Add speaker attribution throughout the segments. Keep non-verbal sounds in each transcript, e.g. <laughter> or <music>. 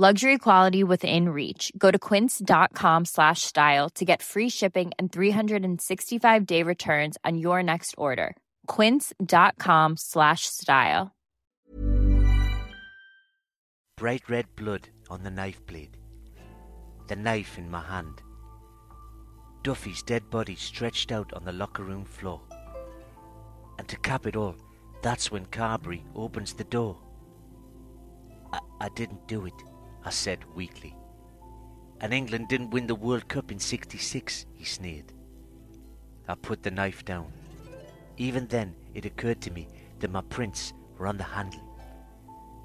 Speaker 1: Luxury quality within reach. Go to quince.com slash style to get free shipping and 365 day returns on your next order. Quince.com slash style.
Speaker 2: Bright red blood on the knife blade. The knife in my hand. Duffy's dead body stretched out on the locker room floor. And to cap it all, that's when Carberry opens the door. I, I didn't do it, I said weakly. And England didn't win the World Cup in 66, he sneered. I put the knife down. Even then, it occurred to me that my prints were on the handle.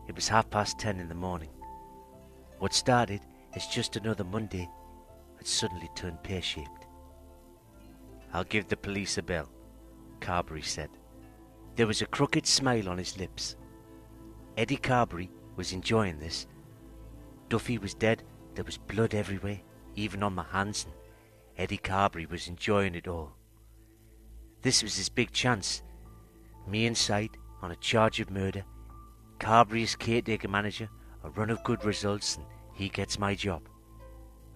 Speaker 2: It was half past ten in the morning. What started as just another Monday had suddenly turned pear shaped. I'll give the police a bell, Carberry said. There was a crooked smile on his lips. Eddie Carberry was enjoying this. Duffy was dead, there was blood everywhere, even on my hands, and Eddie Carberry was enjoying it all. This was his big chance. Me inside on a charge of murder, Carberry caretaker manager, a run of good results, and he gets my job.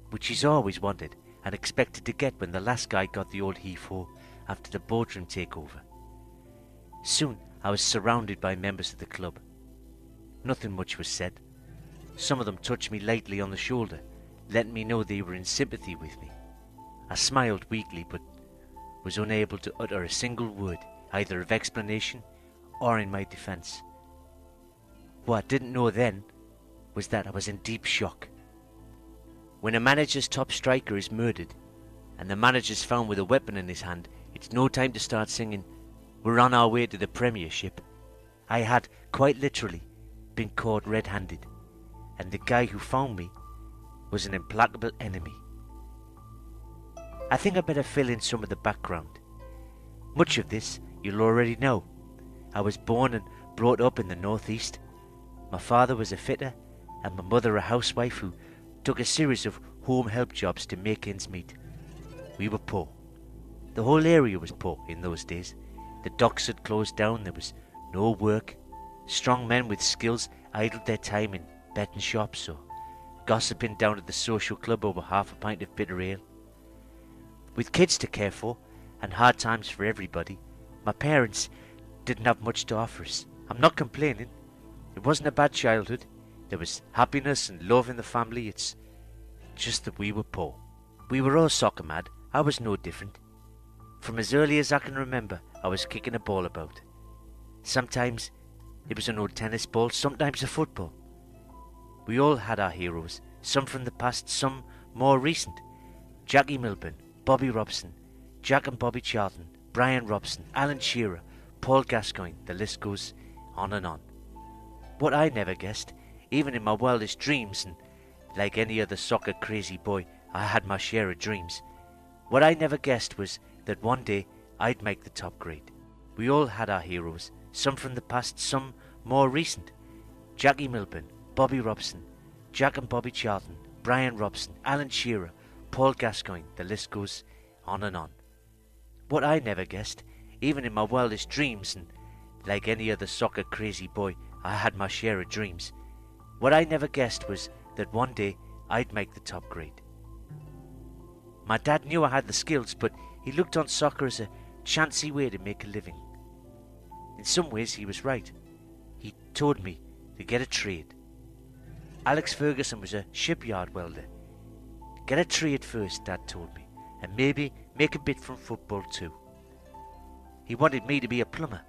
Speaker 2: Which he's always wanted and expected to get when the last guy got the old he-4 after the boardroom takeover. Soon I was surrounded by members of the club. Nothing much was said. Some of them touched me lightly on the shoulder, letting me know they were in sympathy with me. I smiled weakly, but was unable to utter a single word, either of explanation or in my defence. What I didn't know then was that I was in deep shock. When a manager's top striker is murdered, and the manager's found with a weapon in his hand, it's no time to start singing we're on our way to the Premiership. I had, quite literally, been caught red handed, and the guy who found me was an implacable enemy. I think I better fill in some of the background. Much of this you'll already know. I was born and brought up in the Northeast. My father was a fitter, and my mother a housewife who took a series of home help jobs to make ends meet. We were poor. The whole area was poor in those days. The docks had closed down, there was no work. Strong men with skills idled their time in betting shops or gossiping down at the social club over half a pint of bitter ale. With kids to care for and hard times for everybody, my parents didn't have much to offer us. I'm not complaining. It wasn't a bad childhood. There was happiness and love in the family. It's just that we were poor. We were all soccer mad. I was no different. From as early as I can remember, I was kicking a ball about. Sometimes it was an old tennis ball, sometimes a football. We all had our heroes, some from the past, some more recent. Jackie Milburn, Bobby Robson, Jack and Bobby Charlton, Brian Robson, Alan Shearer, Paul Gascoigne, the list goes on and on. What I never guessed, even in my wildest dreams, and like any other soccer crazy boy, I had my share of dreams. What I never guessed was that one day I'd make the top grade. We all had our heroes, some from the past, some more recent. Jackie Milburn, Bobby Robson, Jack and Bobby Charlton, Brian Robson, Alan Shearer, Paul Gascoigne, the list goes on and on. What I never guessed, even in my wildest dreams, and like any other soccer crazy boy, I had my share of dreams. What I never guessed was that one day I'd make the top grade. My dad knew I had the skills, but he looked on soccer as a chancy way to make a living. In some ways, he was right. He told me to get a trade. Alex Ferguson was a shipyard welder. Get a trade first, Dad told me. and maybe make a bit from football too. He wanted me to be a plumber.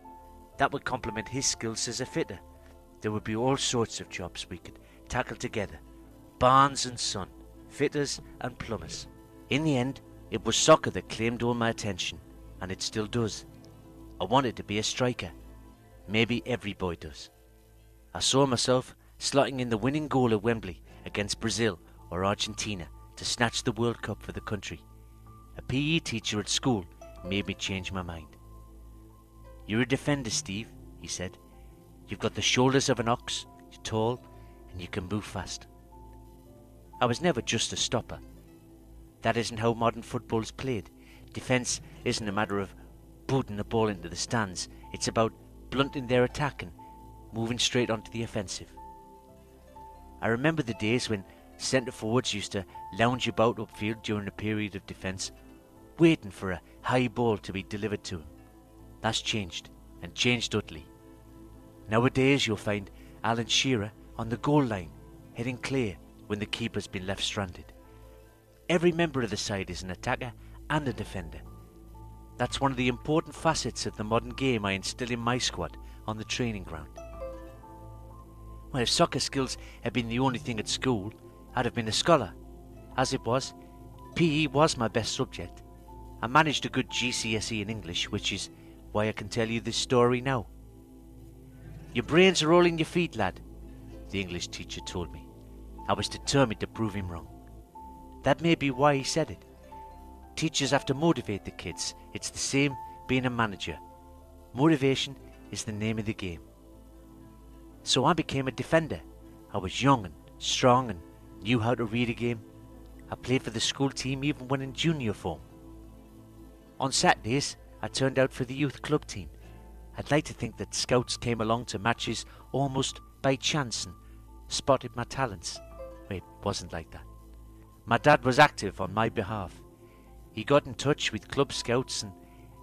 Speaker 2: That would complement his skills as a fitter. There would be all sorts of jobs we could tackle together Barnes and Son, fitters and plumbers. In the end, it was soccer that claimed all my attention, and it still does. I wanted to be a striker. Maybe every boy does. I saw myself slotting in the winning goal at Wembley against Brazil or Argentina to snatch the World Cup for the country. A PE teacher at school made me change my mind. You're a defender, Steve, he said. You've got the shoulders of an ox, you're tall, and you can move fast. I was never just a stopper. That isn't how modern football is played. Defence isn't a matter of booting the ball into the stands, it's about blunting their attack and moving straight onto the offensive. I remember the days when centre forwards used to lounge about upfield during a period of defence, waiting for a high ball to be delivered to him. That's changed, and changed utterly. Nowadays you'll find Alan Shearer on the goal line, heading clear when the keeper's been left stranded. Every member of the side is an attacker and a defender. That's one of the important facets of the modern game I instill in my squad on the training ground. Well, if soccer skills had been the only thing at school, I'd have been a scholar. As it was, PE was my best subject. I managed a good GCSE in English, which is why I can tell you this story now. Your brains are all in your feet, lad, the English teacher told me. I was determined to prove him wrong. That may be why he said it. Teachers have to motivate the kids. It's the same being a manager. Motivation is the name of the game. So I became a defender. I was young and strong and knew how to read a game. I played for the school team even when in junior form. On Saturdays, I turned out for the youth club team. I'd like to think that scouts came along to matches almost by chance and spotted my talents. It wasn't like that. My dad was active on my behalf. He got in touch with club scouts and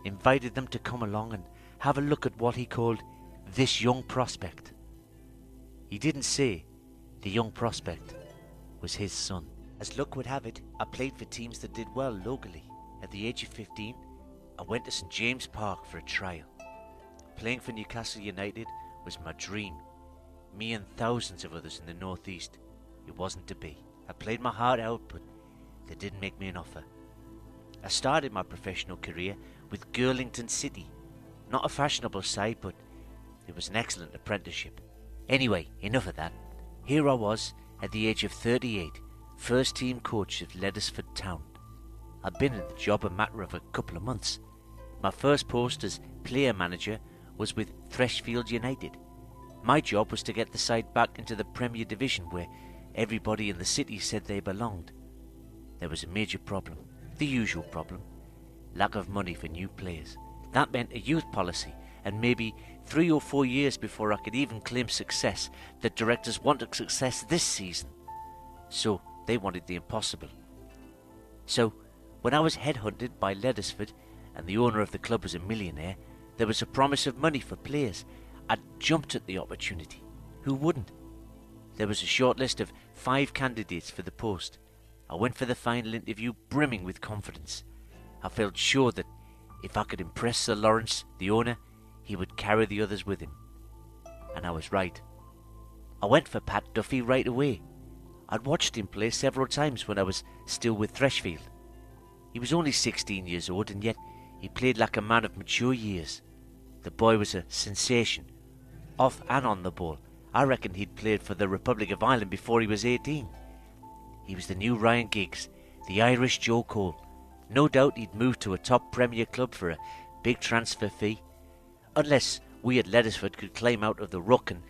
Speaker 2: invited them to come along and have a look at what he called this young prospect. He didn't say the young prospect was his son. As luck would have it, I played for teams that did well locally. At the age of 15, I went to St James Park for a trial. Playing for Newcastle United was my dream. Me and thousands of others in the northeast. It wasn't to be. I played my heart out, but they didn't make me an offer. I started my professional career with Girlington City. Not a fashionable side, but it was an excellent apprenticeship. Anyway, enough of that. Here I was, at the age of 38, first team coach of Leddersford Town. I'd been in the job a matter of a couple of months. My first post as player manager was with Freshfield United. My job was to get the side back into the Premier Division where everybody in the city said they belonged. There was a major problem, the usual problem lack of money for new players. That meant a youth policy and maybe three or four years before I could even claim success, the directors wanted success this season. So they wanted the impossible. So, when I was headhunted by Leddersford and the owner of the club was a millionaire, there was a promise of money for players. I jumped at the opportunity. Who wouldn't? There was a short list of five candidates for the post. I went for the final interview brimming with confidence. I felt sure that if I could impress Sir Lawrence, the owner, he would carry the others with him. And I was right. I went for Pat Duffy right away. I'd watched him play several times when I was still with Freshfield. He was only 16 years old, and yet he played like a man of mature years. The boy was a sensation, off and on the ball. I reckon he'd played for the Republic of Ireland before he was 18. He was the new Ryan Giggs, the Irish Joe Cole. No doubt he'd moved to a top Premier club for a big transfer fee unless we at Leddersford could climb out of the ruck and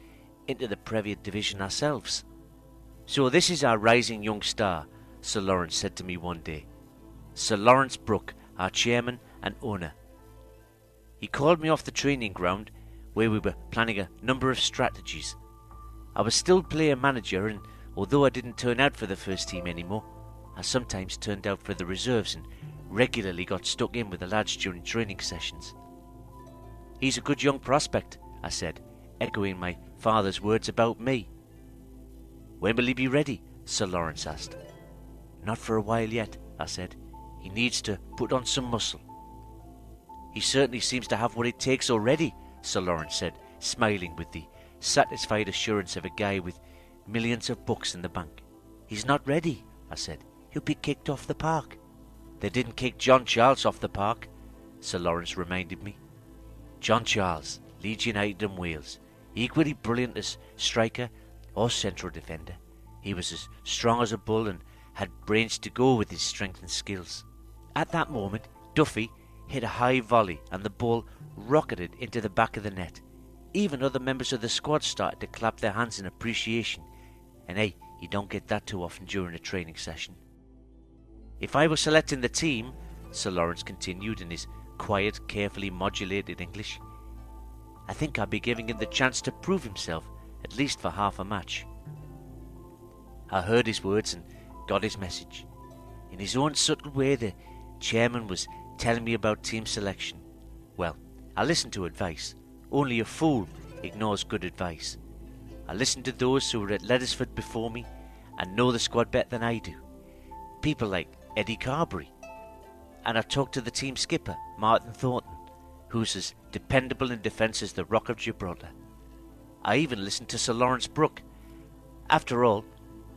Speaker 2: into the Premier Division ourselves. So this is our rising young star, Sir Lawrence said to me one day. Sir Lawrence Brooke, our chairman and owner. He called me off the training ground where we were planning a number of strategies. I was still player manager, and although I didn't turn out for the first team anymore, I sometimes turned out for the reserves and regularly got stuck in with the lads during training sessions. He's a good young prospect, I said, echoing my father's words about me. When will he be ready? Sir Lawrence asked. Not for a while yet, I said. He needs to put on some muscle. He certainly seems to have what it takes already, Sir Lawrence said, smiling with the satisfied assurance of a guy with millions of bucks in the bank. He's not ready, I said. He'll be kicked off the park. They didn't kick John Charles off the park, Sir Lawrence reminded me. John Charles, Leeds United and Wales, equally brilliant as striker or central defender. He was as strong as a bull and had brains to go with his strength and skills. At that moment, Duffy hit a high volley and the ball rocketed into the back of the net. Even other members of the squad started to clap their hands in appreciation. And hey, you don't get that too often during a training session. If I were selecting the team, Sir Lawrence continued in his quiet, carefully modulated English, I think I'd be giving him the chance to prove himself, at least for half a match. I heard his words and got his message. In his own subtle way, the chairman was telling me about team selection. Well, I listened to advice. Only a fool ignores good advice. I listened to those who were at Leddersford before me and know the squad better than I do. People like Eddie Carberry. And I talked to the team skipper, Martin Thornton, who's as dependable in defence as the Rock of Gibraltar. I even listened to Sir Lawrence Brooke. After all,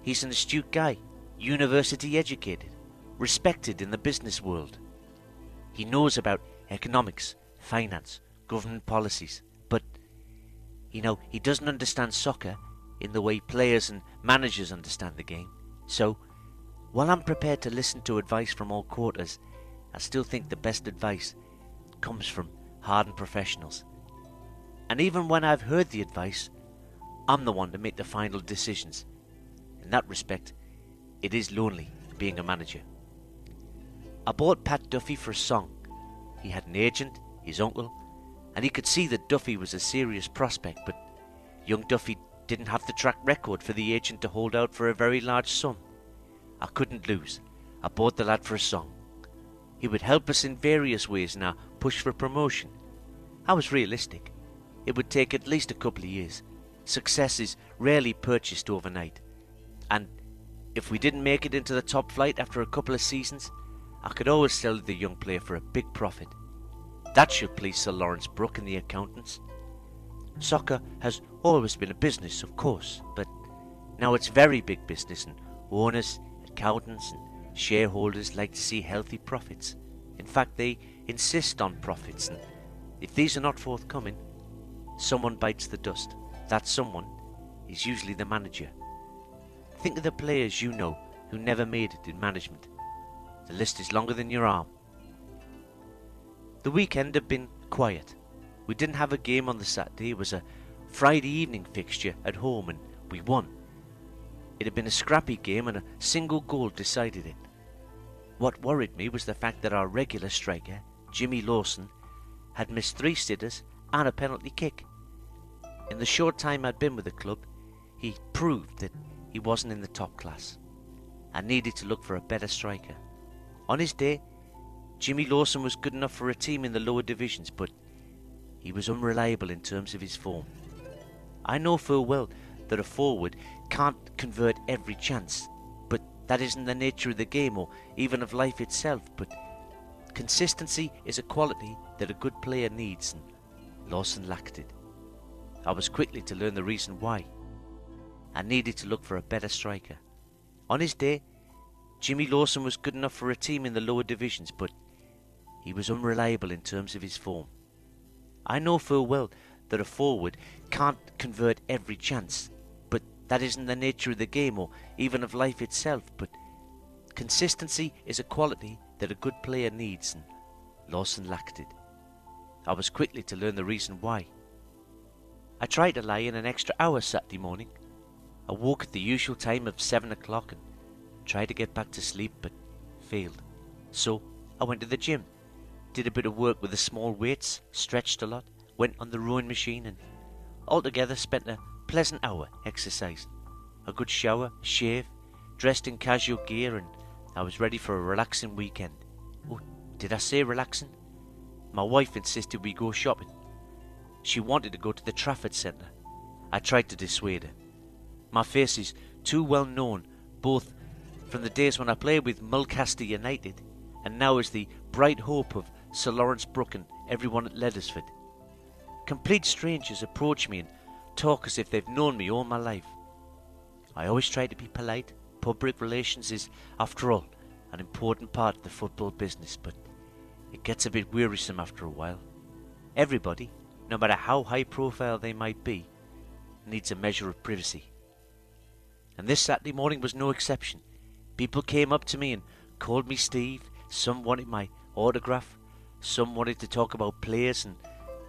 Speaker 2: he's an astute guy, university educated, respected in the business world. He knows about economics, finance, government policies, but, you know, he doesn't understand soccer in the way players and managers understand the game. So, while I'm prepared to listen to advice from all quarters, I still think the best advice comes from hardened professionals. And even when I've heard the advice, I'm the one to make the final decisions. In that respect, it is lonely being a manager. I bought Pat Duffy for a song. He had an agent, his uncle, and he could see that Duffy was a serious prospect, but young Duffy didn't have the track record for the agent to hold out for a very large sum. I couldn't lose. I bought the lad for a song. He would help us in various ways in our push for promotion. I was realistic. It would take at least a couple of years. Success is rarely purchased overnight. And if we didn't make it into the top flight after a couple of seasons, I could always sell the young player for a big profit. That should please Sir Lawrence Brooke and the accountants. Soccer has always been a business, of course, but now it's very big business, and owners, accountants, and Shareholders like to see healthy profits. In fact, they insist on profits, and if these are not forthcoming, someone bites the dust. That someone is usually the manager. Think of the players you know who never made it in management. The list is longer than your arm. The weekend had been quiet. We didn't have a game on the Saturday. It was a Friday evening fixture at home, and we won. It had been a scrappy game and a single goal decided it. What worried me was the fact that our regular striker, Jimmy Lawson, had missed three sitters and a penalty kick. In the short time I'd been with the club, he proved that he wasn't in the top class. I needed to look for a better striker. On his day, Jimmy Lawson was good enough for a team in the lower divisions, but he was unreliable in terms of his form. I know full well that a forward can't convert every chance. But that isn't the nature of the game or even of life itself. But consistency is a quality that a good player needs, and Lawson lacked it. I was quickly to learn the reason why. I needed to look for a better striker. On his day, Jimmy Lawson was good enough for a team in the lower divisions, but he was unreliable in terms of his form. I know full well that a forward can't convert every chance, that isn't the nature of the game or even of life itself, but consistency is a quality that a good player needs, and Lawson lacked it. I was quickly to learn the reason why. I tried to lie in an extra hour Saturday morning. I woke at the usual time of seven o'clock and tried to get back to sleep, but failed. So I went to the gym, did a bit of work with the small weights, stretched a lot, went on the rowing machine, and altogether spent a pleasant hour exercising. A good shower, shave, dressed in casual gear, and I was ready for a relaxing weekend. Oh, did I say relaxing? My wife insisted we go shopping. She wanted to go to the Trafford Centre. I tried to dissuade her. My face is too well known, both from the days when I played with Mulcaster United and now as the bright hope of Sir Lawrence Brooke and everyone at Leddersford. Complete strangers approach me and talk as if they've known me all my life. I always try to be polite. Public relations is, after all, an important part of the football business, but it gets a bit wearisome after a while. Everybody, no matter how high profile they might be, needs a measure of privacy. And this Saturday morning was no exception. People came up to me and called me Steve. Some wanted my autograph. Some wanted to talk about players, and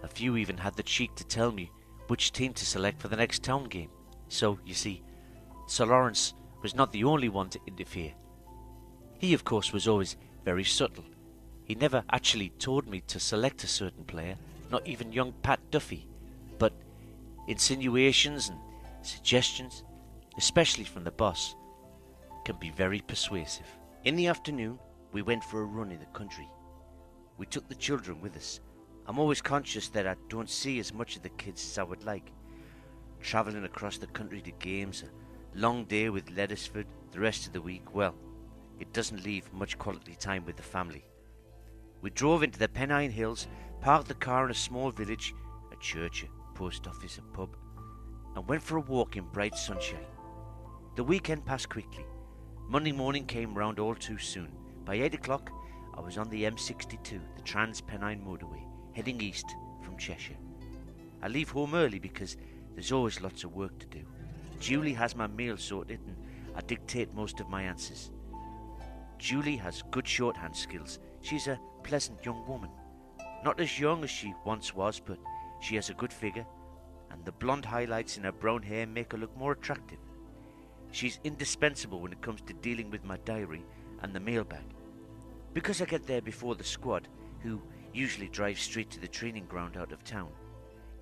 Speaker 2: a few even had the cheek to tell me which team to select for the next town game. So, you see, Sir Lawrence was not the only one to interfere. He, of course, was always very subtle. He never actually told me to select a certain player, not even young Pat Duffy, but insinuations and suggestions, especially from the boss, can be very persuasive. In the afternoon, we went for a run in the country. We took the children with us. I'm always conscious that I don't see as much of the kids as I would like. Travelling across the country to games, a long day with Leddersford, the rest of the week, well, it doesn't leave much quality time with the family. We drove into the Pennine Hills, parked the car in a small village, a church, a post office, a pub, and went for a walk in bright sunshine. The weekend passed quickly. Monday morning came round all too soon. By eight o'clock, I was on the M62, the Trans Pennine motorway, heading east from Cheshire. I leave home early because there's always lots of work to do. Julie has my meal sorted and I dictate most of my answers. Julie has good shorthand skills. She's a pleasant young woman. Not as young as she once was, but she has a good figure, and the blonde highlights in her brown hair make her look more attractive. She's indispensable when it comes to dealing with my diary and the mailbag. Because I get there before the squad, who usually drive straight to the training ground out of town,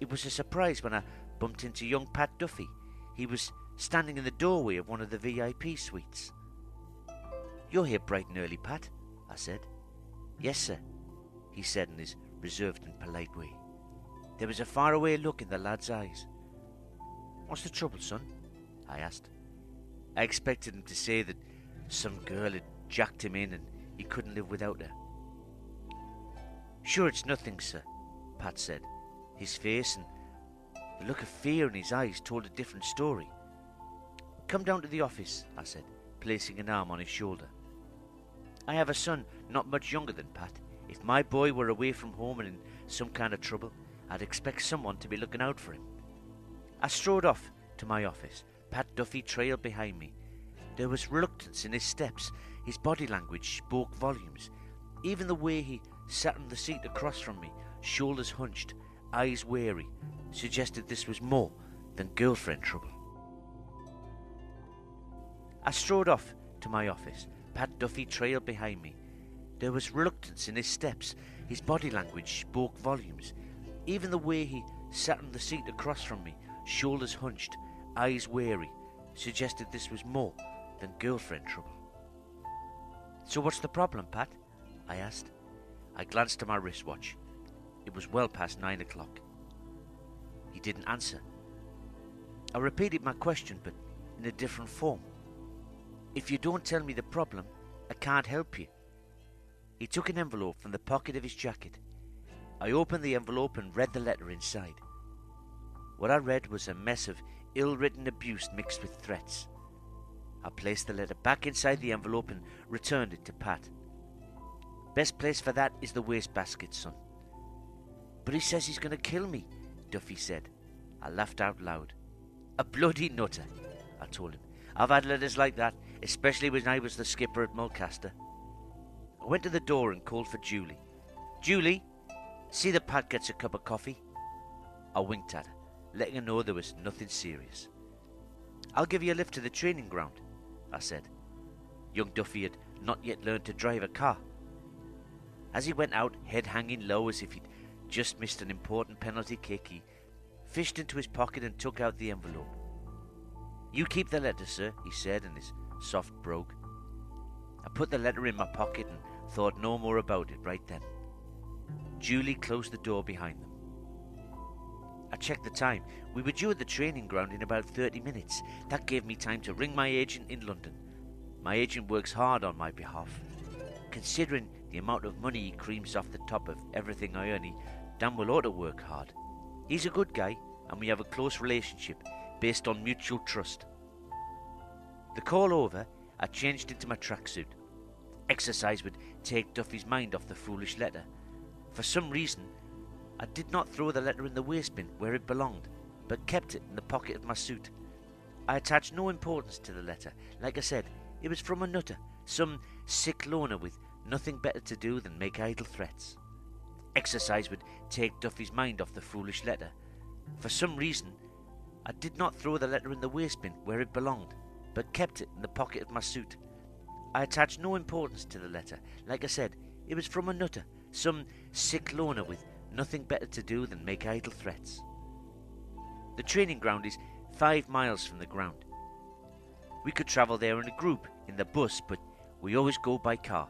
Speaker 2: it was a surprise when I bumped into young Pat Duffy. He was standing in the doorway of one of the VIP suites. You're here bright and early, Pat, I said. Yes, sir, he said in his reserved and polite way. There was a faraway look in the lad's eyes. What's the trouble, son? I asked. I expected him to say that some girl had jacked him in and he couldn't live without her. Sure, it's nothing, sir, Pat said. His face and the look of fear in his eyes told a different story. Come down to the office, I said, placing an arm on his shoulder. I have a son not much younger than Pat. If my boy were away from home and in some kind of trouble, I'd expect someone to be looking out for him. I strode off to my office. Pat Duffy trailed behind me. There was reluctance in his steps. His body language spoke volumes. Even the way he sat on the seat across from me, shoulders hunched, eyes wary, suggested this was more than girlfriend trouble. I strode off to my office. Pat Duffy trailed behind me. There was reluctance in his steps. His body language spoke volumes. Even the way he sat on the seat across from me, shoulders hunched, eyes wary, suggested this was more than girlfriend trouble. So what's the problem, Pat? I asked. I glanced at my wristwatch. It was well past nine o'clock. He didn't answer. I repeated my question, but in a different form. If you don't tell me the problem, I can't help you. He took an envelope from the pocket of his jacket. I opened the envelope and read the letter inside. What I read was a mess of ill written abuse mixed with threats. I placed the letter back inside the envelope and returned it to Pat. Best place for that is the wastebasket, son. But he says he's going to kill me, Duffy said. I laughed out loud. A bloody nutter, I told him. I've had letters like that, especially when I was the skipper at Mulcaster. I went to the door and called for Julie. Julie, see that Pat gets a cup of coffee. I winked at her, letting her know there was nothing serious. I'll give you a lift to the training ground, I said. Young Duffy had not yet learned to drive a car. As he went out, head hanging low as if he'd just missed an important penalty kick, he fished into his pocket and took out the envelope. You keep the letter, sir, he said in his soft brogue. I put the letter in my pocket and thought no more about it right then. Julie closed the door behind them. I checked the time. We were due at the training ground in about 30 minutes. That gave me time to ring my agent in London. My agent works hard on my behalf. considering the amount of money he creams off the top of everything I earn, he damn well ought to work hard. He's a good guy, and we have a close relationship based on mutual trust. The call over, I changed into my tracksuit. Exercise would take Duffy's mind off the foolish letter. For some reason, I did not throw the letter in the waste bin where it belonged, but kept it in the pocket of my suit. I attached no importance to the letter. Like I said, it was from a nutter, some sick loner with nothing better to do than make idle threats. Exercise would take Duffy's mind off the foolish letter. For some reason, I did not throw the letter in the waste bin where it belonged, but kept it in the pocket of my suit. I attached no importance to the letter. Like I said, it was from a nutter, some sick loner with nothing better to do than make idle threats. The training ground is five miles from the ground. We could travel there in a group in the bus, but we always go by car.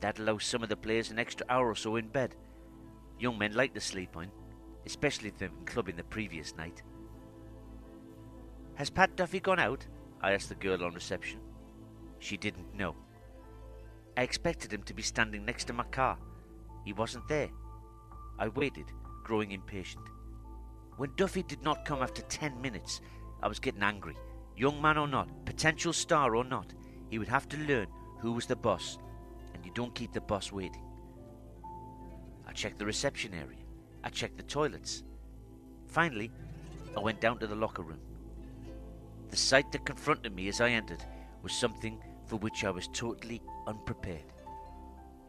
Speaker 2: That allows some of the players an extra hour or so in bed. Young men like to sleep on, especially if they've been clubbing the previous night. Has Pat Duffy gone out? I asked the girl on reception. She didn't know. I expected him to be standing next to my car. He wasn't there. I waited, growing impatient. When Duffy did not come after ten minutes, I was getting angry. Young man or not, potential star or not, he would have to learn who was the boss, don't keep the boss waiting. I checked the reception area. I checked the toilets. Finally, I went down to the locker room. The sight that confronted me as I entered was something for which I was totally unprepared.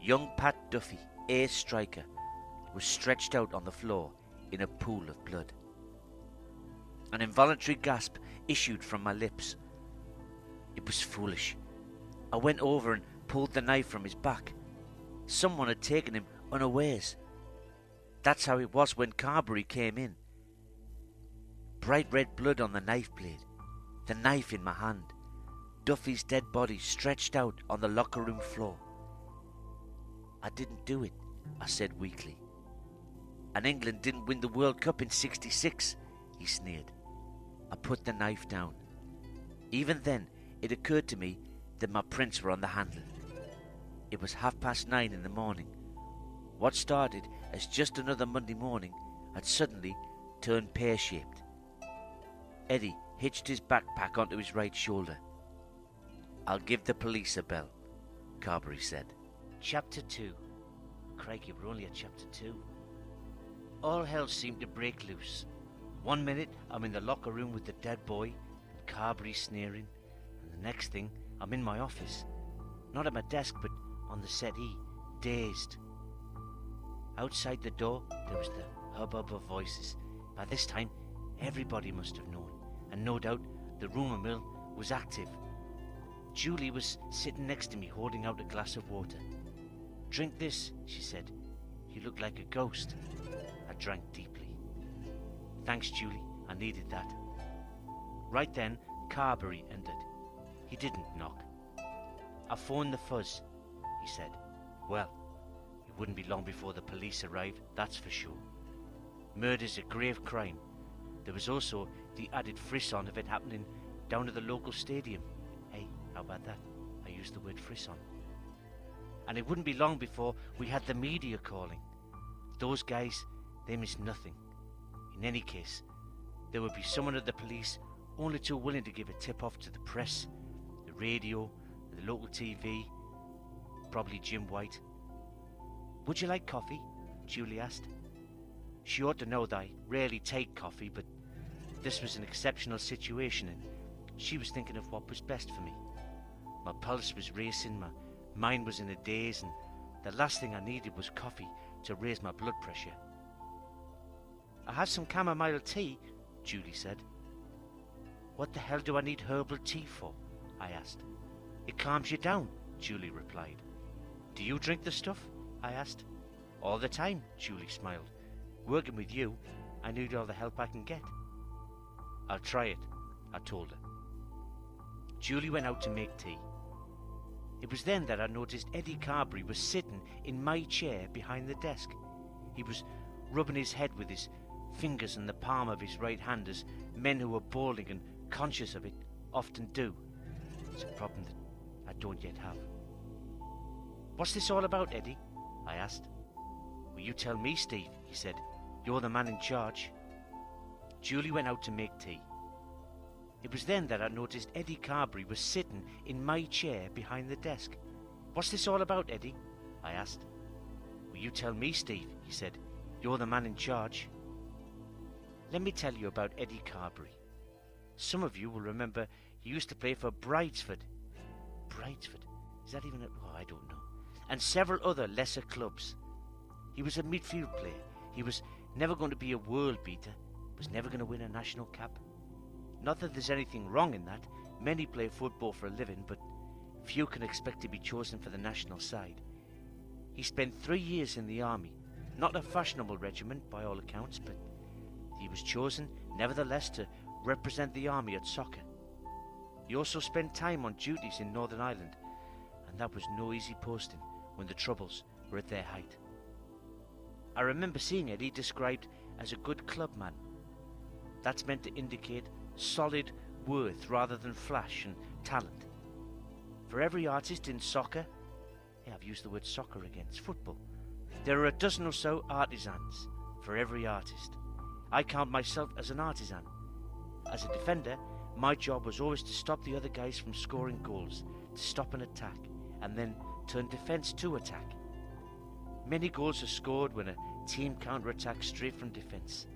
Speaker 2: Young Pat Duffy, ace striker, was stretched out on the floor in a pool of blood. An involuntary gasp issued from my lips. It was foolish. I went over and pulled the knife from his back. Someone had taken him unawares. That's how it was when Carberry came in. Bright red blood on the knife blade, the knife in my hand, Duffy's dead body stretched out on the locker room floor. I didn't do it, I said weakly. And England didn't win the World Cup in 66, he sneered. I put the knife down. Even then, it occurred to me that my prints were on the handle. It was half past nine in the morning. What started as just another Monday morning had suddenly turned pear shaped. Eddie hitched his backpack onto his right shoulder. I'll give the police a bell, Carberry said. Chapter 2. Crikey, we're only at chapter 2. All hell seemed to break loose. One minute I'm in the locker room with the dead boy, and Carberry sneering, and the next thing I'm in my office. Not at my desk, but on the settee, dazed. Outside the door, there was the hubbub of voices. By this time, everybody must have known, and no doubt the rumour mill was active. Julie was sitting next to me holding out a glass of water. Drink this, she said. You look like a ghost. I drank deeply. Thanks, Julie. I needed that. Right then, Carberry entered. He didn't knock. I phoned the fuzz, he said. Well, it wouldn't be long before the police arrived, that's for sure. Murder's a grave crime. There was also the added frisson of it happening down at the local stadium. Hey, how about that? I used the word frisson. And it wouldn't be long before we had the media calling. Those guys, they miss nothing. In any case, there would be someone at the police only too willing to give a tip off to the press, the radio, the local TV, probably Jim White. Would you like coffee? Julie asked. She ought to know that I rarely take coffee, but this was an exceptional situation and she was thinking of what was best for me. My pulse was racing, my mind was in a daze, and the last thing I needed was coffee to raise my blood pressure. I have some chamomile tea, Julie said. What the hell do I need herbal tea for? I asked. It calms you down, Julie replied. Do you drink the stuff? I asked. All the time, Julie smiled. Working with you, I need all the help I can get. I'll try it, I told her. Julie went out to make tea. It was then that I noticed Eddie Carberry was sitting in my chair behind the desk. He was rubbing his head with his fingers in the palm of his right hand as men who are balding and conscious of it often do. It's a problem that I don't yet have. What's this all about, Eddie? I asked. Will you tell me, Steve? He said. You're the man in charge. Julie went out to make tea. It was then that I noticed Eddie Carberry was sitting in my chair behind the desk. What's this all about, Eddie? I asked. Will you tell me, Steve? He said. You're the man in charge. Let me tell you about Eddie Carberry. Some of you will remember he used to play for Bridesford. Bridesford? Is that even a. Oh, I don't know. And several other lesser clubs. He was a midfield player. He was never going to be a world beater, was never going to win a national cap. Not that there's anything wrong in that. Many play football for a living, but few can expect to be chosen for the national side. He spent three years in the army, not a fashionable regiment by all accounts, but he was chosen, nevertheless, to represent the army at soccer. He also spent time on duties in Northern Ireland, and that was no easy posting when the Troubles were at their height. I remember seeing Eddie described as a good clubman. That's meant to indicate solid worth rather than flash and talent. For every artist in soccer, yeah, I've used the word soccer again, it's football. There are a dozen or so artisans for every artist. I count myself as an artisan. As a defender, my job was always to stop the other guys from scoring goals, to stop an attack, and then turn defence to attack. Many goals are scored when a team counter attacks straight from defence.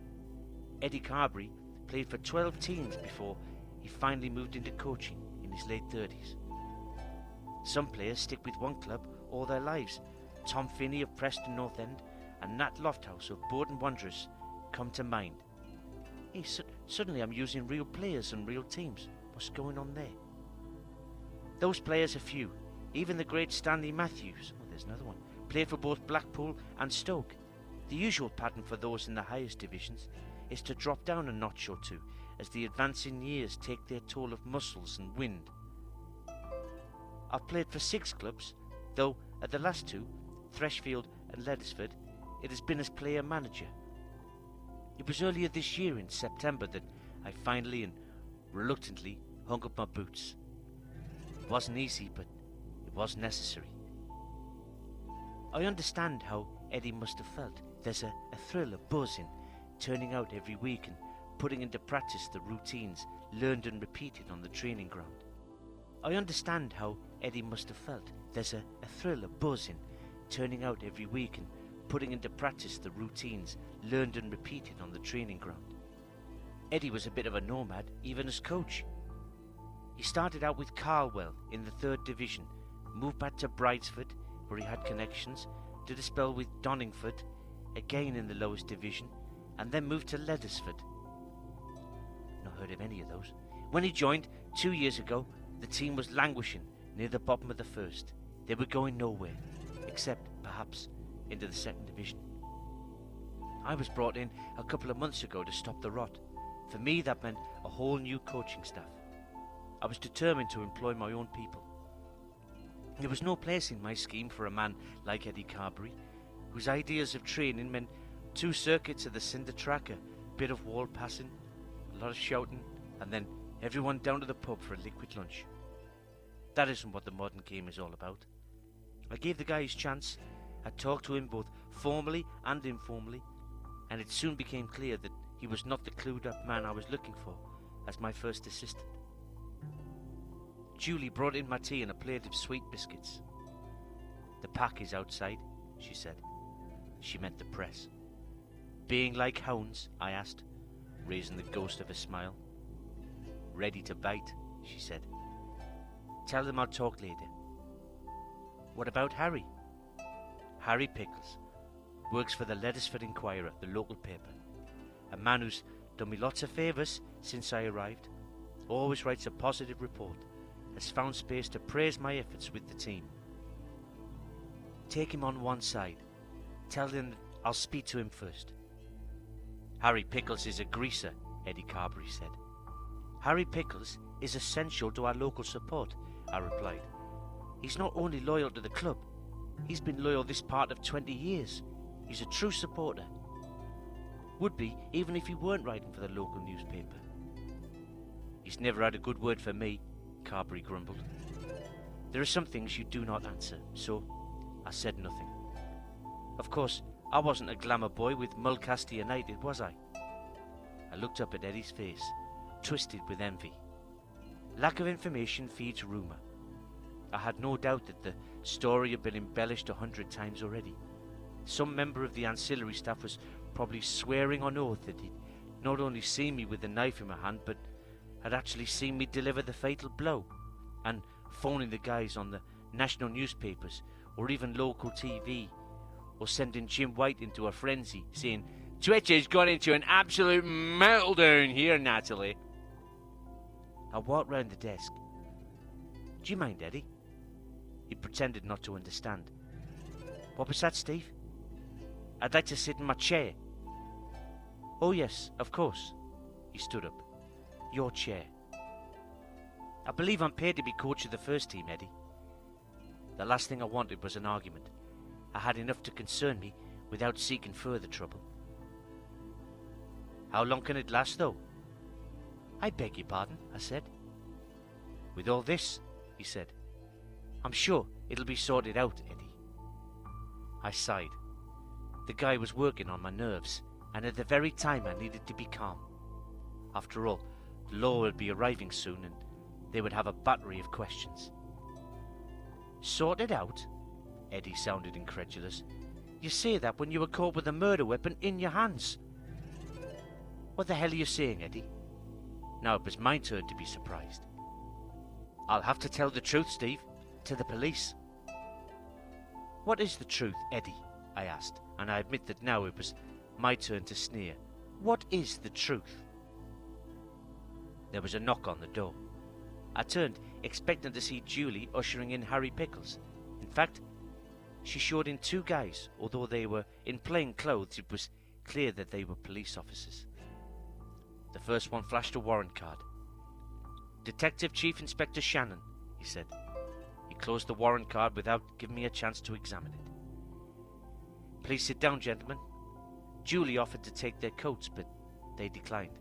Speaker 2: Eddie Carberry played for 12 teams before he finally moved into coaching in his late 30s. Some players stick with one club all their lives. Tom Finney of Preston North End and Nat Lofthouse of Bolton Wanderers come to mind. Hey, su- suddenly I'm using real players and real teams. What's going on there? Those players are few. Even the great Stanley Matthews, oh, there's another one, played for both Blackpool and Stoke. The usual pattern for those in the highest divisions is to drop down a notch or two as the advancing years take their toll of muscles and wind. I've played for six clubs, though at the last two, Freshfield and Leddersford, it has been as player manager. It was earlier this year in September that I finally and reluctantly hung up my boots. It wasn't easy, but it was necessary. I understand how Eddie must have felt. There's a, a thrill, a buzz in turning out every week and putting into practice the routines learned and repeated on the training ground. I understand how Eddie must have felt. There's a, a thrill, a buzz in turning out every week and putting into practice the routines learned and repeated on the training ground. Eddie was a bit of a nomad, even as coach. He started out with Carlwell in the third division, moved back to Bridesford, where he had connections, did a spell with Donningford, again in the lowest division, and then moved to Leddersford. Not heard of any of those. When he joined two years ago, the team was languishing near the bottom of the first. They were going nowhere, except perhaps into the second division. I was brought in a couple of months ago to stop the rot. For me, that meant a whole new coaching staff. I was determined to employ my own people. There was no place in my scheme for a man like Eddie Carberry, whose ideas of training meant two circuits of the cinder track, a bit of wall passing, a lot of shouting, and then everyone down to the pub for a liquid lunch. That isn't what the modern game is all about. I gave the guy his chance. I talked to him both formally and informally, and it soon became clear that he was not the clued up man I was looking for as my first assistant. Julie brought in my tea and a plate of sweet biscuits. The pack is outside, she said. She meant the press. Being like hounds? I asked, raising the ghost of a smile. Ready to bite, she said. Tell them I'll talk later. What about Harry? Harry Pickles works for the Leddersford Inquirer, the local paper. A man who's done me lots of favours since I arrived, always writes a positive report, has found space to praise my efforts with the team. Take him on one side. Tell him I'll speak to him first. Harry Pickles is a greaser, Eddie Carberry said. Harry Pickles is essential to our local support, I replied. He's not only loyal to the club, he's been loyal this part of 20 years. He's a true supporter. Would be, even if he weren't writing for the local newspaper. He's never had a good word for me, Carberry grumbled. There are some things you do not answer, so I said nothing. Of course, I wasn't a glamour boy with Mulcaster United, was I? I looked up at Eddie's face, twisted with envy. Lack of information feeds rumour. I had no doubt that the story had been embellished a hundred times already. Some member of the ancillary staff was probably swearing on oath that he'd not only seen me with the knife in my hand, but had actually seen me deliver the fatal blow, and phoning the guys on the national newspapers or even local TV, or sending Jim White into a frenzy, saying, Twitcher's gone into an absolute meltdown here, Natalie. I walked round the desk. Do you mind, Eddie? He pretended not to understand. What was that, Steve? I'd like to sit in my chair. Oh, yes, of course. He stood up. Your chair. I believe I'm paid to be coach of the first team, Eddie. The last thing I wanted was an argument. I had enough to concern me without seeking further trouble. How long can it last, though? I beg your pardon, I said. With all this, he said. I'm sure it'll be sorted out, Eddie. I sighed. The guy was working on my nerves, and at the very time I needed to be calm. After all, law would be arriving soon, and they would have a battery of questions. Sorted out? Eddie sounded incredulous. You say that when you were caught with a murder weapon in your hands. What the hell are you saying, Eddie? Now it was my turn to be surprised. I'll have to tell the truth, Steve, to the police. What is the truth, Eddie? I asked, and I admit that now it was my turn to sneer. What is the truth? There was a knock on the door. I turned, expecting to see Julie ushering in Harry Pickles. In fact, she showed in two guys, although they were in plain clothes, it was clear that they were police officers. The first one flashed a warrant card. Detective Chief Inspector Shannon, he said. He closed the warrant card without giving me a chance to examine it. Please sit down, gentlemen. Julie offered to take their coats, but they declined.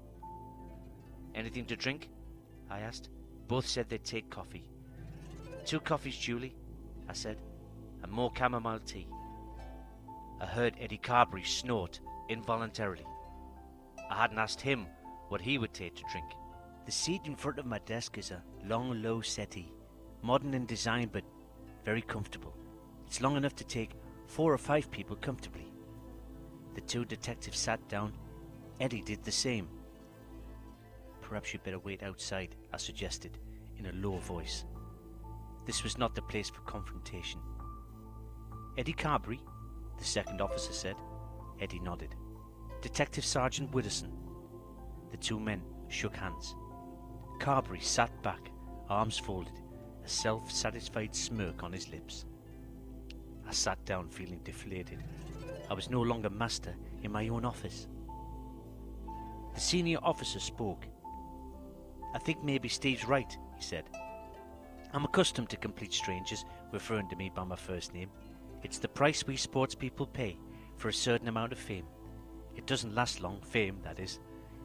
Speaker 2: Anything to drink? I asked. Both said they'd take coffee. Two coffees, Julie, I said, and more chamomile tea. I heard Eddie Carberry snort involuntarily. I hadn't asked him what he would take to drink. The seat in front of my desk is a long, low settee, modern in design but very comfortable. It's long enough to take four or five people comfortably. The two detectives sat down. Eddie did the same. Perhaps you'd better wait outside, I suggested, in a low voice. This was not the place for confrontation. Eddie Carberry, the second officer said. Eddie nodded. Detective Sergeant Widdowson. The two men shook hands. Carberry sat back, arms folded, a self satisfied smirk on his lips. I sat down feeling deflated. I was no longer master in my own office. The senior officer spoke. I think maybe Steve's right, he said. I'm accustomed to complete strangers referring to me by my first name. It's the price we sports people pay for a certain amount of fame. It doesn't last long, fame, that is,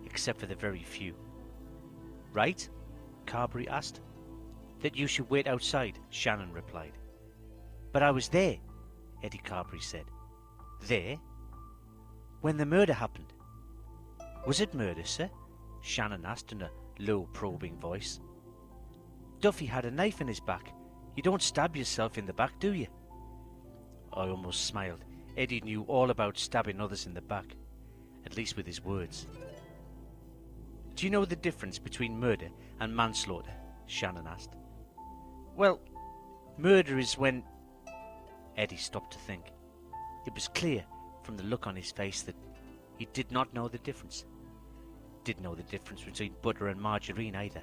Speaker 2: except for the very few. Right? Carberry asked. That you should wait outside, Shannon replied. But I was there, Eddie Carberry said. There? When the murder happened? Was it murder, sir? Shannon asked in a low, probing voice. Duffy had a knife in his back. You don't stab yourself in the back, do you? I almost smiled. Eddie knew all about stabbing others in the back, at least with his words. Do you know the difference between murder and manslaughter? Shannon asked. Well, murder is when. Eddie stopped to think. It was clear from the look on his face that he did not know the difference. Didn't know the difference between butter and margarine either.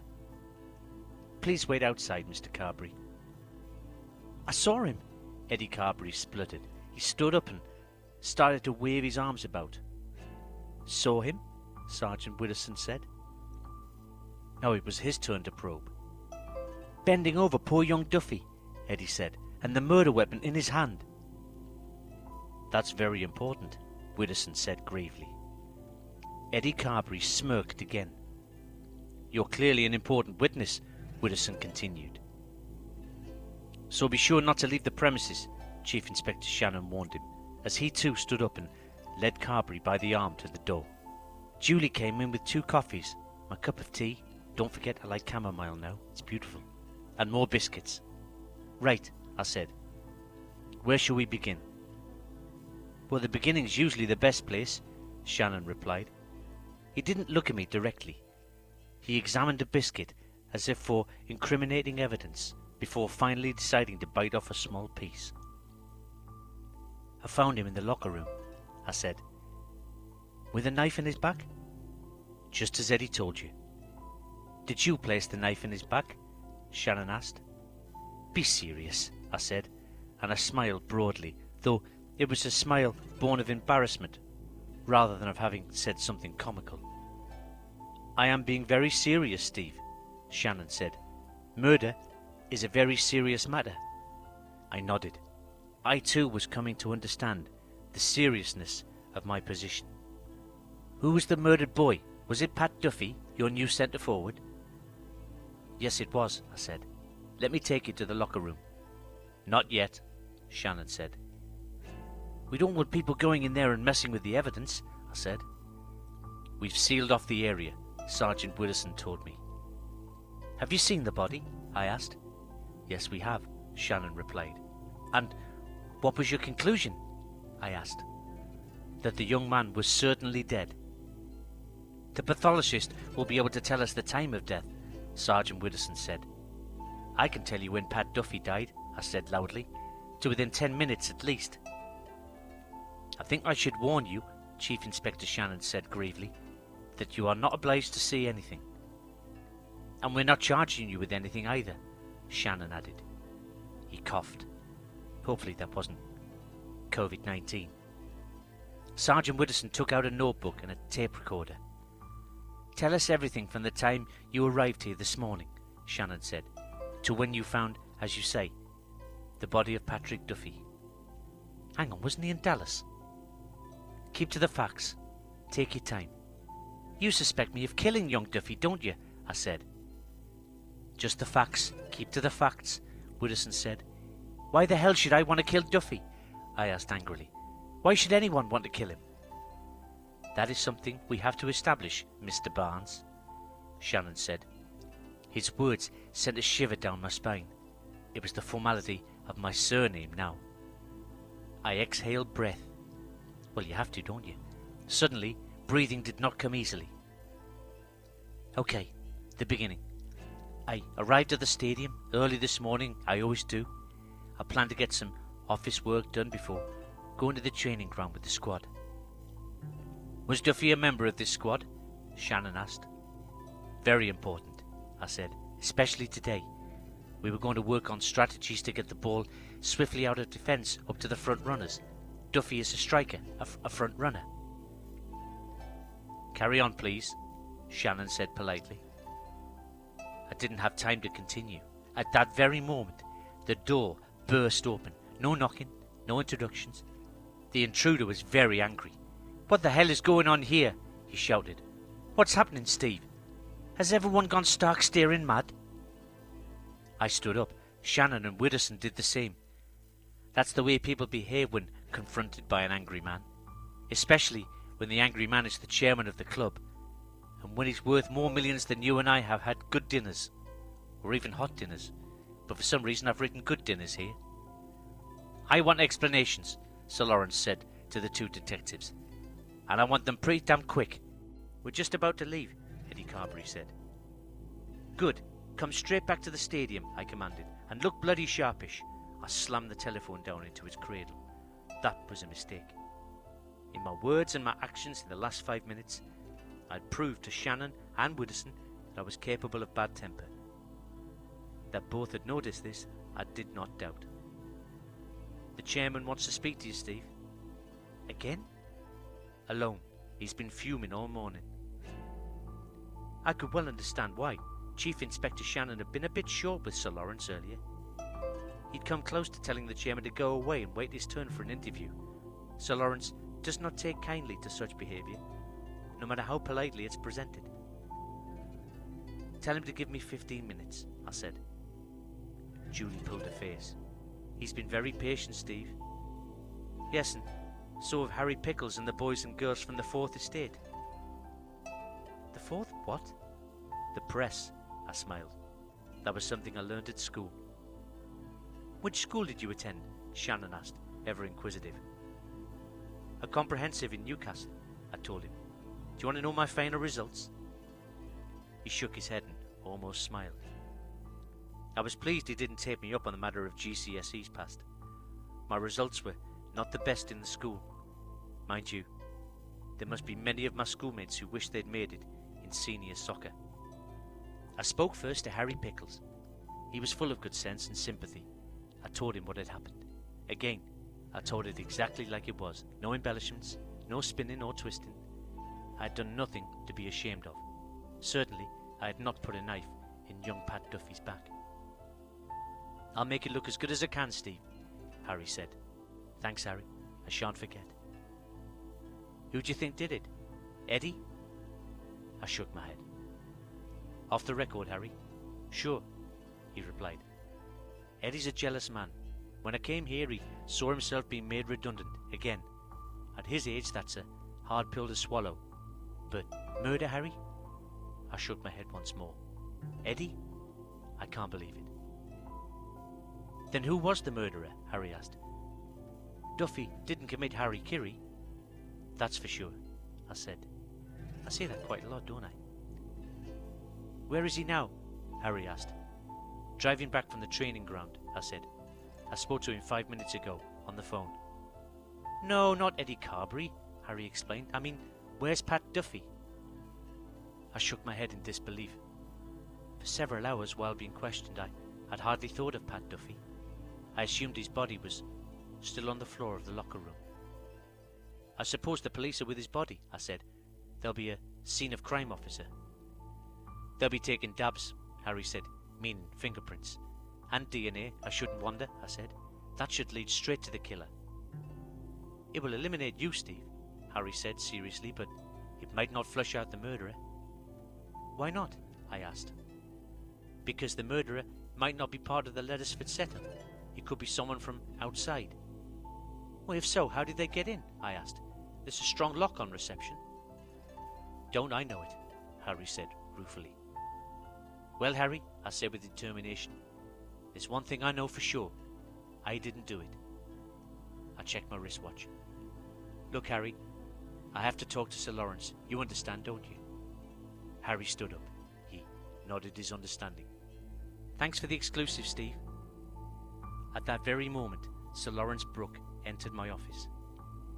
Speaker 2: Please wait outside, Mr. Carberry. I saw him, Eddie Carberry spluttered. He stood up and started to wave his arms about. Saw him? Sergeant Widdowson said. Now it was his turn to probe. Bending over poor young Duffy, Eddie said, and the murder weapon in his hand. That's very important, Widdowson said gravely. Eddie Carberry smirked again. You're clearly an important witness, Widdowson continued. So be sure not to leave the premises, Chief Inspector Shannon warned him, as he too stood up and led Carberry by the arm to the door. Julie came in with two coffees, my cup of tea. Don't forget I like chamomile now, it's beautiful. And more biscuits. Right, I said. Where shall we begin? Well, the beginning's usually the best place, Shannon replied. He didn't look at me directly. He examined a biscuit as if for incriminating evidence before finally deciding to bite off a small piece. I found him in the locker room, I said. With a knife in his back? Just as Eddie told you. Did you place the knife in his back? Shannon asked. Be serious, I said, and I smiled broadly, though it was a smile born of embarrassment rather than of having said something comical. I am being very serious, Steve, Shannon said. Murder is a very serious matter. I nodded. I too was coming to understand the seriousness of my position. Who was the murdered boy? Was it Pat Duffy, your new centre forward? Yes, it was, I said. Let me take you to the locker room. Not yet, Shannon said. We don't want people going in there and messing with the evidence, I said. We've sealed off the area, Sergeant Widdowson told me. Have you seen the body? I asked. Yes, we have, Shannon replied. And what was your conclusion? I asked. That the young man was certainly dead. The pathologist will be able to tell us the time of death, Sergeant Widdowson said. I can tell you when Pat Duffy died, I said loudly, to within ten minutes at least. I think I should warn you, Chief Inspector Shannon said gravely, that you are not obliged to say anything. And we're not charging you with anything either, Shannon added. He coughed. Hopefully that wasn't COVID 19. Sergeant Widdowson took out a notebook and a tape recorder. Tell us everything from the time you arrived here this morning, Shannon said, to when you found, as you say, the body of Patrick Duffy. Hang on, wasn't he in Dallas? Keep to the facts. Take your time. You suspect me of killing young Duffy, don't you? I said. Just the facts. Keep to the facts, Widdowson said. Why the hell should I want to kill Duffy? I asked angrily. Why should anyone want to kill him? That is something we have to establish, Mr. Barnes, Shannon said. His words sent a shiver down my spine. It was the formality of my surname now. I exhaled breath. Well, you have to, don't you? Suddenly, breathing did not come easily. Okay, the beginning. I arrived at the stadium early this morning, I always do. I planned to get some office work done before going to the training ground with the squad. Was Duffy a member of this squad? Shannon asked. Very important, I said, especially today. We were going to work on strategies to get the ball swiftly out of defence up to the front runners. Duffy is a striker, a, front runner. Carry on, please, Shannon said politely. I didn't have time to continue. At that very moment, the door burst open. No knocking, no introductions. The intruder was very angry. What the hell is going on here? he shouted. What's happening, Steve? Has everyone gone stark staring mad? I stood up. Shannon and Widdowson did the same. That's the way people behave when confronted by an angry man, especially when the angry man is the chairman of the club, and when he's worth more millions than you and I have had good dinners, or even hot dinners. But for some reason, I've written good dinners here. I want explanations, Sir Lawrence said to the two detectives, and I want them pretty damn quick. We're just about to leave, Eddie Carberry said. Good. Come straight back to the stadium, I commanded, and look bloody sharpish. I slammed the telephone down into its cradle. That was a mistake. In my words and my actions in the last five minutes, I'd proved to Shannon and Widdowson that I was capable of bad temper. That both had noticed this, I did not doubt. The chairman wants to speak to you, Steve. Again? Alone. He's been fuming all morning. I could well understand why. Chief Inspector Shannon had been a bit short with Sir Lawrence earlier. He'd come close to telling the chairman to go away and wait his turn for an interview. Sir Lawrence does not take kindly to such behaviour, no matter how politely it's presented. Tell him to give me fifteen minutes, I said. Julie pulled her face. He's been very patient, Steve. Yes, and so have Harry Pickles and the boys and girls from the Fourth Estate. The Fourth what? The press, I smiled. That was something I learned at school. Which school did you attend? Shannon asked, ever inquisitive. A comprehensive in Newcastle, I told him. Do you want to know my final results? He shook his head and almost smiled. I was pleased he didn't take me up on the matter of GCSEs passed. My results were not the best in the school. Mind you, there must be many of my schoolmates who wish they'd made it in senior soccer. I spoke first to Harry Pickles. He was full of good sense and sympathy. I told him what had happened. Again, I told it exactly like it was no embellishments, no spinning or twisting. I had done nothing to be ashamed of. Certainly, I had not put a knife in young Pat Duffy's back. I'll make it look as good as I can, Steve, Harry said. Thanks, Harry. I shan't forget. Who do you think did it? Eddie? I shook my head. Off the record, Harry. Sure, he replied. Eddie's a jealous man. When I came here, he saw himself being made redundant again. At his age, that's a hard pill to swallow. But murder, Harry? I shook my head once more. Eddie? I can't believe it. Then who was the murderer? Harry asked. Duffy didn't commit Harry Kirry. That's for sure, I said. I say that quite a lot, don't I? Where is he now? Harry asked. Driving back from the training ground, I said. I spoke to him five minutes ago, on the phone. No, not Eddie Carberry, Harry explained. I mean, where's Pat Duffy? I shook my head in disbelief. For several hours while being questioned, I had hardly thought of Pat Duffy. I assumed his body was still on the floor of the locker room. I suppose the police are with his body, I said. There'll be a scene of crime officer. They'll be taking dabs, Harry said, meaning fingerprints. And DNA, I shouldn't wonder, I said. That should lead straight to the killer. It will eliminate you, Steve, Harry said seriously, but it might not flush out the murderer. Why not? I asked. Because the murderer might not be part of the Leddersford setup. It could be someone from outside. Well, if so, how did they get in? I asked. There's a strong lock on reception. Don't I know it? Harry said ruefully. Well, Harry, I said with determination, there's one thing I know for sure. I didn't do it. I checked my wristwatch. Look, Harry, I have to talk to Sir Lawrence. You understand, don't you? Harry stood up. He nodded his understanding. Thanks for the exclusive, Steve. At that very moment, Sir Lawrence Brooke entered my office.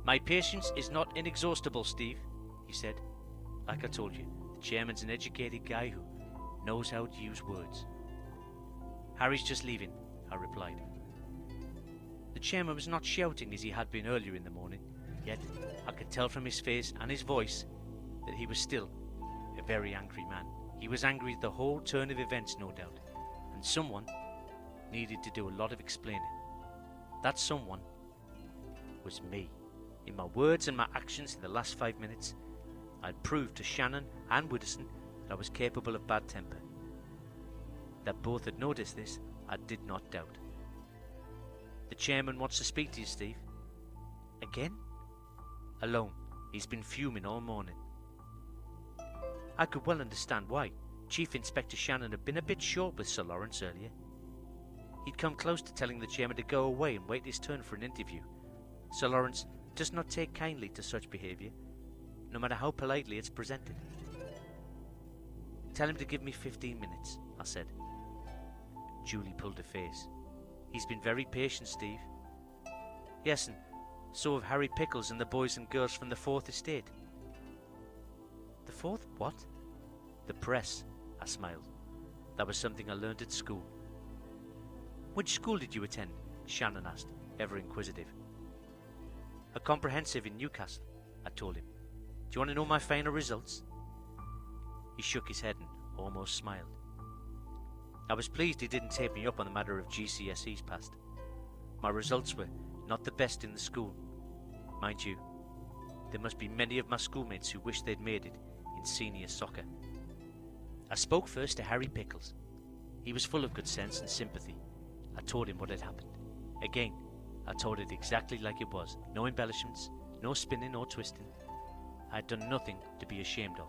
Speaker 2: My patience is not inexhaustible, Steve, he said. Like I told you, the chairman's an educated guy who knows how to use words. Harry's just leaving, I replied. The chairman was not shouting as he had been earlier in the morning, yet I could tell from his face and his voice that he was still a very angry man. He was angry at the whole turn of events, no doubt, and someone needed to do a lot of explaining. That someone was me. In my words and my actions in the last five minutes, I'd proved to Shannon and Widdowson that I was capable of bad temper. That both had noticed this, I did not doubt. The chairman wants to speak to you, Steve. Again? Alone. He's been fuming all morning. I could well understand why. Chief Inspector Shannon had been a bit short with Sir Lawrence earlier. He'd come close to telling the chairman to go away and wait his turn for an interview. Sir Lawrence does not take kindly to such behaviour, no matter how politely it's presented. Tell him to give me fifteen minutes, I said. Julie pulled her face. He's been very patient, Steve. Yes, and so have Harry Pickles and the boys and girls from the Fourth Estate. The Fourth what? The press, I smiled. That was something I learned at school. Which school did you attend? Shannon asked, ever inquisitive. A comprehensive in Newcastle, I told him. Do you want to know my final results? He shook his head and almost smiled. I was pleased he didn't take me up on the matter of GCSEs passed. My results were not the best in the school. Mind you, there must be many of my schoolmates who wish they'd made it in senior soccer. I spoke first to Harry Pickles. He was full of good sense and sympathy. I told him what had happened. Again, I told it exactly like it was. No embellishments, no spinning or twisting. I had done nothing to be ashamed of.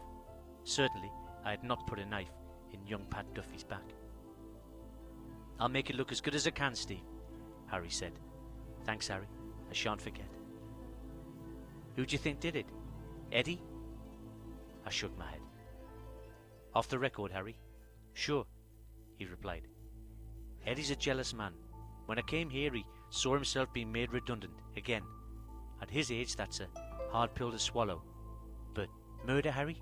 Speaker 2: Certainly, I had not put a knife in young Pat Duffy's back. I'll make it look as good as I can, Steve, Harry said. Thanks, Harry. I shan't forget. Who do you think did it? Eddie? I shook my head. Off the record, Harry. Sure, he replied. Eddie's a jealous man. When I came here, he saw himself being made redundant again. At his age, that's a hard pill to swallow. But murder, Harry?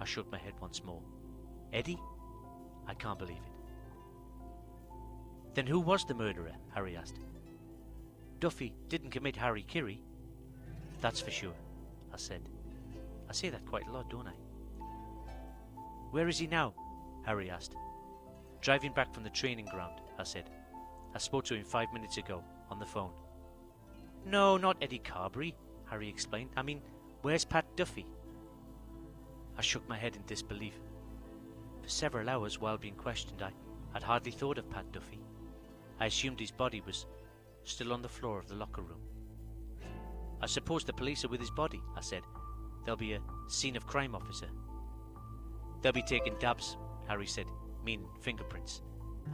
Speaker 2: I shook my head once more. Eddie? I can't believe it. Then who was the murderer? Harry asked. Duffy didn't commit Harry Kiri. That's for sure, I said. I say that quite a lot, don't I? Where is he now? Harry asked. Driving back from the training ground, I said. I spoke to him five minutes ago, on the phone. No, not Eddie Carberry, Harry explained. I mean, where's Pat Duffy? I shook my head in disbelief. For several hours while being questioned, I had hardly thought of Pat Duffy. I assumed his body was still on the floor of the locker room. I suppose the police are with his body, I said. There'll be a scene of crime officer. They'll be taking dabs, Harry said, meaning fingerprints.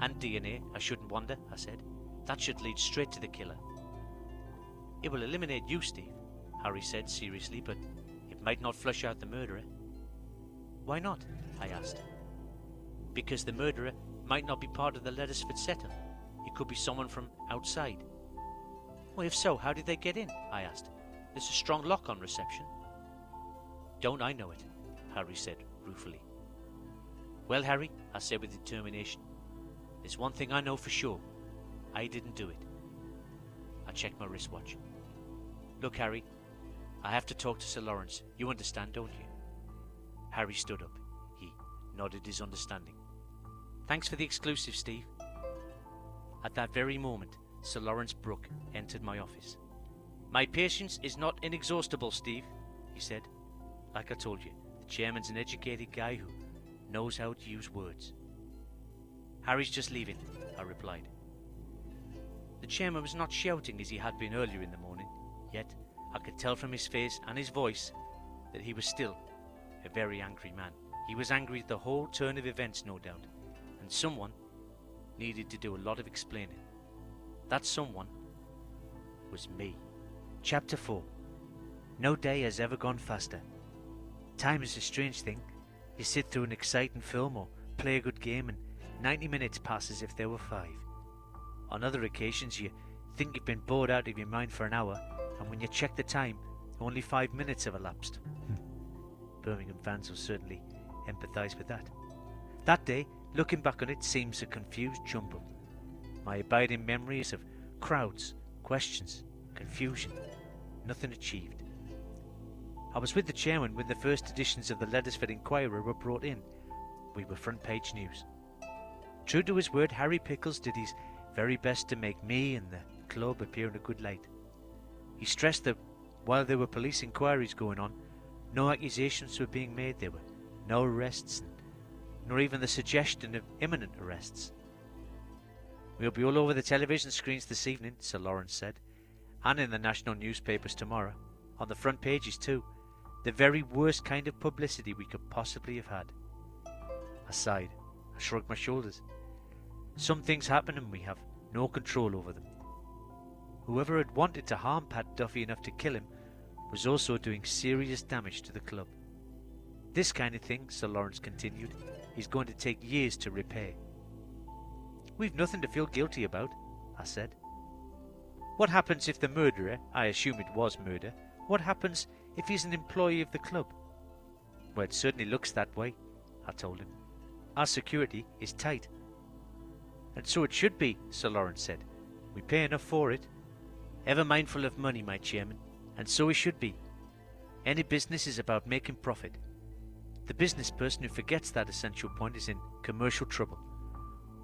Speaker 2: And DNA, I shouldn't wonder, I said. That should lead straight to the killer. It will eliminate you, Steve, Harry said seriously, but it might not flush out the murderer. Why not? I asked. Because the murderer might not be part of the Leddersford setup. It could be someone from outside. Well, if so, how did they get in? I asked. There's a strong lock on reception. Don't I know it? Harry said ruefully. Well, Harry, I said with determination, there's one thing I know for sure. I didn't do it. I checked my wristwatch. Look, Harry, I have to talk to Sir Lawrence. You understand, don't you? Harry stood up. He nodded his understanding. Thanks for the exclusive, Steve. At that very moment, Sir Lawrence Brooke entered my office. My patience is not inexhaustible, Steve, he said. Like I told you, the chairman's an educated guy who knows how to use words. Harry's just leaving, I replied. The chairman was not shouting as he had been earlier in the morning, yet I could tell from his face and his voice that he was still a very angry man. He was angry at the whole turn of events, no doubt, and someone needed to do a lot of explaining. That someone was me. Chapter 4 No day has ever gone faster. Time is a strange thing. You sit through an exciting film or play a good game, and 90 minutes pass as if there were five. On other occasions, you think you've been bored out of your mind for an hour, and when you check the time, only five minutes have elapsed. Hmm. Birmingham fans will certainly empathise with that. That day, looking back on it, seems a confused jumble. My abiding memories of crowds, questions, confusion, nothing achieved. I was with the chairman when the first editions of the Leddersford Inquirer were brought in. We were front page news. True to his word, Harry Pickles did his very best to make me and the club appear in a good light. He stressed that while there were police inquiries going on, no accusations were being made, there were no arrests, nor even the suggestion of imminent arrests. We'll be all over the television screens this evening, Sir Lawrence said, and in the national newspapers tomorrow, on the front pages too. The very worst kind of publicity we could possibly have had. I sighed. I shrugged my shoulders. Some things happen and we have no control over them. Whoever had wanted to harm Pat Duffy enough to kill him was also doing serious damage to the club. This kind of thing, Sir Lawrence continued, is going to take years to repair. We've nothing to feel guilty about, I said. What happens if the murderer, I assume it was murder, what happens if he's an employee of the club? Well, it certainly looks that way, I told him. Our security is tight. And so it should be, Sir Lawrence said. We pay enough for it. Ever mindful of money, my chairman, and so we should be. Any business is about making profit. The business person who forgets that essential point is in commercial trouble.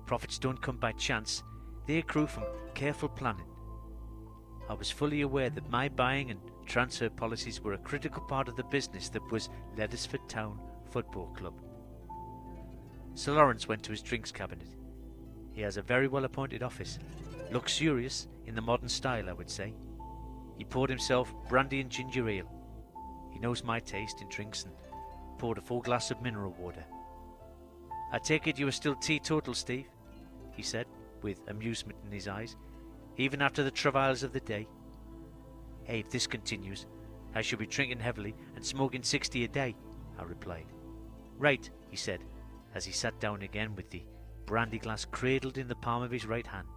Speaker 2: Profits don't come by chance, they accrue from careful planning. I was fully aware that my buying and transfer policies were a critical part of the business that was Leddersford Town Football Club. Sir Lawrence went to his drinks cabinet. He has a very well appointed office. Luxurious in the modern style, I would say. He poured himself brandy and ginger ale. He knows my taste in drinks and poured a full glass of mineral water. I take it you are still teetotal, Steve? he said, with amusement in his eyes, even after the travails of the day. Hey, if this continues, I shall be drinking heavily and smoking sixty a day, I replied. Right, he said, as he sat down again with the brandy glass cradled in the palm of his right hand.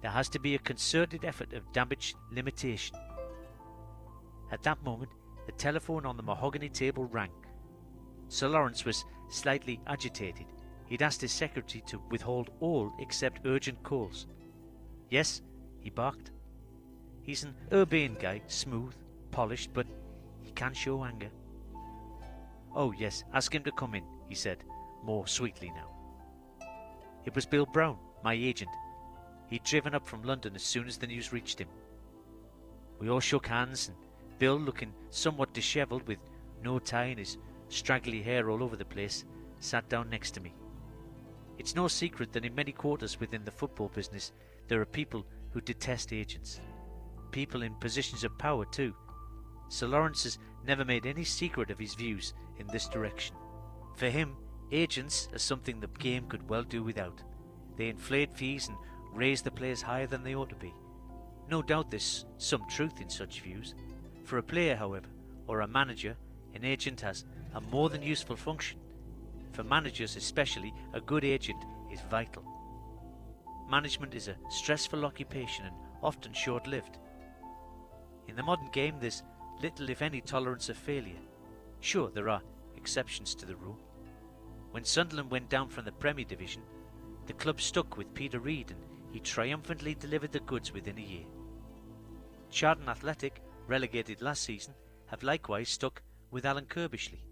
Speaker 2: There has to be a concerted effort of damage limitation. At that moment, the telephone on the mahogany table rang. Sir Lawrence was slightly agitated. He'd asked his secretary to withhold all except urgent calls. Yes, he barked. He's an urbane guy, smooth, polished, but he can show anger. Oh, yes, ask him to come in, he said, more sweetly now. It was Bill Brown, my agent. He'd driven up from London as soon as the news reached him. We all shook hands, and Bill, looking somewhat dishevelled with no tie and his straggly hair all over the place, sat down next to me. It's no secret that in many quarters within the football business there are people who detest agents. People in positions of power, too. Sir Lawrence has never made any secret of his views in this direction. For him, agents are something the game could well do without. They inflate fees and raise the players higher than they ought to be. No doubt there's some truth in such views. For a player, however, or a manager, an agent has a more than useful function. For managers especially, a good agent is vital. Management is a stressful occupation and often short lived. In the modern game, there's little, if any, tolerance of failure. Sure, there are exceptions to the rule. When Sunderland went down from the Premier Division, the club stuck with Peter Reid and he triumphantly delivered the goods within a year. Charlton Athletic, relegated last season, have likewise stuck with Alan Curbishley.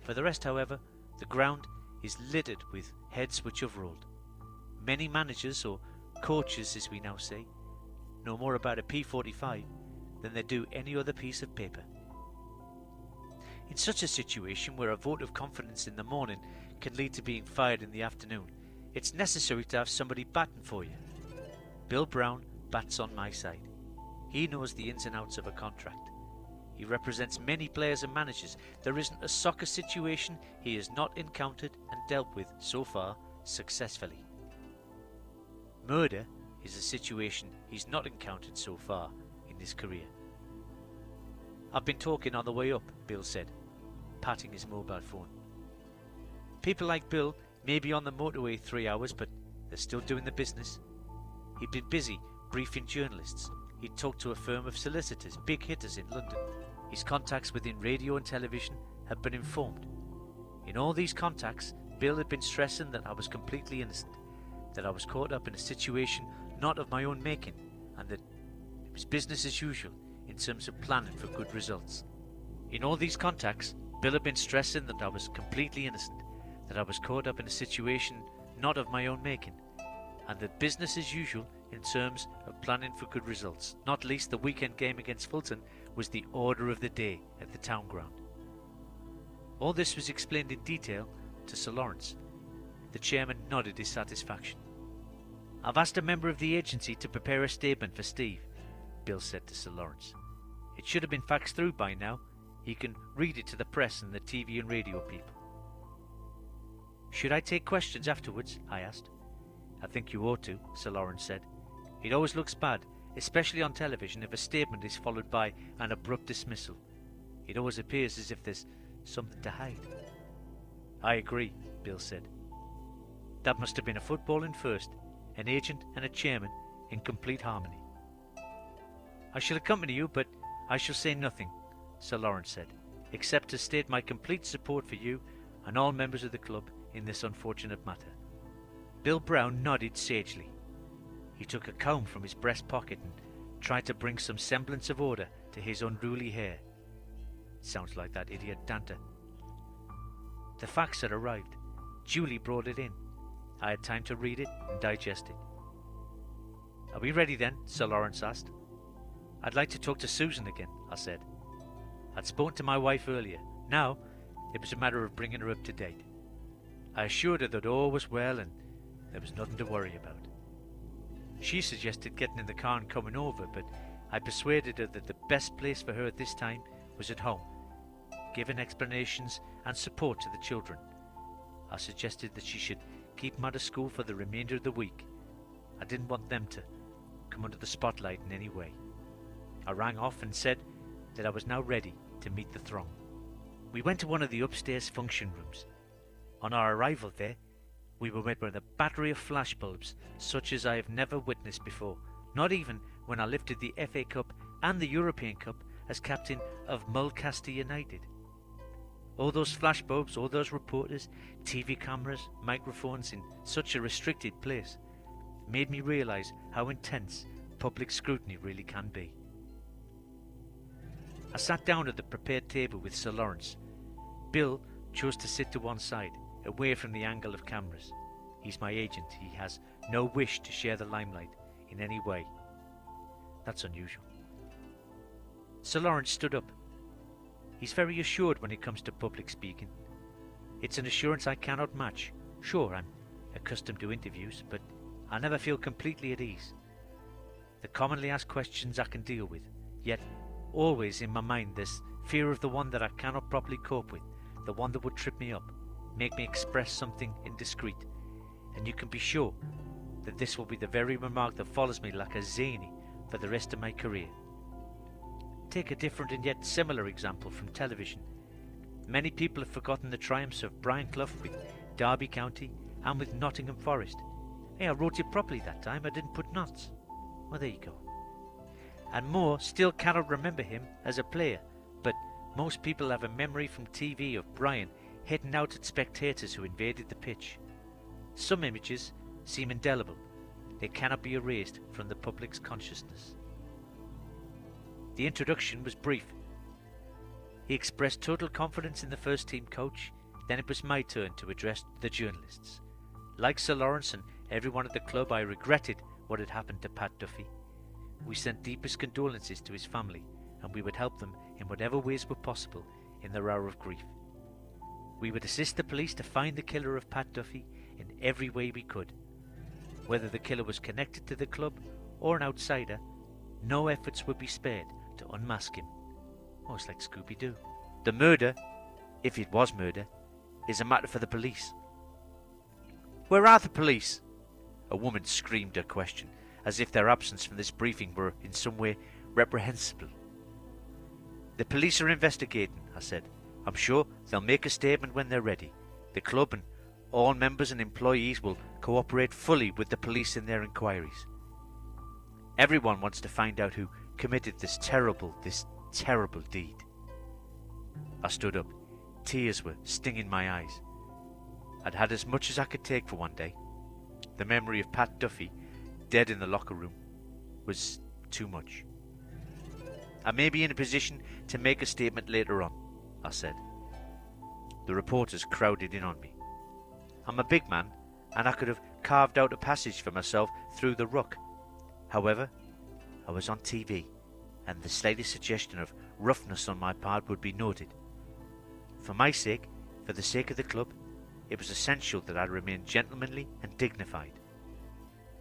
Speaker 2: For the rest, however, the ground is littered with heads which have rolled. Many managers, or coaches as we now say, know more about a P45 than they do any other piece of paper. In such a situation where a vote of confidence in the morning can lead to being fired in the afternoon, it's necessary to have somebody batting for you. Bill Brown bats on my side. He knows the ins and outs of a contract. He represents many players and managers. There isn't a soccer situation he has not encountered and dealt with so far successfully. Murder is a situation he's not encountered so far in his career. I've been talking on the way up, Bill said, patting his mobile phone. People like Bill may be on the motorway three hours, but they're still doing the business. He'd been busy briefing journalists. He'd talked to a firm of solicitors, big hitters in London. His contacts within radio and television had been informed. In all these contacts, Bill had been stressing that I was completely innocent, that I was caught up in a situation not of my own making, and that it was business as usual in terms of planning for good results. In all these contacts, Bill had been stressing that I was completely innocent, that I was caught up in a situation not of my own making, and that business as usual in terms of planning for good results, not least the weekend game against Fulton, was the order of the day at the town ground. All this was explained in detail to Sir Lawrence. The chairman nodded his satisfaction. I've asked a member of the agency to prepare a statement for Steve, Bill said to Sir Lawrence. It should have been faxed through by now. He can read it to the press and the TV and radio people. Should I take questions afterwards? I asked. I think you ought to, Sir Lawrence said. It always looks bad, especially on television, if a statement is followed by an abrupt dismissal. It always appears as if there's something to hide. I agree, Bill said. That must have been a footballing first, an agent and a chairman in complete harmony. I shall accompany you, but I shall say nothing, Sir Lawrence said, except to state my complete support for you and all members of the club in this unfortunate matter. Bill Brown nodded sagely. He took a comb from his breast pocket and tried to bring some semblance of order to his unruly hair. Sounds like that idiot Dante. The fax had arrived. Julie brought it in. I had time to read it and digest it. Are we ready then? Sir Lawrence asked. I'd like to talk to Susan again, I said. I'd spoken to my wife earlier. Now, it was a matter of bringing her up to date. I assured her that all was well and there was nothing to worry about. She suggested getting in the car and coming over, but I persuaded her that the best place for her at this time was at home, giving explanations and support to the children. I suggested that she should keep them out of school for the remainder of the week. I didn't want them to come under the spotlight in any way. I rang off and said that I was now ready to meet the throng. We went to one of the upstairs function rooms. On our arrival there, we were met with a battery of flashbulbs such as I have never witnessed before, not even when I lifted the FA Cup and the European Cup as captain of Mulcaster United. All those flashbulbs, all those reporters, TV cameras, microphones in such a restricted place made me realise how intense public scrutiny really can be. I sat down at the prepared table with Sir Lawrence. Bill chose to sit to one side, away from the angle of cameras. He's my agent. He has no wish to share the limelight in any way. That's unusual. Sir Lawrence stood up. He's very assured when it comes to public speaking. It's an assurance I cannot match. Sure, I'm accustomed to interviews, but I never feel completely at ease. The commonly asked questions I can deal with, yet always in my mind this fear of the one that I cannot properly cope with, the one that would trip me up, make me express something indiscreet. And you can be sure that this will be the very remark that follows me like a zany for the rest of my career. Take a different and yet similar example from television. Many people have forgotten the triumphs of Brian Clough with Derby County and with Nottingham Forest. Hey, I wrote it properly that time, I didn't put knots. Well, there you go. And more still cannot remember him as a player, but most people have a memory from TV of Brian hitting out at spectators who invaded the pitch. Some images seem indelible, they cannot be erased from the public's consciousness. The introduction was brief. He expressed total confidence in the first team coach, then it was my turn to address the journalists. Like Sir Lawrence and everyone at the club, I regretted what had happened to Pat Duffy. We sent deepest condolences to his family, and we would help them in whatever ways were possible in their hour of grief. We would assist the police to find the killer of Pat Duffy in every way we could. Whether the killer was connected to the club or an outsider, no efforts would be spared to unmask him. It's like Scooby Doo. The murder, if it was murder, is a matter for the police. Where are the police? A woman screamed her question, as if their absence from this briefing were in some way reprehensible. The police are investigating, I said. I'm sure they'll make a statement when they're ready. The club and all members and employees will cooperate fully with the police in their inquiries. Everyone wants to find out who committed this terrible, this terrible deed. I stood up. Tears were stinging my eyes. I'd had as much as I could take for one day. The memory of Pat Duffy, dead in the locker room, was too much. I may be in a position to make a statement later on, I said. The reporters crowded in on me. I'm a big man, and I could have carved out a passage for myself through the ruck. However, I was on TV, and the slightest suggestion of roughness on my part would be noted. For my sake, for the sake of the club, it was essential that I remain gentlemanly and dignified.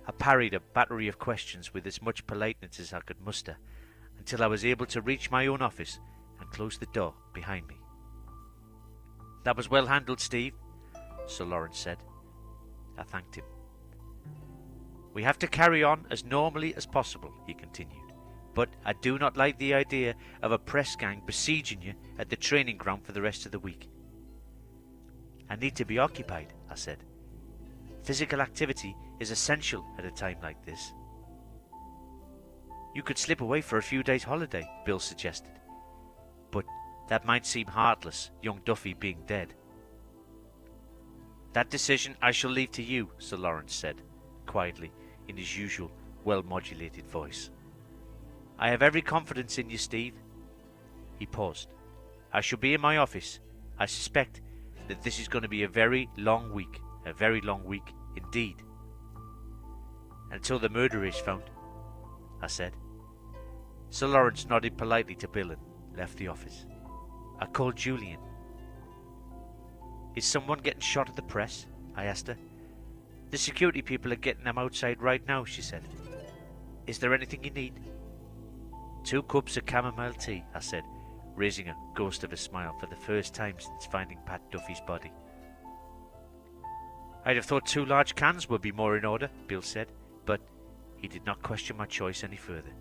Speaker 2: I parried a battery of questions with as much politeness as I could muster until I was able to reach my own office and close the door behind me. That was well handled, Steve, Sir Lawrence said. I thanked him. We have to carry on as normally as possible, he continued. But I do not like the idea of a press gang besieging you at the training ground for the rest of the week. I need to be occupied, I said. Physical activity is essential at a time like this. You could slip away for a few days' holiday, Bill suggested. That might seem heartless, young Duffy being dead. That decision I shall leave to you, Sir Lawrence said, quietly, in his usual well modulated voice. I have every confidence in you, Steve. He paused. I shall be in my office. I suspect that this is going to be a very long week, a very long week indeed. Until the murderer is found, I said. Sir Lawrence nodded politely to Bill and left the office. I called Julian. Is someone getting shot at the press? I asked her. The security people are getting them outside right now, she said. Is there anything you need? Two cups of chamomile tea, I said, raising a ghost of a smile for the first time since finding Pat Duffy's body. I'd have thought two large cans would be more in order, Bill said, but he did not question my choice any further.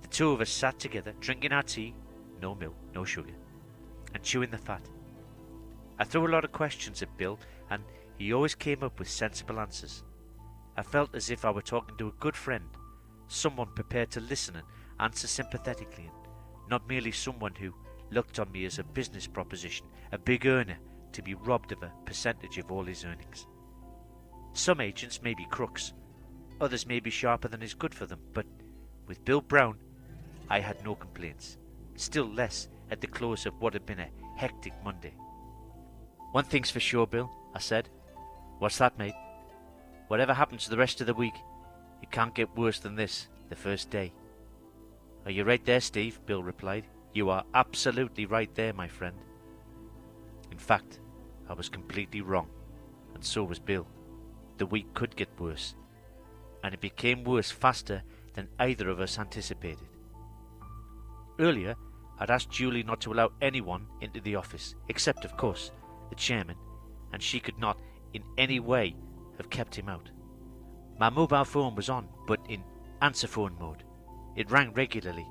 Speaker 2: The two of us sat together, drinking our tea, no milk, no sugar, and chewing the fat. I threw a lot of questions at Bill, and he always came up with sensible answers. I felt as if I were talking to a good friend, someone prepared to listen and answer sympathetically, and not merely someone who looked on me as a business proposition, a big earner to be robbed of a percentage of all his earnings. Some agents may be crooks, others may be sharper than is good for them, but with Bill Brown, I had no complaints, still less at the close of what had been a hectic Monday. One thing's for sure, Bill, I said. What's that, mate? Whatever happens to the rest of the week, it can't get worse than this, the first day. Are you right there, Steve? Bill replied. You are absolutely right there, my friend. In fact, I was completely wrong, and so was Bill. The week could get worse, and it became worse faster than either of us anticipated. Earlier, I'd asked Julie not to allow anyone into the office, except, of course, the chairman, and she could not in any way have kept him out. My mobile phone was on, but in answer phone mode. It rang regularly.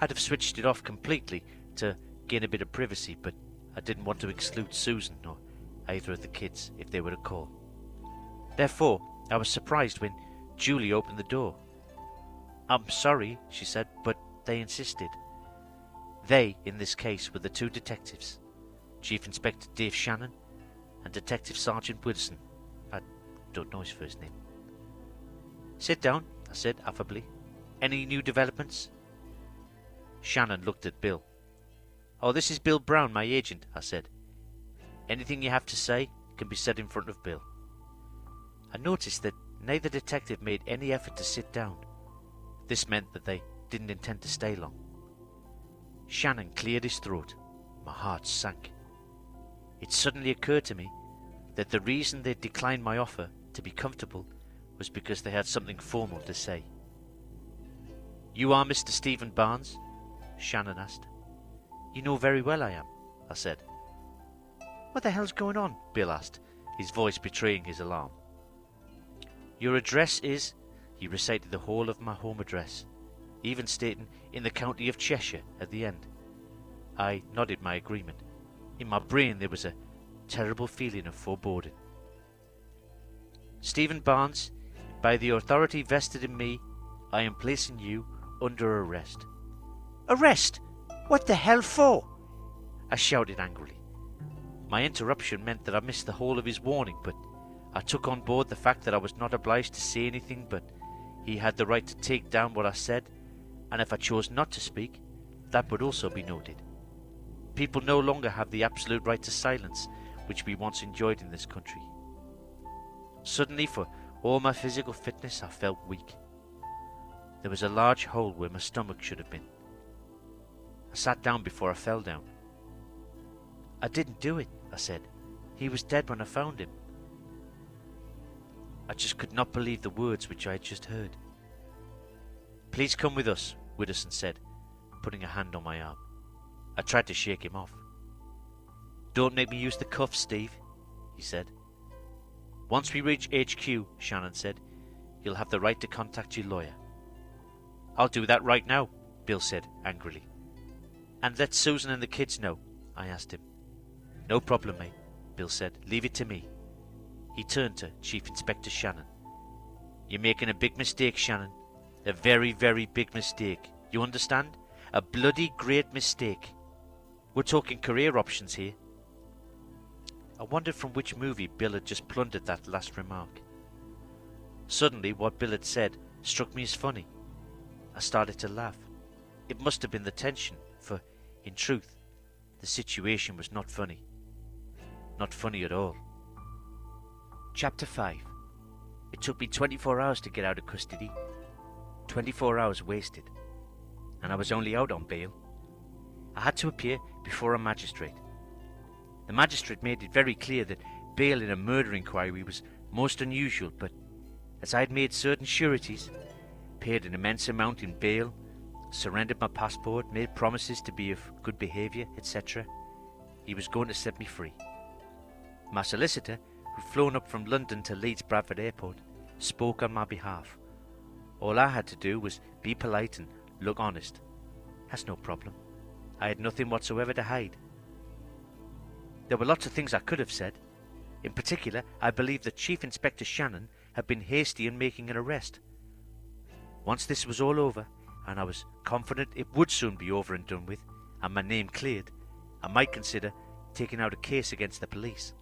Speaker 2: I'd have switched it off completely to gain a bit of privacy, but I didn't want to exclude Susan or either of the kids if they were to call. Therefore, I was surprised when Julie opened the door. I'm sorry, she said, but they insisted. They, in this case, were the two detectives Chief Inspector Dave Shannon and Detective Sergeant Wilson. I don't know his first name. Sit down, I said affably. Any new developments? Shannon looked at Bill. Oh, this is Bill Brown, my agent, I said. Anything you have to say can be said in front of Bill. I noticed that neither detective made any effort to sit down. This meant that they didn't intend to stay long. Shannon cleared his throat. My heart sank. It suddenly occurred to me that the reason they'd declined my offer to be comfortable was because they had something formal to say. You are Mr. Stephen Barnes? Shannon asked. You know very well I am, I said. What the hell's going on? Bill asked, his voice betraying his alarm. Your address is. He recited the whole of my home address, even stating in the county of Cheshire at the end. I nodded my agreement. In my brain there was a terrible feeling of foreboding. Stephen Barnes, by the authority vested in me, I am placing you under arrest. Arrest? What the hell for? I shouted angrily. My interruption meant that I missed the whole of his warning, but I took on board the fact that I was not obliged to say anything, but he had the right to take down what I said, and if I chose not to speak, that would also be noted. People no longer have the absolute right to silence which we once enjoyed in this country. Suddenly, for all my physical fitness, I felt weak. There was a large hole where my stomach should have been. I sat down before I fell down. I didn't do it, I said. He was dead when I found him. I just could not believe the words which I had just heard. Please come with us, Widdowson said, putting a hand on my arm. I tried to shake him off. Don't make me use the cuffs, Steve, he said. Once we reach HQ, Shannon said, you'll have the right to contact your lawyer. I'll do that right now, Bill said angrily. And let Susan and the kids know, I asked him. No problem, mate, Bill said. Leave it to me. He turned to Chief Inspector Shannon. You're making a big mistake, Shannon. A very, very big mistake. You understand? A bloody great mistake. We're talking career options here. I wondered from which movie Bill had just plundered that last remark. Suddenly, what Bill had said struck me as funny. I started to laugh. It must have been the tension, for in truth, the situation was not funny. Not funny at all. Chapter 5 It took me 24 hours to get out of custody. 24 hours wasted. And I was only out on bail. I had to appear before a magistrate. The magistrate made it very clear that bail in a murder inquiry was most unusual, but as I had made certain sureties, paid an immense amount in bail, surrendered my passport, made promises to be of good behaviour, etc. He was going to set me free. My solicitor, who'd flown up from London to Leeds Bradford Airport, spoke on my behalf. All I had to do was be polite and look honest. That's no problem. I had nothing whatsoever to hide. There were lots of things I could have said. In particular, I believe that Chief Inspector Shannon had been hasty in making an arrest. Once this was all over, and I was confident it would soon be over and done with, and my name cleared, I might consider taking out a case against the police.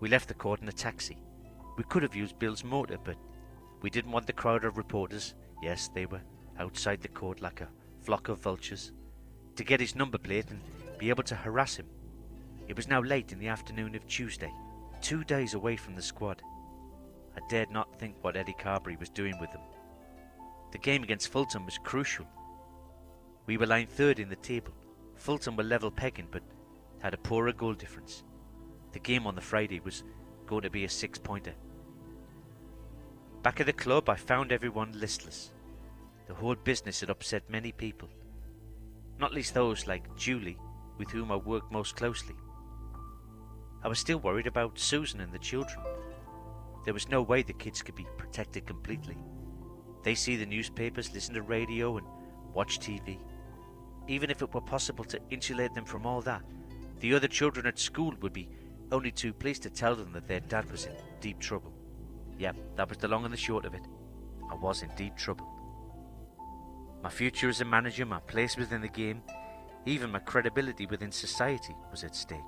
Speaker 2: We left the court in a taxi. We could have used Bill's motor, but we didn't want the crowd of reporters, yes, they were outside the court like a flock of vultures, to get his number plate and be able to harass him. It was now late in the afternoon of Tuesday, two days away from the squad. I dared not think what Eddie Carberry was doing with them. The game against Fulton was crucial. We were lying third in the table. Fulton were level pegging but had a poorer goal difference. The game on the Friday was going to be a six pointer. Back at the club, I found everyone listless. The whole business had upset many people, not least those like Julie, with whom I worked most closely. I was still worried about Susan and the children. There was no way the kids could be protected completely. They see the newspapers, listen to radio, and watch TV. Even if it were possible to insulate them from all that, the other children at school would be only too pleased to tell them that their dad was in deep trouble. Yep, that was the long and the short of it. I was in deep trouble. My future as a manager, my place within the game, even my credibility within society was at stake.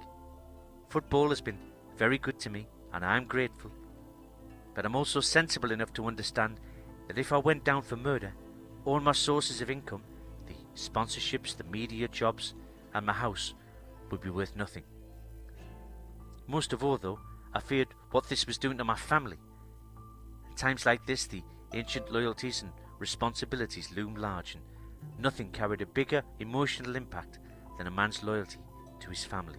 Speaker 2: Football has been very good to me, and I am grateful. But I'm also sensible enough to understand that if I went down for murder, all my sources of income, the sponsorships, the media jobs, and my house, would be worth nothing. Most of all, though, I feared what this was doing to my family. At times like this, the ancient loyalties and responsibilities loom large, and nothing carried a bigger emotional impact than a man's loyalty to his family.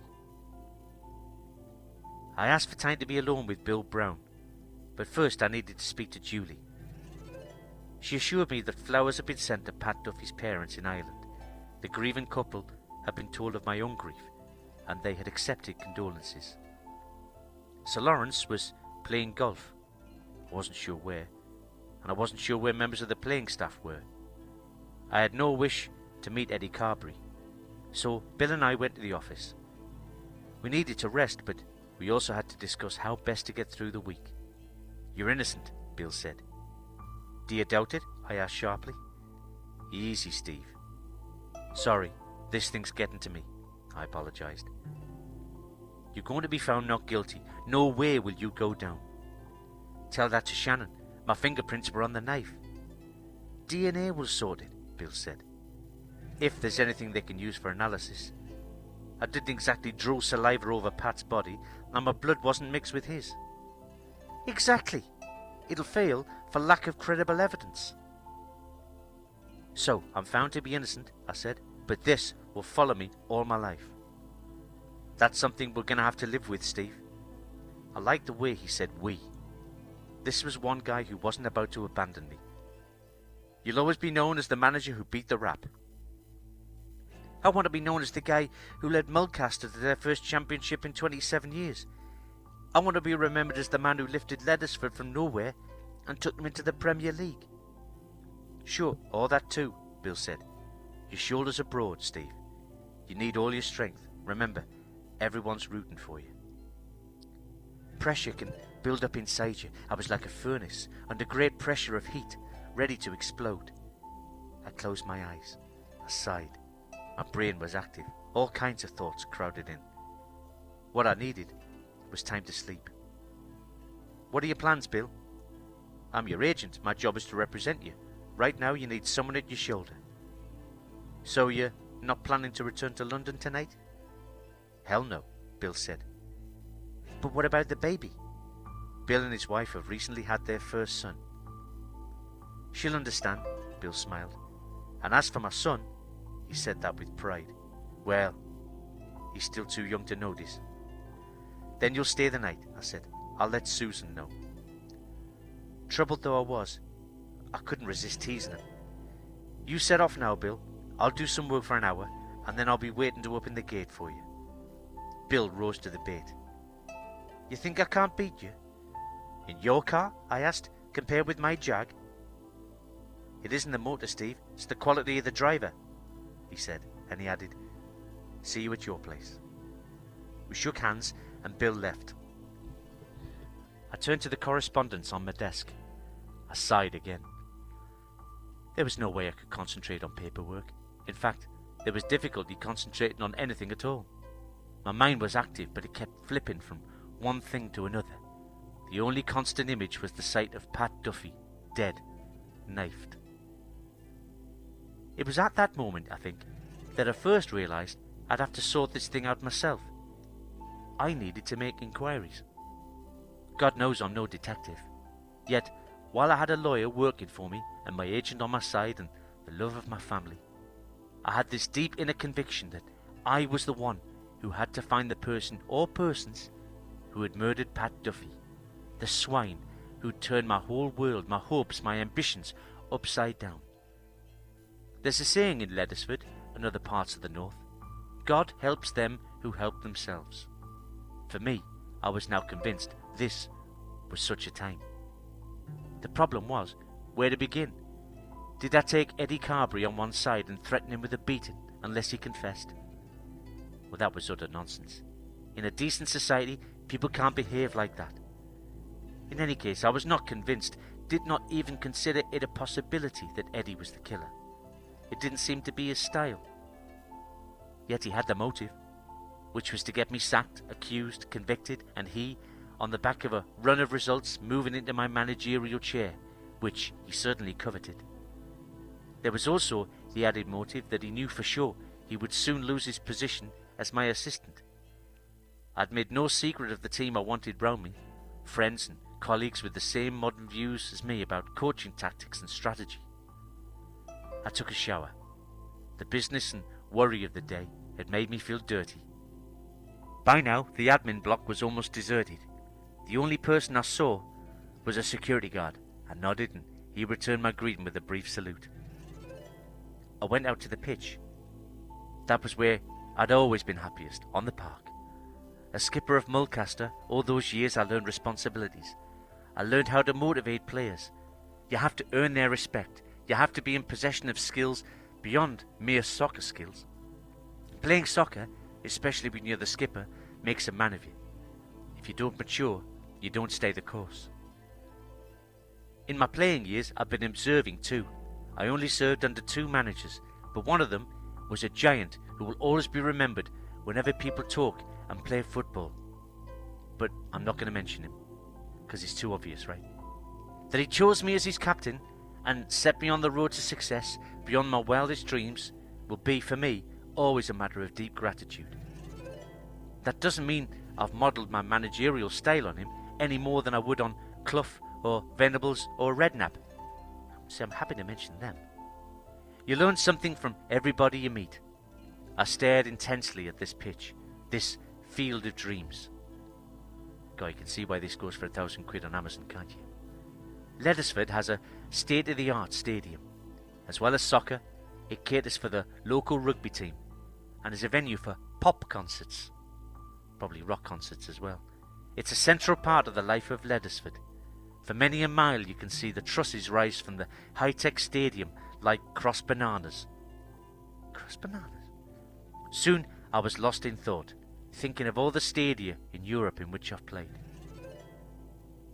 Speaker 2: I asked for time to be alone with Bill Brown, but first I needed to speak to Julie. She assured me that flowers had been sent to Pat Duffy's parents in Ireland. The grieving couple had been told of my own grief, and they had accepted condolences. Sir Lawrence was playing golf. Wasn't sure where, and I wasn't sure where members of the playing staff were. I had no wish to meet Eddie Carberry, so Bill and I went to the office. We needed to rest, but we also had to discuss how best to get through the week. You're innocent, Bill said. Do you doubt it? I asked sharply. Easy, Steve. Sorry, this thing's getting to me, I apologized. You're going to be found not guilty. No way will you go down. Tell that to Shannon. My fingerprints were on the knife. DNA was sorted, Bill said. If there's anything they can use for analysis. I didn't exactly draw saliva over Pat's body, and my blood wasn't mixed with his. Exactly. It'll fail for lack of credible evidence. So, I'm found to be innocent, I said, but this will follow me all my life. That's something we're going to have to live with, Steve. I like the way he said we. This was one guy who wasn't about to abandon me. You'll always be known as the manager who beat the rap. I want to be known as the guy who led Mulcaster to their first championship in 27 years. I want to be remembered as the man who lifted Leddersford from nowhere and took them into the Premier League. Sure, all that too, Bill said. Your shoulders are broad, Steve. You need all your strength. Remember, everyone's rooting for you. Pressure can build up inside you. I was like a furnace, under great pressure of heat, ready to explode. I closed my eyes. I sighed. My brain was active. All kinds of thoughts crowded in. What I needed was time to sleep. What are your plans, Bill? I'm your agent. My job is to represent you. Right now, you need someone at your shoulder. So you're not planning to return to London tonight? Hell no, Bill said. But what about the baby? Bill and his wife have recently had their first son. She'll understand, Bill smiled. And as for my son, he said that with pride. Well, he's still too young to notice. Then you'll stay the night, I said. I'll let Susan know. Troubled though I was, I couldn't resist teasing him. You set off now, Bill. I'll do some work for an hour, and then I'll be waiting to open the gate for you. Bill rose to the bait. You think I can't beat you? In your car? I asked, compared with my Jag. It isn't the motor, Steve. It's the quality of the driver, he said, and he added, See you at your place. We shook hands, and Bill left. I turned to the correspondence on my desk. I sighed again. There was no way I could concentrate on paperwork. In fact, there was difficulty concentrating on anything at all. My mind was active, but it kept flipping from one thing to another. The only constant image was the sight of Pat Duffy, dead, knifed. It was at that moment, I think, that I first realised I'd have to sort this thing out myself. I needed to make inquiries. God knows I'm no detective. Yet, while I had a lawyer working for me and my agent on my side and the love of my family, I had this deep inner conviction that I was the one who had to find the person or persons who had murdered Pat Duffy, the swine who'd turned my whole world, my hopes, my ambitions upside down. There's a saying in Leddersford and other parts of the north God helps them who help themselves. For me, I was now convinced this was such a time. The problem was where to begin. Did I take Eddie Carberry on one side and threaten him with a beating unless he confessed? Well, that was utter nonsense. In a decent society, people can't behave like that. In any case, I was not convinced, did not even consider it a possibility that Eddie was the killer. It didn't seem to be his style. Yet he had the motive, which was to get me sacked, accused, convicted, and he, on the back of a run of results, moving into my managerial chair, which he certainly coveted. There was also the added motive that he knew for sure he would soon lose his position as my assistant. I'd made no secret of the team I wanted round me, friends and colleagues with the same modern views as me about coaching tactics and strategy. I took a shower. The business and worry of the day had made me feel dirty. By now, the admin block was almost deserted. The only person I saw was a security guard. I nodded and he returned my greeting with a brief salute. I went out to the pitch. That was where I'd always been happiest, on the park. As skipper of Mulcaster, all those years I learned responsibilities. I learned how to motivate players. You have to earn their respect. You have to be in possession of skills beyond mere soccer skills. Playing soccer, especially when you're the skipper, makes a man of you. If you don't mature, you don't stay the course. In my playing years, I've been observing too. I only served under two managers, but one of them was a giant who will always be remembered whenever people talk and play football. But I'm not going to mention him, because it's too obvious, right? That he chose me as his captain and set me on the road to success beyond my wildest dreams will be, for me, always a matter of deep gratitude. That doesn't mean I've modelled my managerial style on him any more than I would on Clough or Venables or Redknapp. So I'm happy to mention them. You learn something from everybody you meet. I stared intensely at this pitch, this field of dreams. God, you can see why this goes for a thousand quid on Amazon, can't you? Leddersford has a state of the art stadium. As well as soccer, it caters for the local rugby team and is a venue for pop concerts. Probably rock concerts as well. It's a central part of the life of Leddersford. For many a mile you can see the trusses rise from the high-tech stadium like cross bananas. Cross bananas? Soon I was lost in thought, thinking of all the stadia in Europe in which I've played.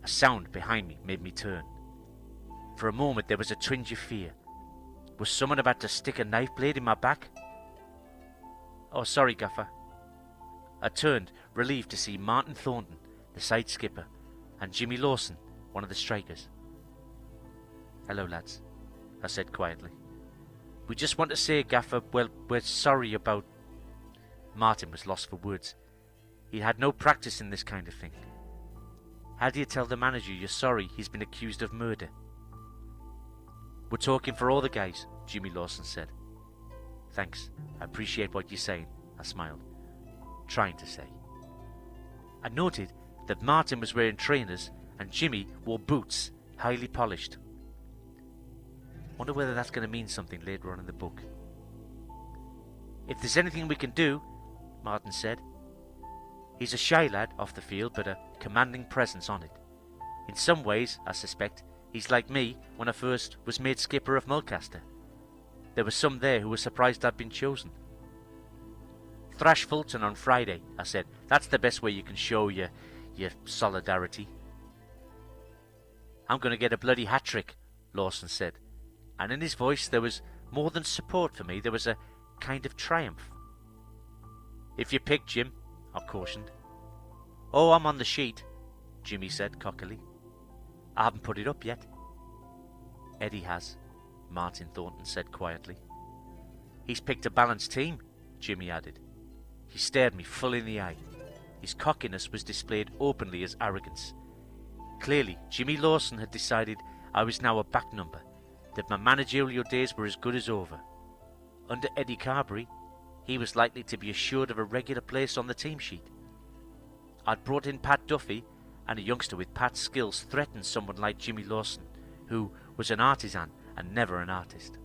Speaker 2: A sound behind me made me turn. For a moment there was a twinge of fear. Was someone about to stick a knife blade in my back? Oh, sorry, Gaffer. I turned, relieved to see Martin Thornton, the side skipper, and Jimmy Lawson, one of the strikers. Hello, lads, I said quietly. We just want to say, Gaffer, well, we're sorry about. Martin was lost for words. He had no practice in this kind of thing. How do you tell the manager you're sorry he's been accused of murder? We're talking for all the guys, Jimmy Lawson said. Thanks. I appreciate what you're saying, I smiled. Trying to say. I noted that Martin was wearing trainers and Jimmy wore boots, highly polished. Wonder whether that's going to mean something later on in the book. If there's anything we can do, Martin said. He's a shy lad off the field, but a commanding presence on it. In some ways, I suspect, he's like me when I first was made skipper of Mulcaster. There were some there who were surprised I'd been chosen. Thrash Fulton on Friday, I said. That's the best way you can show your, your solidarity. I'm going to get a bloody hat trick, Lawson said. And in his voice there was more than support for me, there was a kind of triumph. If you pick, Jim, I cautioned. Oh, I'm on the sheet, Jimmy said cockily. I haven't put it up yet. Eddie has, Martin Thornton said quietly. He's picked a balanced team, Jimmy added. He stared me full in the eye. His cockiness was displayed openly as arrogance. Clearly, Jimmy Lawson had decided I was now a back number, that my managerial days were as good as over. Under Eddie Carberry, he was likely to be assured of a regular place on the team sheet. I'd brought in Pat Duffy, and a youngster with Pat's skills threatened someone like Jimmy Lawson, who was an artisan and never an artist.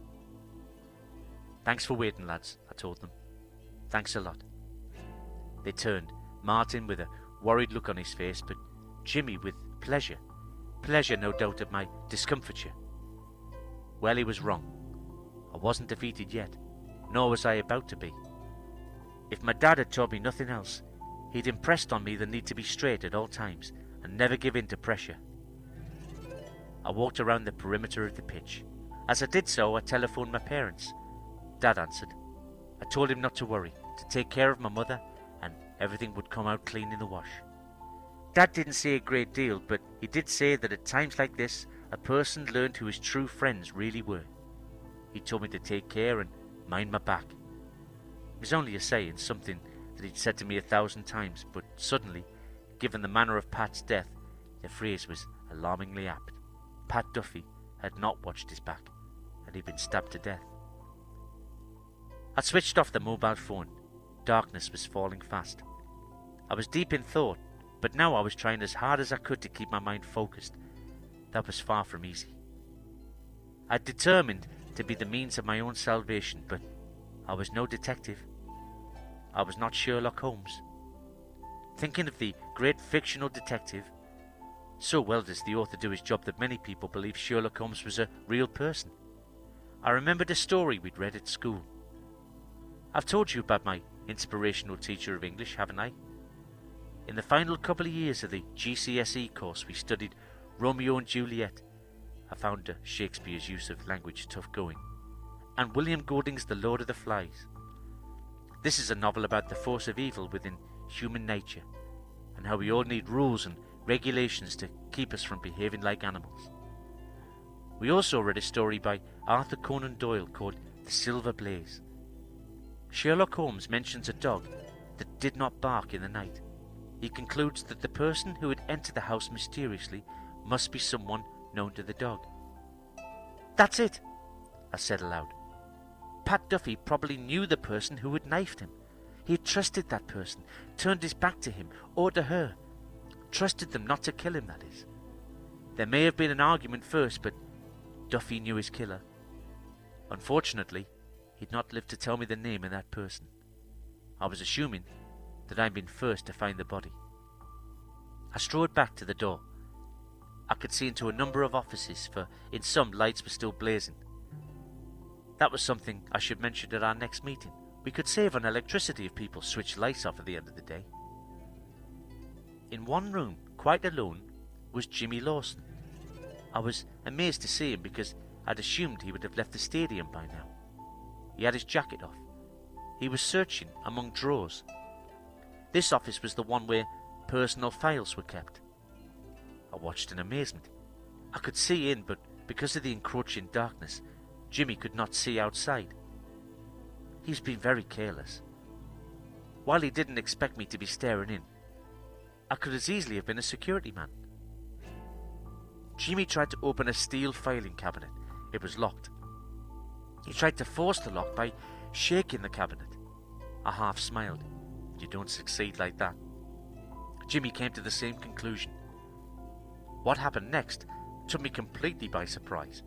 Speaker 2: Thanks for waiting, lads, I told them. Thanks a lot. They turned, Martin with a worried look on his face, but Jimmy with pleasure. Pleasure, no doubt, at my discomfiture. Well, he was wrong. I wasn't defeated yet, nor was I about to be. If my dad had taught me nothing else, he'd impressed on me the need to be straight at all times and never give in to pressure. I walked around the perimeter of the pitch. As I did so, I telephoned my parents. Dad answered. I told him not to worry, to take care of my mother and everything would come out clean in the wash. Dad didn't say a great deal, but he did say that at times like this, a person learned who his true friends really were. He told me to take care and mind my back. It was only a saying, something that he'd said to me a thousand times, but suddenly, given the manner of Pat's death, the phrase was alarmingly apt. Pat Duffy had not watched his back, and he'd been stabbed to death. I switched off the mobile phone. Darkness was falling fast. I was deep in thought, but now I was trying as hard as I could to keep my mind focused. That was far from easy. I determined to be the means of my own salvation, but I was no detective. I was not Sherlock Holmes. Thinking of the great fictional detective, so well does the author do his job that many people believe Sherlock Holmes was a real person. I remembered a story we'd read at school. I've told you about my inspirational teacher of English, haven't I? In the final couple of years of the GCSE course, we studied Romeo and Juliet. I found Shakespeare's use of language tough going. And William Golding's The Lord of the Flies. This is a novel about the force of evil within human nature and how we all need rules and regulations to keep us from behaving like animals. We also read a story by Arthur Conan Doyle called The Silver Blaze. Sherlock Holmes mentions a dog that did not bark in the night. He concludes that the person who had entered the house mysteriously must be someone known to the dog. That's it, I said aloud. Pat Duffy probably knew the person who had knifed him. He had trusted that person, turned his back to him or to her. Trusted them not to kill him, that is. There may have been an argument first, but Duffy knew his killer. Unfortunately, he'd not lived to tell me the name of that person. I was assuming that I'd been first to find the body. I strode back to the door. I could see into a number of offices, for in some lights were still blazing. That was something I should mention at our next meeting. We could save on electricity if people switched lights off at the end of the day. In one room, quite alone, was Jimmy Lawson. I was amazed to see him because I'd assumed he would have left the stadium by now. He had his jacket off. He was searching among drawers this office was the one where personal files were kept. I watched in amazement. I could see in, but because of the encroaching darkness, Jimmy could not see outside. He's been very careless. While he didn't expect me to be staring in, I could as easily have been a security man. Jimmy tried to open a steel filing cabinet. It was locked. He tried to force the lock by shaking the cabinet. I half smiled. You don't succeed like that. Jimmy came to the same conclusion. What happened next took me completely by surprise.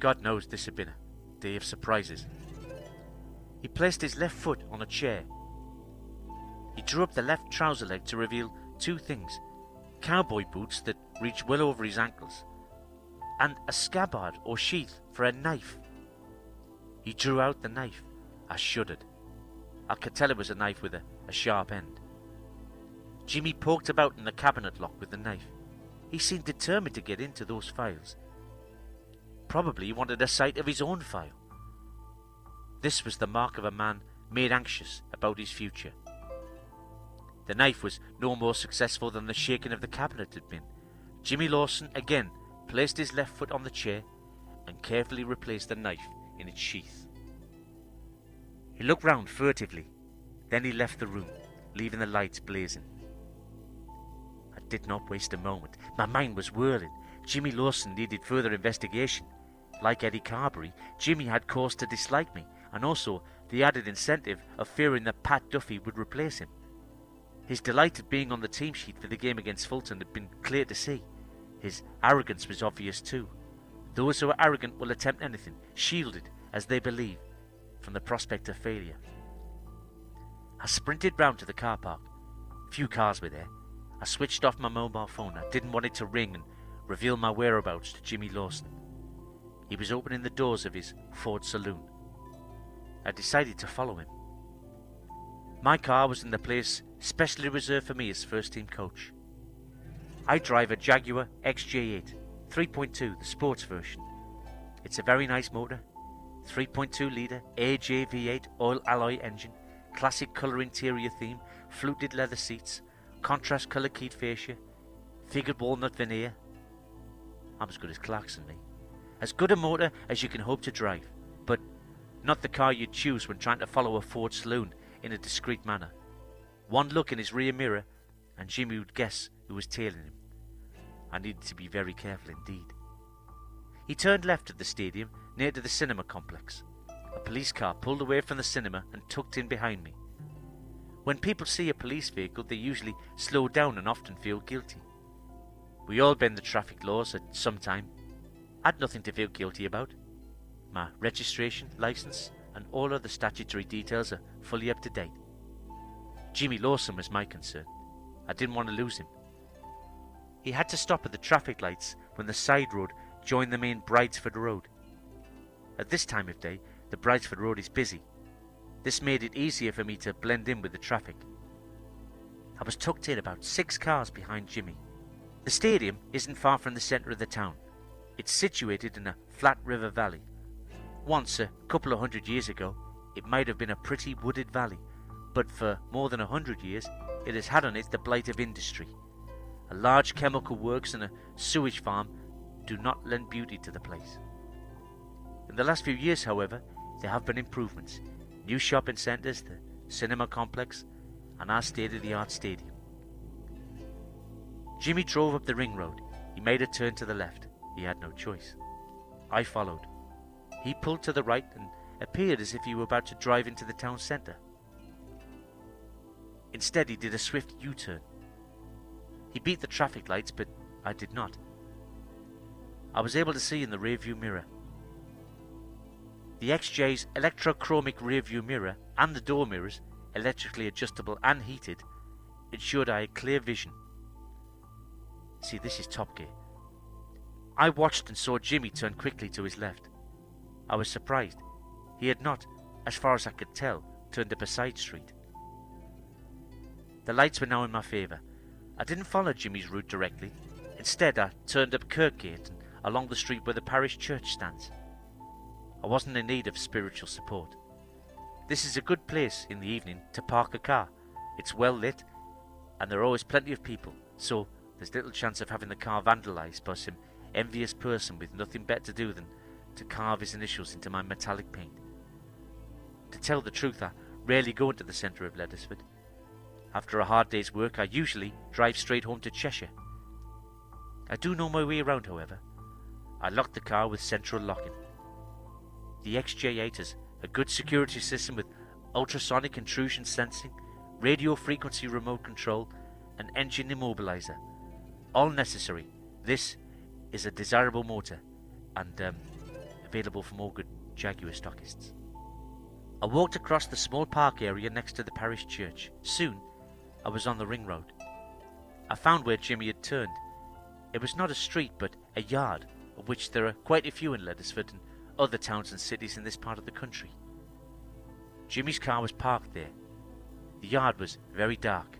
Speaker 2: God knows this had been a day of surprises. He placed his left foot on a chair. He drew up the left trouser leg to reveal two things cowboy boots that reached well over his ankles, and a scabbard or sheath for a knife. He drew out the knife. I shuddered. I could tell it was a knife with a, a sharp end. Jimmy poked about in the cabinet lock with the knife. He seemed determined to get into those files. Probably wanted a sight of his own file. This was the mark of a man made anxious about his future. The knife was no more successful than the shaking of the cabinet had been. Jimmy Lawson again placed his left foot on the chair and carefully replaced the knife in its sheath. He looked round furtively, then he left the room, leaving the lights blazing. I did not waste a moment. My mind was whirling. Jimmy Lawson needed further investigation. Like Eddie Carberry, Jimmy had cause to dislike me, and also the added incentive of fearing that Pat Duffy would replace him. His delight at being on the team sheet for the game against Fulton had been clear to see. His arrogance was obvious too. Those who are arrogant will attempt anything, shielded, as they believe, from the prospect of failure. I sprinted round to the car park. Few cars were there. I switched off my mobile phone. I didn't want it to ring and reveal my whereabouts to Jimmy Lawson. He was opening the doors of his Ford saloon. I decided to follow him. My car was in the place specially reserved for me as first team coach. I drive a Jaguar XJ8 3.2, the sports version. It's a very nice motor. 3.2 litre AJ-V8 all alloy engine, classic colour interior theme, fluted leather seats, contrast colour keyed fascia, figured walnut veneer. I'm as good as Clarkson, me. As good a motor as you can hope to drive, but not the car you'd choose when trying to follow a Ford saloon in a discreet manner. One look in his rear mirror, and Jimmy would guess who was tailing him. I needed to be very careful indeed. He turned left at the stadium, near to the cinema complex. A police car pulled away from the cinema and tucked in behind me. When people see a police vehicle, they usually slow down and often feel guilty. We all bend the traffic laws at some time. I'd nothing to feel guilty about. My registration, license, and all other statutory details are fully up to date. Jimmy Lawson was my concern. I didn't want to lose him. He had to stop at the traffic lights when the side road joined the main Bridesford Road. At this time of day, the Bridesford Road is busy. This made it easier for me to blend in with the traffic. I was tucked in about six cars behind Jimmy. The stadium isn't far from the centre of the town. It's situated in a flat river valley. Once, a couple of hundred years ago, it might have been a pretty wooded valley, but for more than a hundred years, it has had on it the blight of industry. A large chemical works and a sewage farm do not lend beauty to the place. In the last few years, however, there have been improvements. New shopping centres, the cinema complex, and our state of the art stadium. Jimmy drove up the ring road. He made a turn to the left. He had no choice. I followed. He pulled to the right and appeared as if he were about to drive into the town centre. Instead, he did a swift U turn. He beat the traffic lights, but I did not. I was able to see in the rearview mirror. The XJ's electrochromic rearview mirror and the door mirrors, electrically adjustable and heated, ensured I had clear vision. See, this is top gear. I watched and saw Jimmy turn quickly to his left. I was surprised. He had not, as far as I could tell, turned up a side street. The lights were now in my favour. I didn't follow Jimmy's route directly. Instead, I turned up Kirkgate and along the street where the parish church stands. I wasn't in need of spiritual support. This is a good place in the evening to park a car. It's well lit, and there are always plenty of people, so there's little chance of having the car vandalised by some envious person with nothing better to do than to carve his initials into my metallic paint. To tell the truth, I rarely go into the centre of Leddersford. After a hard day's work, I usually drive straight home to Cheshire. I do know my way around, however. I locked the car with central locking. The XJ8 has a good security system with ultrasonic intrusion sensing, radio frequency remote control, and engine immobilizer. All necessary. This is a desirable motor and um, available from all good Jaguar stockists. I walked across the small park area next to the parish church. Soon, I was on the ring road. I found where Jimmy had turned. It was not a street, but a yard, of which there are quite a few in Leddersford and other towns and cities in this part of the country. Jimmy's car was parked there. The yard was very dark.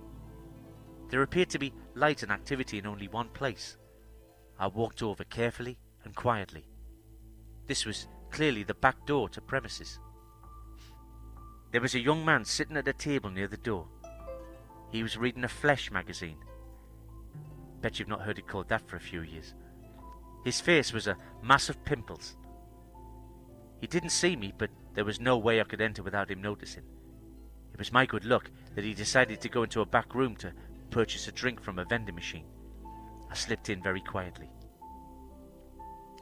Speaker 2: There appeared to be light and activity in only one place. I walked over carefully and quietly. This was clearly the back door to premises. There was a young man sitting at a table near the door. He was reading a Flesh magazine. Bet you've not heard it called that for a few years. His face was a mass of pimples. He didn't see me, but there was no way I could enter without him noticing. It was my good luck that he decided to go into a back room to purchase a drink from a vending machine. I slipped in very quietly.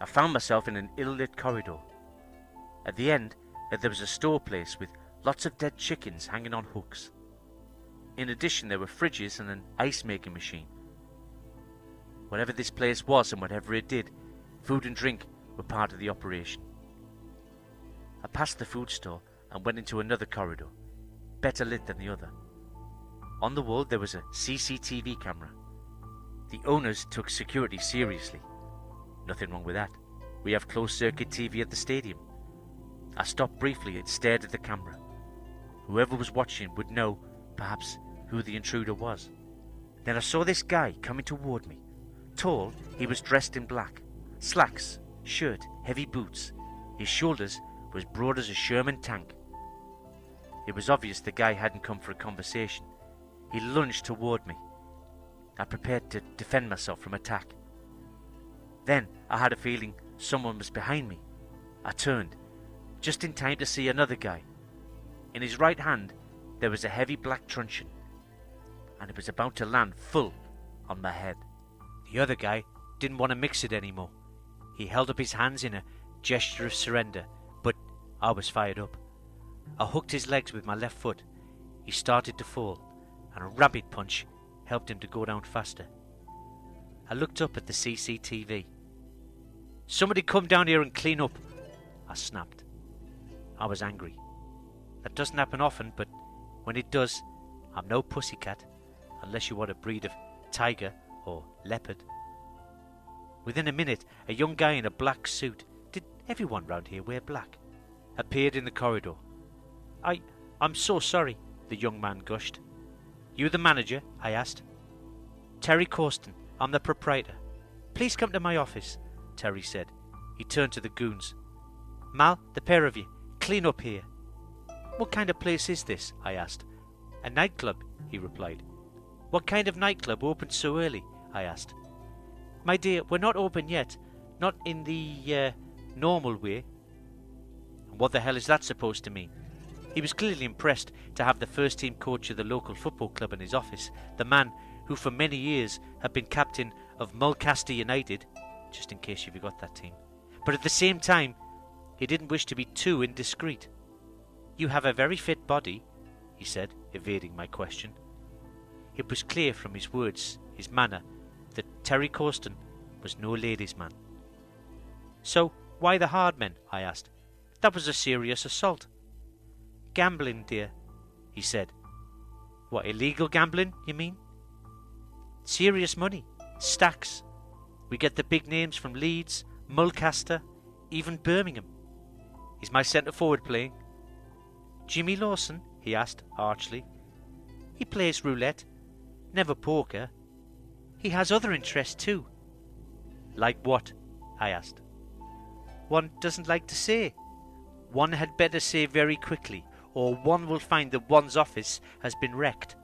Speaker 2: I found myself in an ill lit corridor. At the end, uh, there was a store place with lots of dead chickens hanging on hooks. In addition, there were fridges and an ice making machine. Whatever this place was and whatever it did, food and drink were part of the operation. I passed the food store and went into another corridor, better lit than the other. On the wall there was a CCTV camera. The owners took security seriously. Nothing wrong with that. We have closed circuit TV at the stadium. I stopped briefly and stared at the camera. Whoever was watching would know, perhaps, who the intruder was. Then I saw this guy coming toward me. Tall, he was dressed in black. Slacks, shirt, heavy boots. His shoulders were as broad as a Sherman tank. It was obvious the guy hadn't come for a conversation. He lunged toward me. I prepared to defend myself from attack. Then I had a feeling someone was behind me. I turned, just in time to see another guy. In his right hand there was a heavy black truncheon, and it was about to land full on my head. The other guy didn't want to mix it anymore. He held up his hands in a gesture of surrender, but I was fired up. I hooked his legs with my left foot. He started to fall, and a rabbit punch helped him to go down faster. I looked up at the CCTV. Somebody come down here and clean up, I snapped. I was angry. That doesn't happen often, but when it does, I'm no pussycat, unless you want a breed of tiger or leopard. Within a minute, a young guy in a black suit did everyone round here wear black? appeared in the corridor. I. I'm so sorry, the young man gushed. You the manager? I asked. Terry Corsten. I'm the proprietor. Please come to my office, Terry said. He turned to the goons. Mal, the pair of you, clean up here. What kind of place is this? I asked. A nightclub, he replied. What kind of nightclub opens so early? I asked. My dear, we're not open yet. Not in the, uh, normal way. What the hell is that supposed to mean? He was clearly impressed to have the first team coach of the local football club in his office, the man who for many years had been captain of Mulcaster United, just in case you forgot that team. But at the same time, he didn't wish to be too indiscreet. You have a very fit body, he said, evading my question. It was clear from his words, his manner, that Terry Corsten was no ladies' man. So, why the hard men? I asked. That was a serious assault. Gambling, dear, he said. What, illegal gambling, you mean? Serious money. Stacks. We get the big names from Leeds, Mulcaster, even Birmingham. Is my centre forward playing? Jimmy Lawson? he asked archly. He plays roulette, never poker. He has other interests too. Like what? I asked. One doesn't like to say. One had better say very quickly, or one will find that one's office has been wrecked.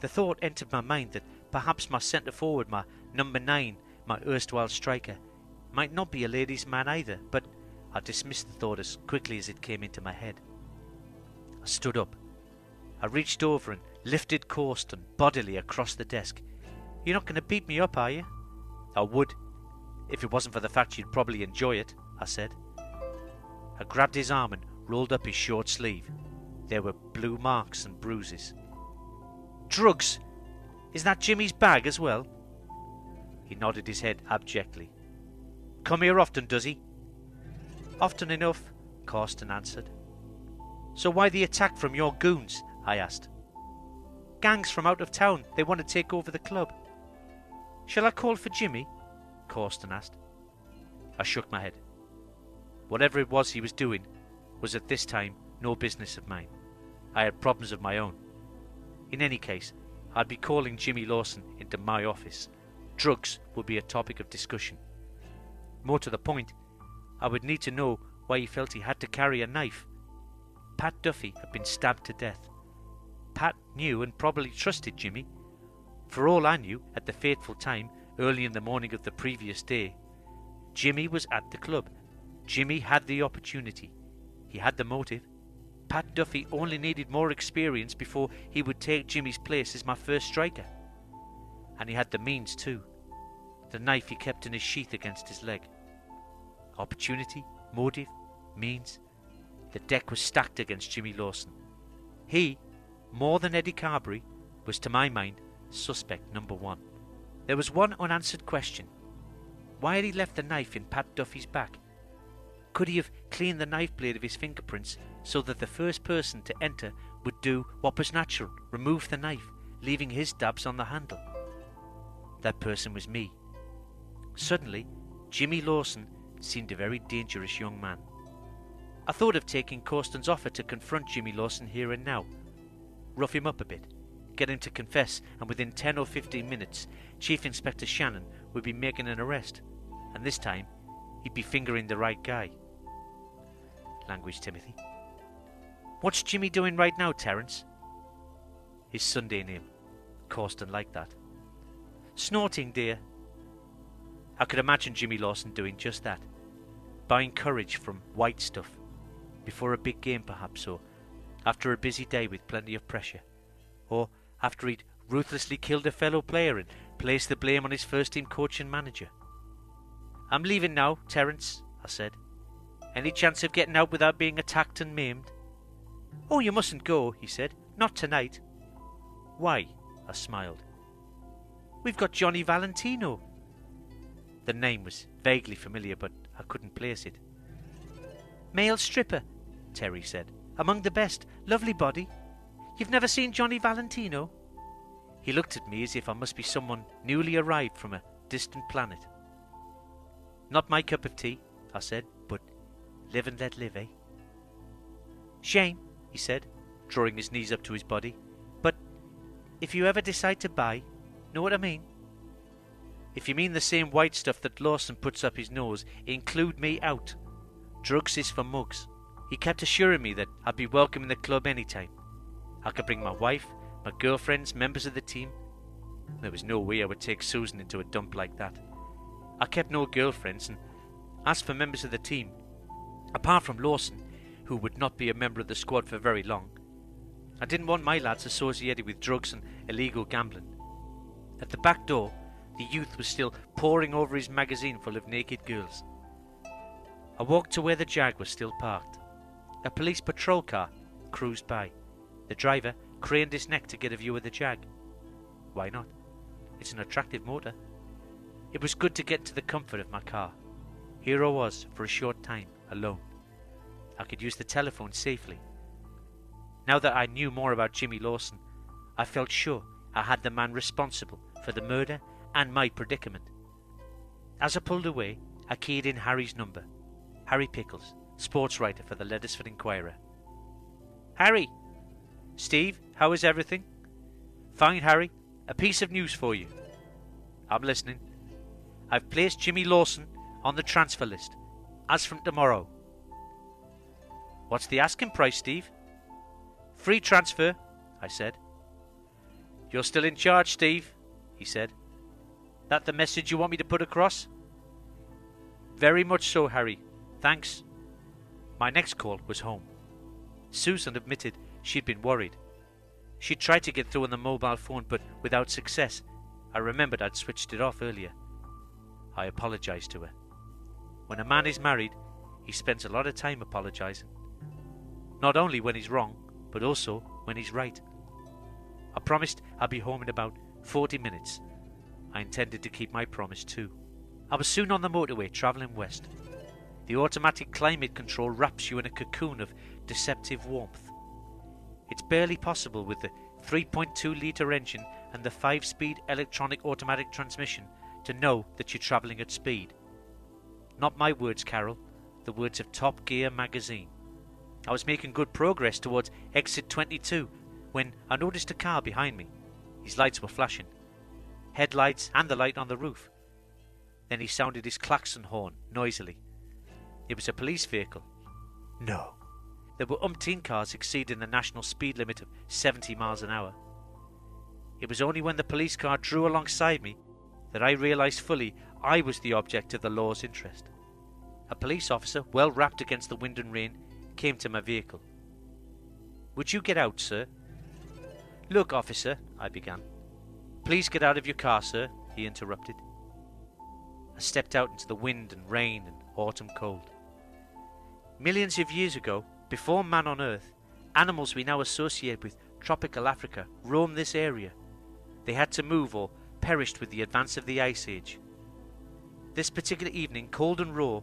Speaker 2: The thought entered my mind that perhaps my centre forward, my number nine, my erstwhile striker, might not be a ladies' man either, but I dismissed the thought as quickly as it came into my head. I stood up. I reached over and lifted Corsten bodily across the desk. You're not going to beat me up, are you? I would, if it wasn't for the fact you'd probably enjoy it, I said. I grabbed his arm and rolled up his short sleeve. There were blue marks and bruises. Drugs! Is that Jimmy's bag as well? He nodded his head abjectly. Come here often, does he? Often enough, Corsten answered. So why the attack from your goons? I asked. Gangs from out of town, they want to take over the club. Shall I call for Jimmy? Corsten asked. I shook my head. Whatever it was he was doing was at this time no business of mine. I had problems of my own. In any case, I'd be calling Jimmy Lawson into my office. Drugs would be a topic of discussion. More to the point, I would need to know why he felt he had to carry a knife. Pat Duffy had been stabbed to death. Pat knew and probably trusted Jimmy. For all I knew, at the fateful time, early in the morning of the previous day, Jimmy was at the club. Jimmy had the opportunity. He had the motive. Pat Duffy only needed more experience before he would take Jimmy's place as my first striker. And he had the means too. The knife he kept in his sheath against his leg. Opportunity, motive, means. The deck was stacked against Jimmy Lawson. He, more than Eddie Carberry, was to my mind suspect number one. There was one unanswered question. Why had he left the knife in Pat Duffy's back? Could he have cleaned the knife blade of his fingerprints so that the first person to enter would do what was natural remove the knife, leaving his dabs on the handle? That person was me. Suddenly, Jimmy Lawson seemed a very dangerous young man. I thought of taking Corsten's offer to confront Jimmy Lawson here and now, rough him up a bit, get him to confess, and within 10 or 15 minutes, Chief Inspector Shannon would be making an arrest, and this time he'd be fingering the right guy. Language, Timothy. What's Jimmy doing right now, Terence? His Sunday name. Corsten liked that. Snorting, dear. I could imagine Jimmy Lawson doing just that. Buying courage from white stuff. Before a big game, perhaps, or after a busy day with plenty of pressure. Or after he'd ruthlessly killed a fellow player and placed the blame on his first team coach and manager. I'm leaving now, Terence, I said. Any chance of getting out without being attacked and maimed? Oh, you mustn't go, he said. Not tonight. Why? I smiled. We've got Johnny Valentino. The name was vaguely familiar, but I couldn't place it. Male stripper, Terry said. Among the best. Lovely body. You've never seen Johnny Valentino? He looked at me as if I must be someone newly arrived from a distant planet. Not my cup of tea, I said, but live and let live, eh? Shame, he said, drawing his knees up to his body. But if you ever decide to buy, know what I mean? If you mean the same white stuff that Lawson puts up his nose, include me out. Drugs is for mugs. He kept assuring me that I'd be welcome in the club any time. I could bring my wife, my girlfriends, members of the team. There was no way I would take Susan into a dump like that. I kept no girlfriends, and as for members of the team, apart from Lawson, who would not be a member of the squad for very long, I didn't want my lads associated with drugs and illegal gambling. At the back door, the youth was still poring over his magazine full of naked girls. I walked to where the Jag was still parked. A police patrol car cruised by. The driver craned his neck to get a view of the Jag. Why not? It's an attractive motor. It was good to get to the comfort of my car. Here I was, for a short time, alone. I could use the telephone safely. Now that I knew more about Jimmy Lawson, I felt sure I had the man responsible for the murder and my predicament. As I pulled away, I keyed in Harry's number. Harry Pickles, sports writer for the Leddersford Inquirer. Harry! Steve, how is everything? Fine, Harry. A piece of news for you. I'm listening. I've placed Jimmy Lawson on the transfer list, as from tomorrow. What's the asking price, Steve? Free transfer, I said. You're still in charge, Steve, he said. That the message you want me to put across? Very much so, Harry. Thanks. My next call was home. Susan admitted she'd been worried. She'd tried to get through on the mobile phone, but without success. I remembered I'd switched it off earlier. I apologized to her. When a man is married, he spends a lot of time apologizing. Not only when he's wrong, but also when he's right. I promised I'd be home in about 40 minutes. I intended to keep my promise too. I was soon on the motorway travelling west. The automatic climate control wraps you in a cocoon of deceptive warmth. It's barely possible with the 3.2 litre engine and the 5 speed electronic automatic transmission to know that you're travelling at speed. Not my words, Carol, the words of Top Gear magazine. I was making good progress towards exit 22 when I noticed a car behind me. His lights were flashing headlights and the light on the roof. Then he sounded his klaxon horn noisily. It was a police vehicle. No. There were umpteen cars exceeding the national speed limit of 70 miles an hour. It was only when the police car drew alongside me that I realized fully I was the object of the law's interest. A police officer, well wrapped against the wind and rain, came to my vehicle. Would you get out, sir? Look, officer, I began. Please get out of your car, sir, he interrupted. I stepped out into the wind and rain and autumn cold. Millions of years ago, before man on Earth, animals we now associate with tropical Africa roamed this area. They had to move or perished with the advance of the Ice Age. This particular evening, cold and raw,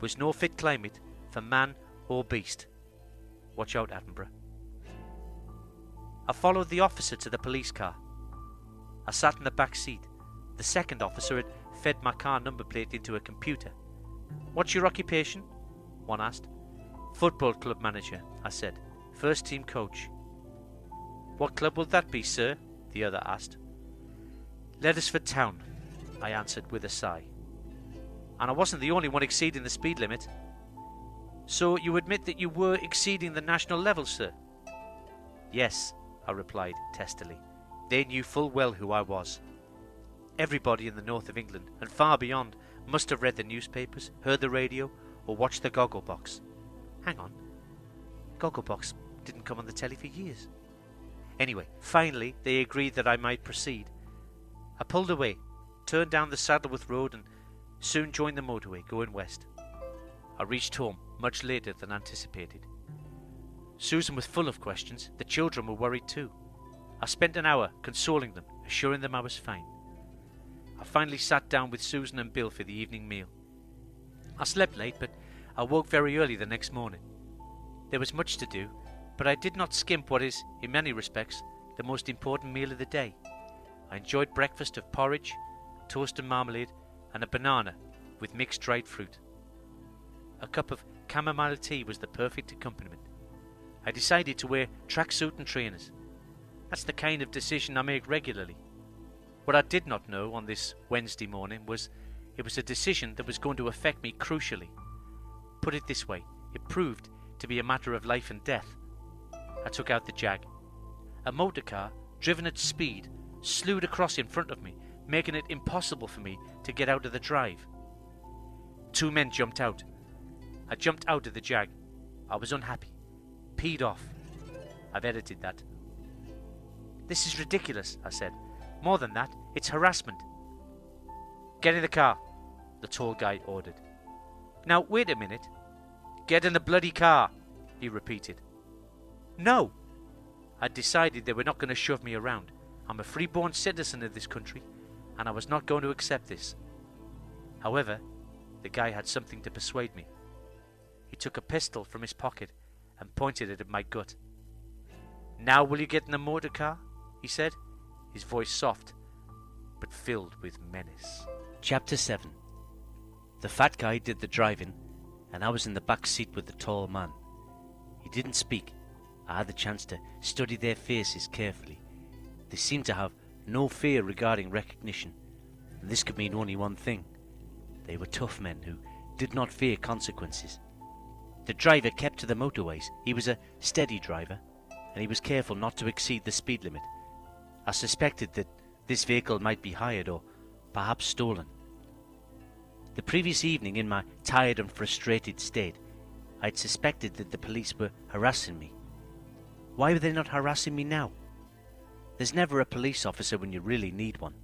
Speaker 2: was no fit climate for man or beast. Watch out, Attenborough. I followed the officer to the police car. I sat in the back seat. The second officer had fed my car number plate into a computer. What's your occupation? One asked. Football club manager, I said. First team coach. What club will that be, sir? The other asked. Leddersford Town, I answered with a sigh. And I wasn't the only one exceeding the speed limit. So you admit that you were exceeding the national level, sir? Yes, I replied testily. They knew full well who I was. Everybody in the north of England and far beyond must have read the newspapers, heard the radio, or watched the Gogglebox. Hang on. Gogglebox didn't come on the telly for years. Anyway, finally they agreed that I might proceed. I pulled away, turned down the Saddleworth Road, and soon joined the motorway going west. I reached home much later than anticipated. Susan was full of questions. The children were worried too. I spent an hour consoling them, assuring them I was fine. I finally sat down with Susan and Bill for the evening meal. I slept late, but I woke very early the next morning. There was much to do, but I did not skimp what is, in many respects, the most important meal of the day. I enjoyed breakfast of porridge, toast and marmalade, and a banana with mixed dried fruit. A cup of chamomile tea was the perfect accompaniment. I decided to wear tracksuit and trainers. That's the kind of decision I make regularly. What I did not know on this Wednesday morning was it was a decision that was going to affect me crucially. Put it this way, it proved to be a matter of life and death. I took out the Jag. A motor car, driven at speed, slewed across in front of me, making it impossible for me to get out of the drive. Two men jumped out. I jumped out of the Jag. I was unhappy, peed off. I've edited that. This is ridiculous, I said. More than that, it's harassment. Get in the car, the tall guy ordered. Now, wait a minute. Get in the bloody car, he repeated. No! I'd decided they were not going to shove me around. I'm a free-born citizen of this country, and I was not going to accept this. However, the guy had something to persuade me. He took a pistol from his pocket and pointed it at my gut. Now will you get in the motor car? he said, his voice soft, but filled with menace. Chapter 7 The fat guy did the driving, and I was in the back seat with the tall man. He didn't speak. I had the chance to study their faces carefully. They seemed to have no fear regarding recognition, and this could mean only one thing. They were tough men who did not fear consequences. The driver kept to the motorways. He was a steady driver, and he was careful not to exceed the speed limit. I suspected that this vehicle might be hired or perhaps stolen. The previous evening, in my tired and frustrated state, I had suspected that the police were harassing me. Why were they not harassing me now? There's never a police officer when you really need one.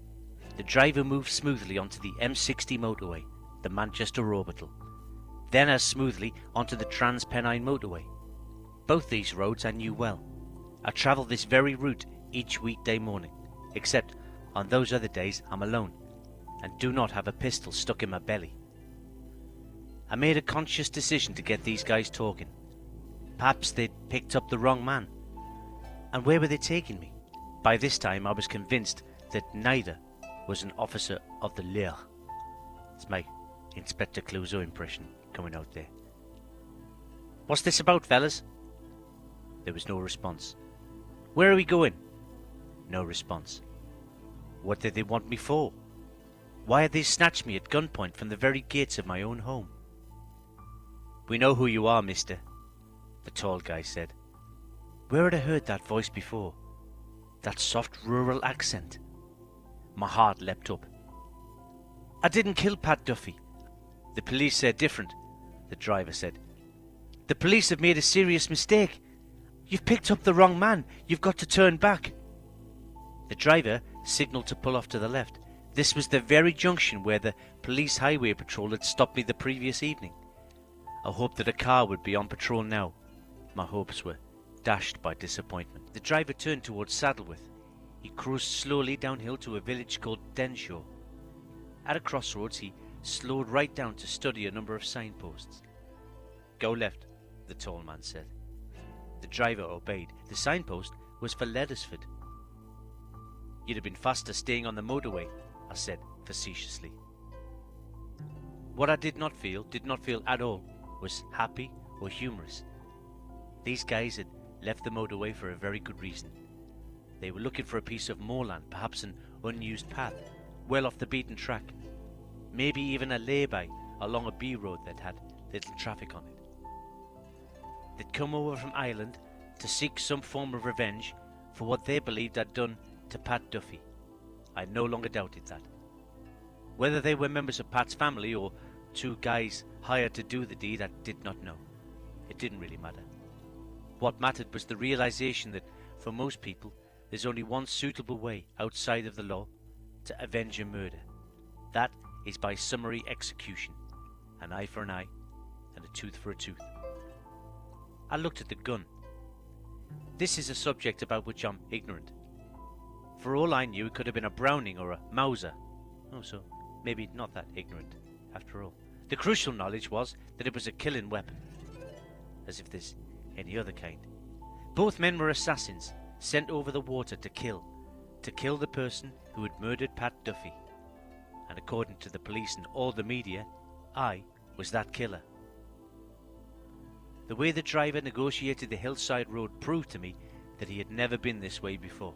Speaker 2: The driver moved smoothly onto the M60 motorway, the Manchester Orbital, then as smoothly onto the Trans Pennine motorway. Both these roads I knew well. I travel this very route each weekday morning, except on those other days I'm alone and do not have a pistol stuck in my belly. I made a conscious decision to get these guys talking. Perhaps they'd picked up the wrong man. And where were they taking me? By this time, I was convinced that neither was an officer of the Lear. It's my Inspector Clouseau impression coming out there. What's this about, fellas? There was no response. Where are we going? No response. What did they want me for? Why had they snatched me at gunpoint from the very gates of my own home? We know who you are, mister, the tall guy said. Where had I heard that voice before? That soft rural accent. My heart leapt up. I didn't kill Pat Duffy. The police said different, the driver said. The police have made a serious mistake. You've picked up the wrong man. You've got to turn back. The driver signalled to pull off to the left. This was the very junction where the police highway patrol had stopped me the previous evening. I hoped that a car would be on patrol now. My hopes were dashed by disappointment. The driver turned towards Saddleworth. He cruised slowly downhill to a village called Denshaw. At a crossroads, he slowed right down to study a number of signposts. Go left, the tall man said. The driver obeyed. The signpost was for Leddersford. You'd have been faster staying on the motorway, I said facetiously. What I did not feel, did not feel at all, was happy or humorous. These guys had left the motorway for a very good reason. They were looking for a piece of moorland, perhaps an unused path, well off the beaten track, maybe even a lay-by along a B road that had little traffic on it. They'd come over from Ireland to seek some form of revenge for what they believed I'd done to Pat Duffy. I no longer doubted that. Whether they were members of Pat's family or two guys hired to do the deed, I did not know. It didn't really matter. What mattered was the realization that, for most people, there's only one suitable way outside of the law to avenge a murder. That is by summary execution an eye for an eye and a tooth for a tooth. I looked at the gun. This is a subject about which I'm ignorant. For all I knew, it could have been a Browning or a Mauser. Oh, so maybe not that ignorant, after all. The crucial knowledge was that it was a killing weapon. As if there's any other kind. Both men were assassins, sent over the water to kill. To kill the person who had murdered Pat Duffy. And according to the police and all the media, I was that killer. The way the driver negotiated the hillside road proved to me that he had never been this way before.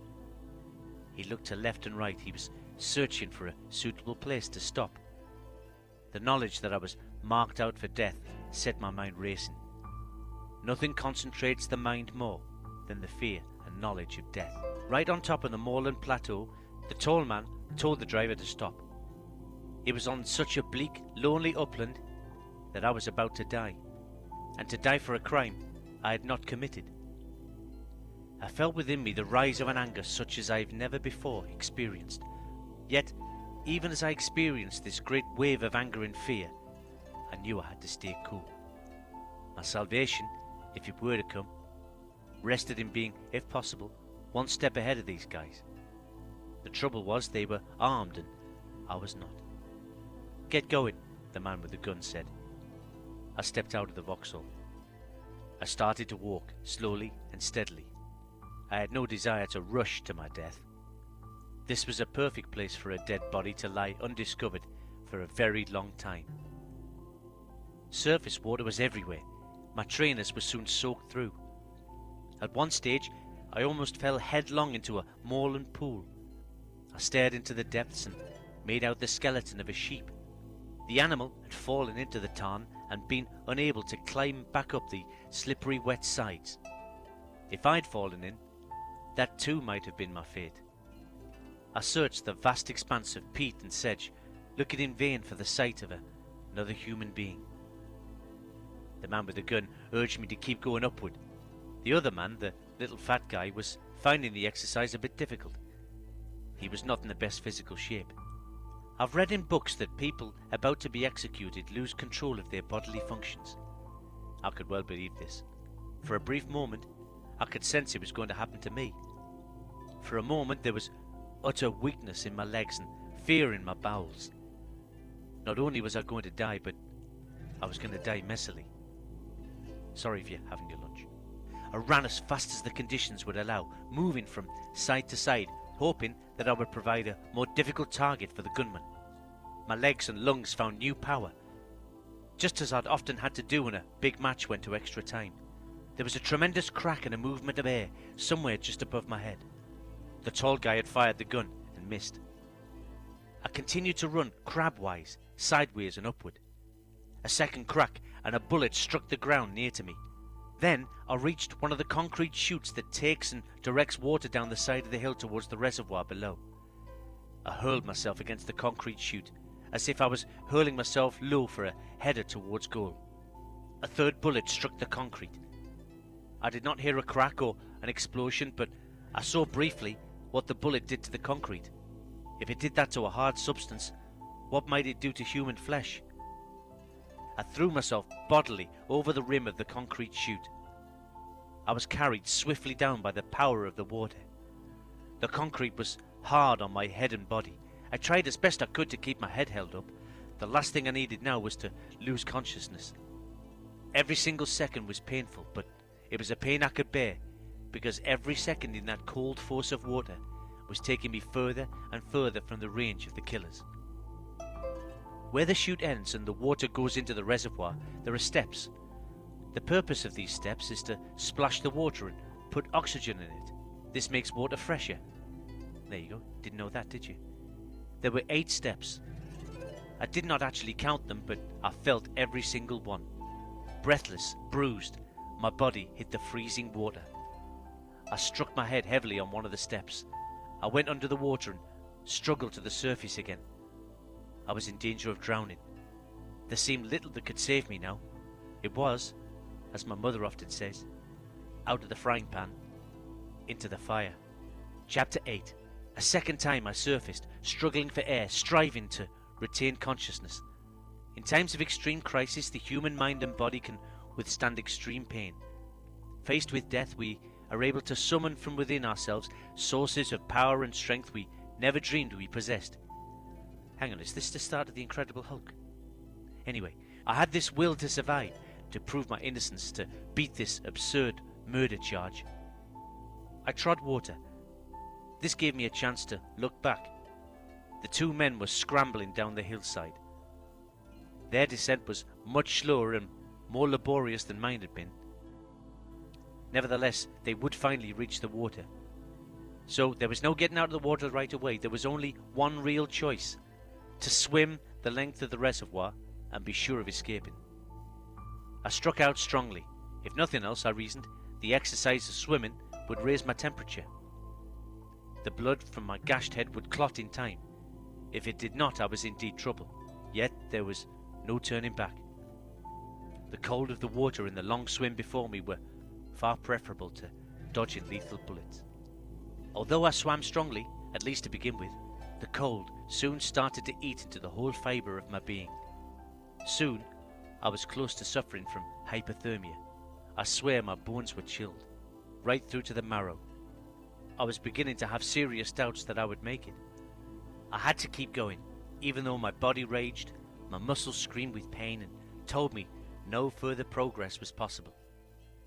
Speaker 2: He looked to left and right. He was searching for a suitable place to stop. The knowledge that I was marked out for death set my mind racing. Nothing concentrates the mind more than the fear and knowledge of death. Right on top of the moorland plateau, the tall man told the driver to stop. It was on such a bleak, lonely upland that I was about to die, and to die for a crime I had not committed. I felt within me the rise of an anger such as I have never before experienced. Yet, even as I experienced this great wave of anger and fear, I knew I had to stay cool. My salvation, if it were to come, rested in being, if possible, one step ahead of these guys. The trouble was they were armed and I was not. Get going, the man with the gun said. I stepped out of the Vauxhall. I started to walk, slowly and steadily. I had no desire to rush to my death. This was a perfect place for a dead body to lie undiscovered for a very long time. Surface water was everywhere. My trainers were soon soaked through. At one stage, I almost fell headlong into a moorland pool. I stared into the depths and made out the skeleton of a sheep. The animal had fallen into the tarn and been unable to climb back up the slippery wet sides. If I'd fallen in, that too might have been my fate. I searched the vast expanse of peat and sedge, looking in vain for the sight of a, another human being. The man with the gun urged me to keep going upward. The other man, the little fat guy, was finding the exercise a bit difficult. He was not in the best physical shape. I've read in books that people about to be executed lose control of their bodily functions. I could well believe this. For a brief moment, I could sense it was going to happen to me. For a moment, there was utter weakness in my legs and fear in my bowels. Not only was I going to die, but I was going to die messily. Sorry if you're having your lunch. I ran as fast as the conditions would allow, moving from side to side, hoping that I would provide a more difficult target for the gunman. My legs and lungs found new power, just as I'd often had to do when a big match went to extra time. There was a tremendous crack and a movement of air somewhere just above my head. The tall guy had fired the gun and missed. I continued to run crabwise, sideways and upward. A second crack and a bullet struck the ground near to me. Then I reached one of the concrete chutes that takes and directs water down the side of the hill towards the reservoir below. I hurled myself against the concrete chute, as if I was hurling myself low for a header towards goal. A third bullet struck the concrete. I did not hear a crack or an explosion, but I saw briefly what the bullet did to the concrete. If it did that to a hard substance, what might it do to human flesh? I threw myself bodily over the rim of the concrete chute. I was carried swiftly down by the power of the water. The concrete was hard on my head and body. I tried as best I could to keep my head held up. The last thing I needed now was to lose consciousness. Every single second was painful, but it was a pain I could bear because every second in that cold force of water was taking me further and further from the range of the killers. Where the chute ends and the water goes into the reservoir, there are steps. The purpose of these steps is to splash the water and put oxygen in it. This makes water fresher. There you go. Didn't know that, did you? There were eight steps. I did not actually count them, but I felt every single one. Breathless, bruised, my body hit the freezing water. I struck my head heavily on one of the steps. I went under the water and struggled to the surface again. I was in danger of drowning. There seemed little that could save me now. It was, as my mother often says, out of the frying pan, into the fire. Chapter 8 A second time I surfaced, struggling for air, striving to retain consciousness. In times of extreme crisis, the human mind and body can withstand extreme pain. Faced with death, we are able to summon from within ourselves sources of power and strength we never dreamed we possessed. Hang on, is this the start of the Incredible Hulk? Anyway, I had this will to survive, to prove my innocence, to beat this absurd murder charge. I trod water. This gave me a chance to look back. The two men were scrambling down the hillside. Their descent was much slower and more laborious than mine had been. Nevertheless, they would finally reach the water. So there was no getting out of the water right away. There was only one real choice to swim the length of the reservoir and be sure of escaping. I struck out strongly. If nothing else, I reasoned, the exercise of swimming would raise my temperature. The blood from my gashed head would clot in time. If it did not, I was in deep trouble. Yet there was no turning back. The cold of the water and the long swim before me were far preferable to dodging lethal bullets. Although I swam strongly, at least to begin with, the cold soon started to eat into the whole fibre of my being. Soon, I was close to suffering from hypothermia. I swear my bones were chilled, right through to the marrow. I was beginning to have serious doubts that I would make it. I had to keep going, even though my body raged, my muscles screamed with pain and told me no further progress was possible.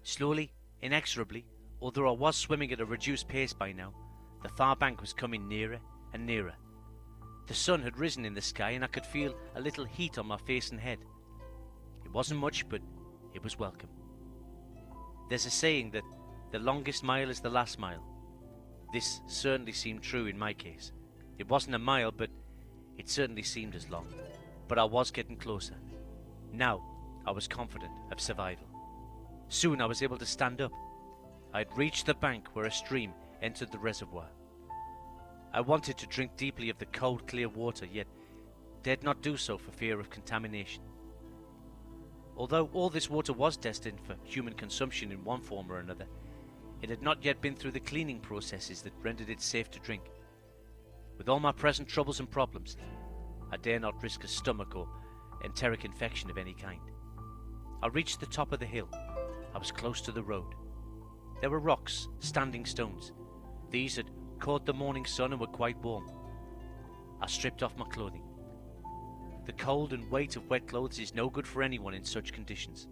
Speaker 2: Slowly, inexorably, although I was swimming at a reduced pace by now, the far bank was coming nearer and nearer. The sun had risen in the sky, and I could feel a little heat on my face and head. It wasn't much, but it was welcome. There's a saying that the longest mile is the last mile. This certainly seemed true in my case. It wasn't a mile, but it certainly seemed as long. But I was getting closer. Now I was confident of survival. Soon I was able to stand up. I had reached the bank where a stream entered the reservoir. I wanted to drink deeply of the cold, clear water, yet dared not do so for fear of contamination. Although all this water was destined for human consumption in one form or another, it had not yet been through the cleaning processes that rendered it safe to drink. With all my present troubles and problems, I dare not risk a stomach or enteric infection of any kind. I reached the top of the hill. I was close to the road. There were rocks, standing stones. These had caught the morning sun and were quite warm. I stripped off my clothing. The cold and weight of wet clothes is no good for anyone in such conditions.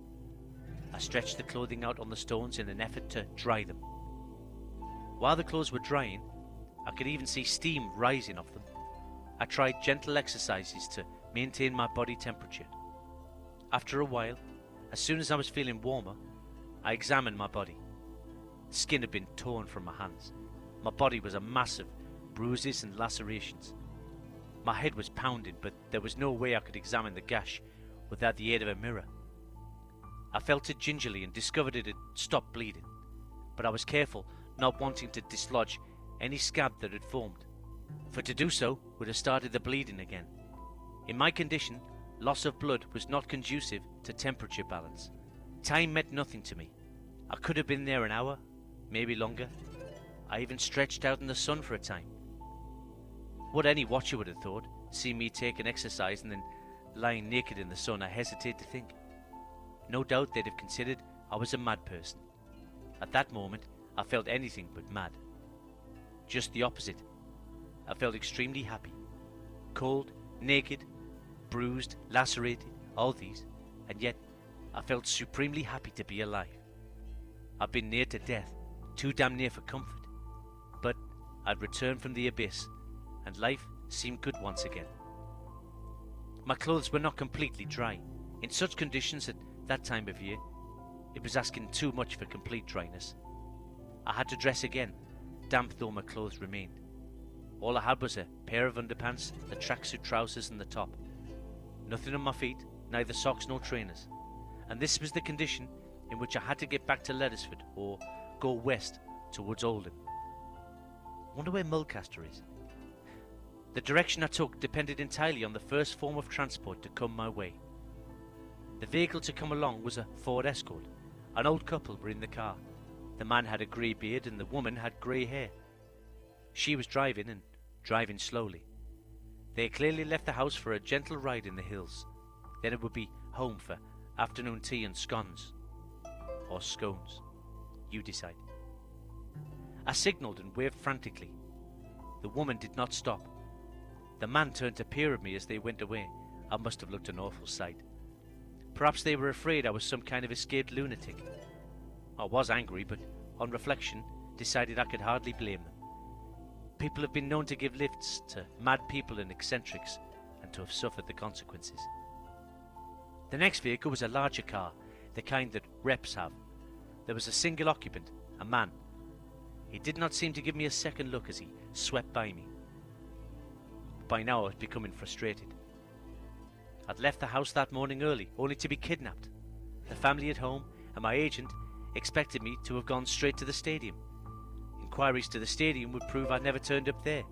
Speaker 2: I stretched the clothing out on the stones in an effort to dry them. While the clothes were drying, I could even see steam rising off them. I tried gentle exercises to maintain my body temperature. After a while, as soon as I was feeling warmer, I examined my body. The skin had been torn from my hands. My body was a mass of bruises and lacerations. My head was pounding, but there was no way I could examine the gash without the aid of a mirror. I felt it gingerly and discovered it had stopped bleeding, but I was careful, not wanting to dislodge any scab that had formed, for to do so would have started the bleeding again. In my condition, loss of blood was not conducive to temperature balance. Time meant nothing to me. I could have been there an hour, maybe longer. I even stretched out in the sun for a time. What any watcher would have thought, seeing me take an exercise and then lying naked in the sun, I hesitate to think. No doubt they'd have considered I was a mad person. At that moment, I felt anything but mad. Just the opposite. I felt extremely happy. Cold, naked, bruised, lacerated, all these, and yet I felt supremely happy to be alive. I'd been near to death, too damn near for comfort, but I'd returned from the abyss and life seemed good once again. My clothes were not completely dry. In such conditions at that time of year, it was asking too much for complete dryness. I had to dress again, damp though my clothes remained. All I had was a pair of underpants, the tracksuit trousers, and the top. Nothing on my feet, neither socks nor trainers. And this was the condition in which I had to get back to Leddersford or go west towards Oldham. Wonder where Mulcaster is. The direction I took depended entirely on the first form of transport to come my way. The vehicle to come along was a Ford Escort. An old couple were in the car. The man had a grey beard and the woman had grey hair. She was driving and driving slowly. They had clearly left the house for a gentle ride in the hills. Then it would be home for afternoon tea and scones. Or scones. You decide. I signalled and waved frantically. The woman did not stop. The man turned to peer at me as they went away. I must have looked an awful sight. Perhaps they were afraid I was some kind of escaped lunatic. I was angry, but on reflection, decided I could hardly blame them. People have been known to give lifts to mad people and eccentrics, and to have suffered the consequences. The next vehicle was a larger car, the kind that reps have. There was a single occupant, a man. He did not seem to give me a second look as he swept by me. By now I was becoming frustrated. I'd left the house that morning early, only to be kidnapped. The family at home and my agent expected me to have gone straight to the stadium. Inquiries to the stadium would prove I'd never turned up there.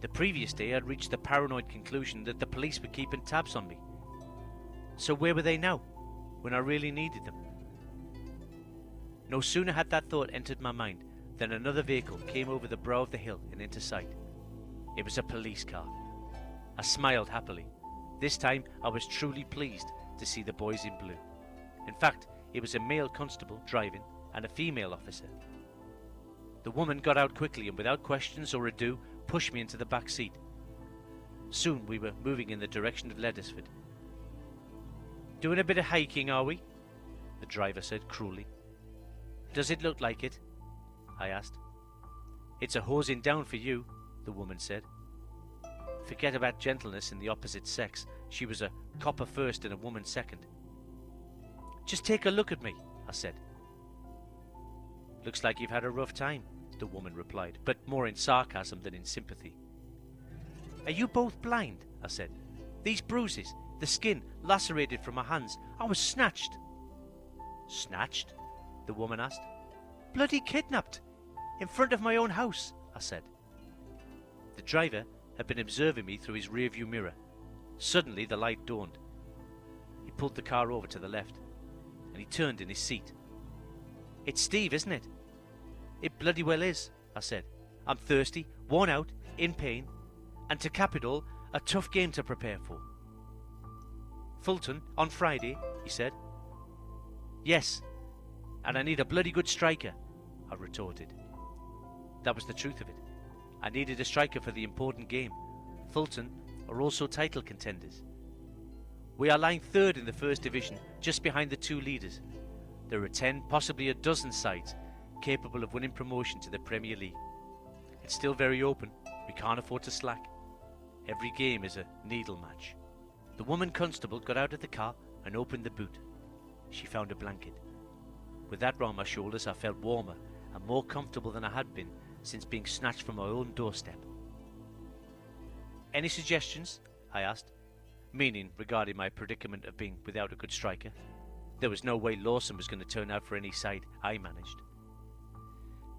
Speaker 2: The previous day I'd reached the paranoid conclusion that the police were keeping tabs on me. So where were they now, when I really needed them? No sooner had that thought entered my mind than another vehicle came over the brow of the hill and into sight. It was a police car. I smiled happily. This time I was truly pleased to see the boys in blue. In fact, it was a male constable driving and a female officer. The woman got out quickly and without questions or ado pushed me into the back seat. Soon we were moving in the direction of Leddersford. Doing a bit of hiking, are we? The driver said cruelly. Does it look like it? I asked. It's a hosing down for you, the woman said. Forget about gentleness in the opposite sex. She was a copper first and a woman second. Just take a look at me, I said. Looks like you've had a rough time, the woman replied, but more in sarcasm than in sympathy. Are you both blind? I said. These bruises, the skin lacerated from my hands. I was snatched. Snatched? the woman asked. Bloody kidnapped! In front of my own house, I said. The driver had been observing me through his rearview mirror. Suddenly the light dawned. He pulled the car over to the left, and he turned in his seat. It's Steve, isn't it? It bloody well is, I said. I'm thirsty, worn out, in pain, and to cap it all, a tough game to prepare for. Fulton, on Friday, he said. Yes, and I need a bloody good striker, I retorted. That was the truth of it. I needed a striker for the important game. Fulton are also title contenders. We are lying third in the First Division, just behind the two leaders. There are ten, possibly a dozen sides capable of winning promotion to the Premier League. It's still very open. We can't afford to slack. Every game is a needle match. The woman constable got out of the car and opened the boot. She found a blanket. With that round my shoulders, I felt warmer and more comfortable than I had been since being snatched from my own doorstep. Any suggestions? I asked, meaning regarding my predicament of being without a good striker. There was no way Lawson was going to turn out for any side I managed.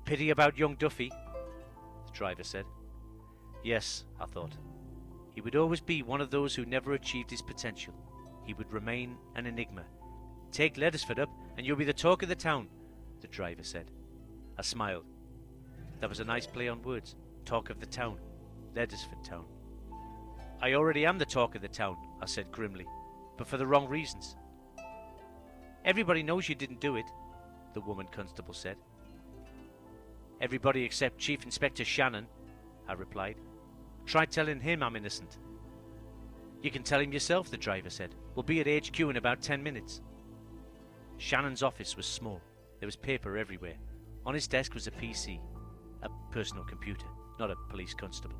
Speaker 2: Pity about young Duffy, the driver said. Yes, I thought. He would always be one of those who never achieved his potential. He would remain an enigma. Take Leddersford up, and you'll be the talk of the town, the driver said. I smiled. That was a nice play on words. Talk of the town. Leddersford Town. I already am the talk of the town, I said grimly, but for the wrong reasons. Everybody knows you didn't do it, the woman constable said. Everybody except Chief Inspector Shannon, I replied. Try telling him I'm innocent. You can tell him yourself, the driver said. We'll be at HQ in about ten minutes. Shannon's office was small. There was paper everywhere. On his desk was a PC, a personal computer, not a police constable.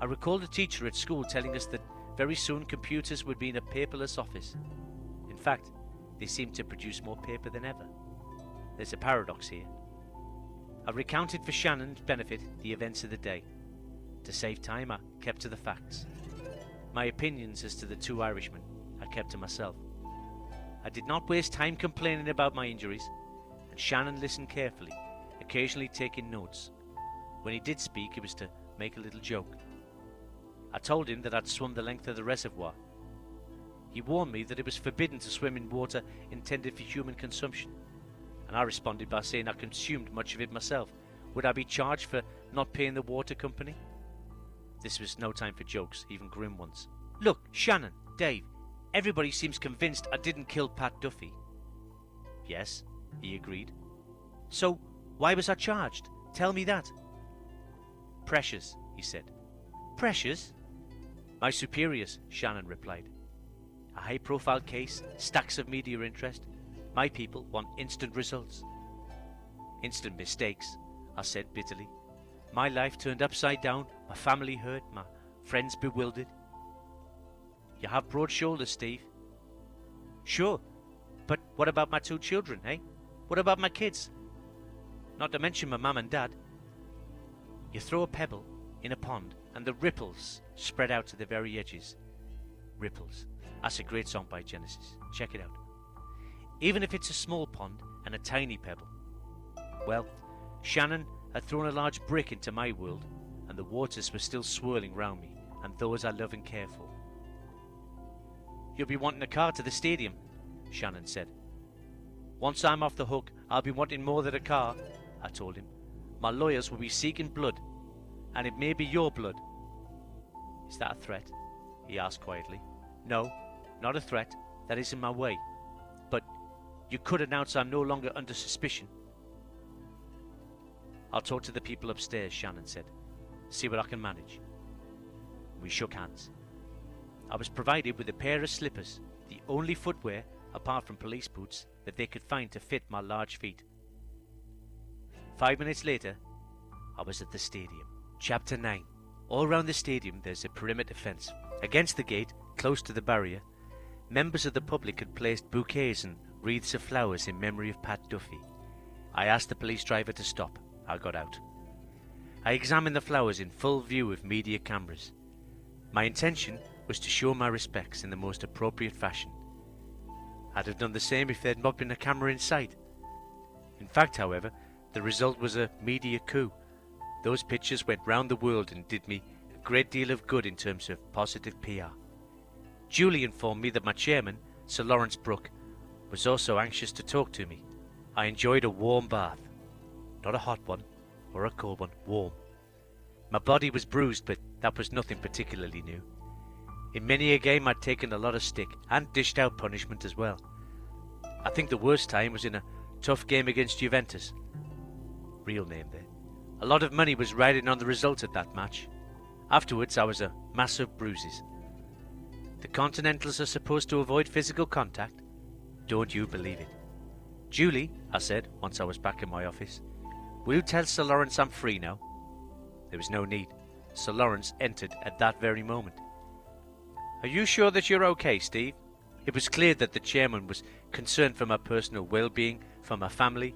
Speaker 2: I recalled a teacher at school telling us that very soon computers would be in a paperless office. In fact, they seem to produce more paper than ever. There's a paradox here. I recounted for Shannon's benefit the events of the day. To save time, I kept to the facts. My opinions as to the two Irishmen I kept to myself. I did not waste time complaining about my injuries, and Shannon listened carefully, occasionally taking notes. When he did speak, it was to make a little joke. I told him that I'd swum the length of the reservoir. He warned me that it was forbidden to swim in water intended for human consumption, and I responded by saying I consumed much of it myself. Would I be charged for not paying the water company? This was no time for jokes, even grim ones. Look, Shannon, Dave, everybody seems convinced I didn't kill Pat Duffy. Yes, he agreed. So, why was I charged? Tell me that. Pressures, he said. Pressures? My superiors, Shannon replied. A high profile case, stacks of media interest. My people want instant results. Instant mistakes, I said bitterly. My life turned upside down, my family hurt, my friends bewildered. You have broad shoulders, Steve. Sure, but what about my two children, eh? What about my kids? Not to mention my mum and dad. You throw a pebble in a pond and the ripples spread out to the very edges. Ripples. That's a great song by Genesis. Check it out. Even if it's a small pond and a tiny pebble. Well, Shannon had thrown a large brick into my world, and the waters were still swirling round me and those I love and care for. You'll be wanting a car to the stadium, Shannon said. Once I'm off the hook, I'll be wanting more than a car, I told him. My lawyers will be seeking blood, and it may be your blood. Is that a threat? he asked quietly. No, not a threat. That is in my way. But you could announce I'm no longer under suspicion. I'll talk to the people upstairs, Shannon said. See what I can manage. We shook hands. I was provided with a pair of slippers, the only footwear, apart from police boots, that they could find to fit my large feet. Five minutes later, I was at the stadium. Chapter 9 All round the stadium there's a perimeter fence. Against the gate, close to the barrier, members of the public had placed bouquets and wreaths of flowers in memory of Pat Duffy. I asked the police driver to stop. I got out. I examined the flowers in full view of media cameras. My intention was to show my respects in the most appropriate fashion. I'd have done the same if there had not been a camera in sight. In fact, however, the result was a media coup. Those pictures went round the world and did me a great deal of good in terms of positive PR. Julie informed me that my chairman, Sir Lawrence Brooke, was also anxious to talk to me. I enjoyed a warm bath. Not a hot one, or a cold one, warm. My body was bruised, but that was nothing particularly new. In many a game I'd taken a lot of stick, and dished out punishment as well. I think the worst time was in a tough game against Juventus. Real name there. A lot of money was riding on the result of that match. Afterwards, I was a mass of bruises. The Continentals are supposed to avoid physical contact. Don't you believe it? Julie, I said, once I was back in my office, will you tell Sir Lawrence I'm free now? There was no need. Sir Lawrence entered at that very moment. Are you sure that you're okay, Steve? It was clear that the chairman was concerned for my personal well being, for my family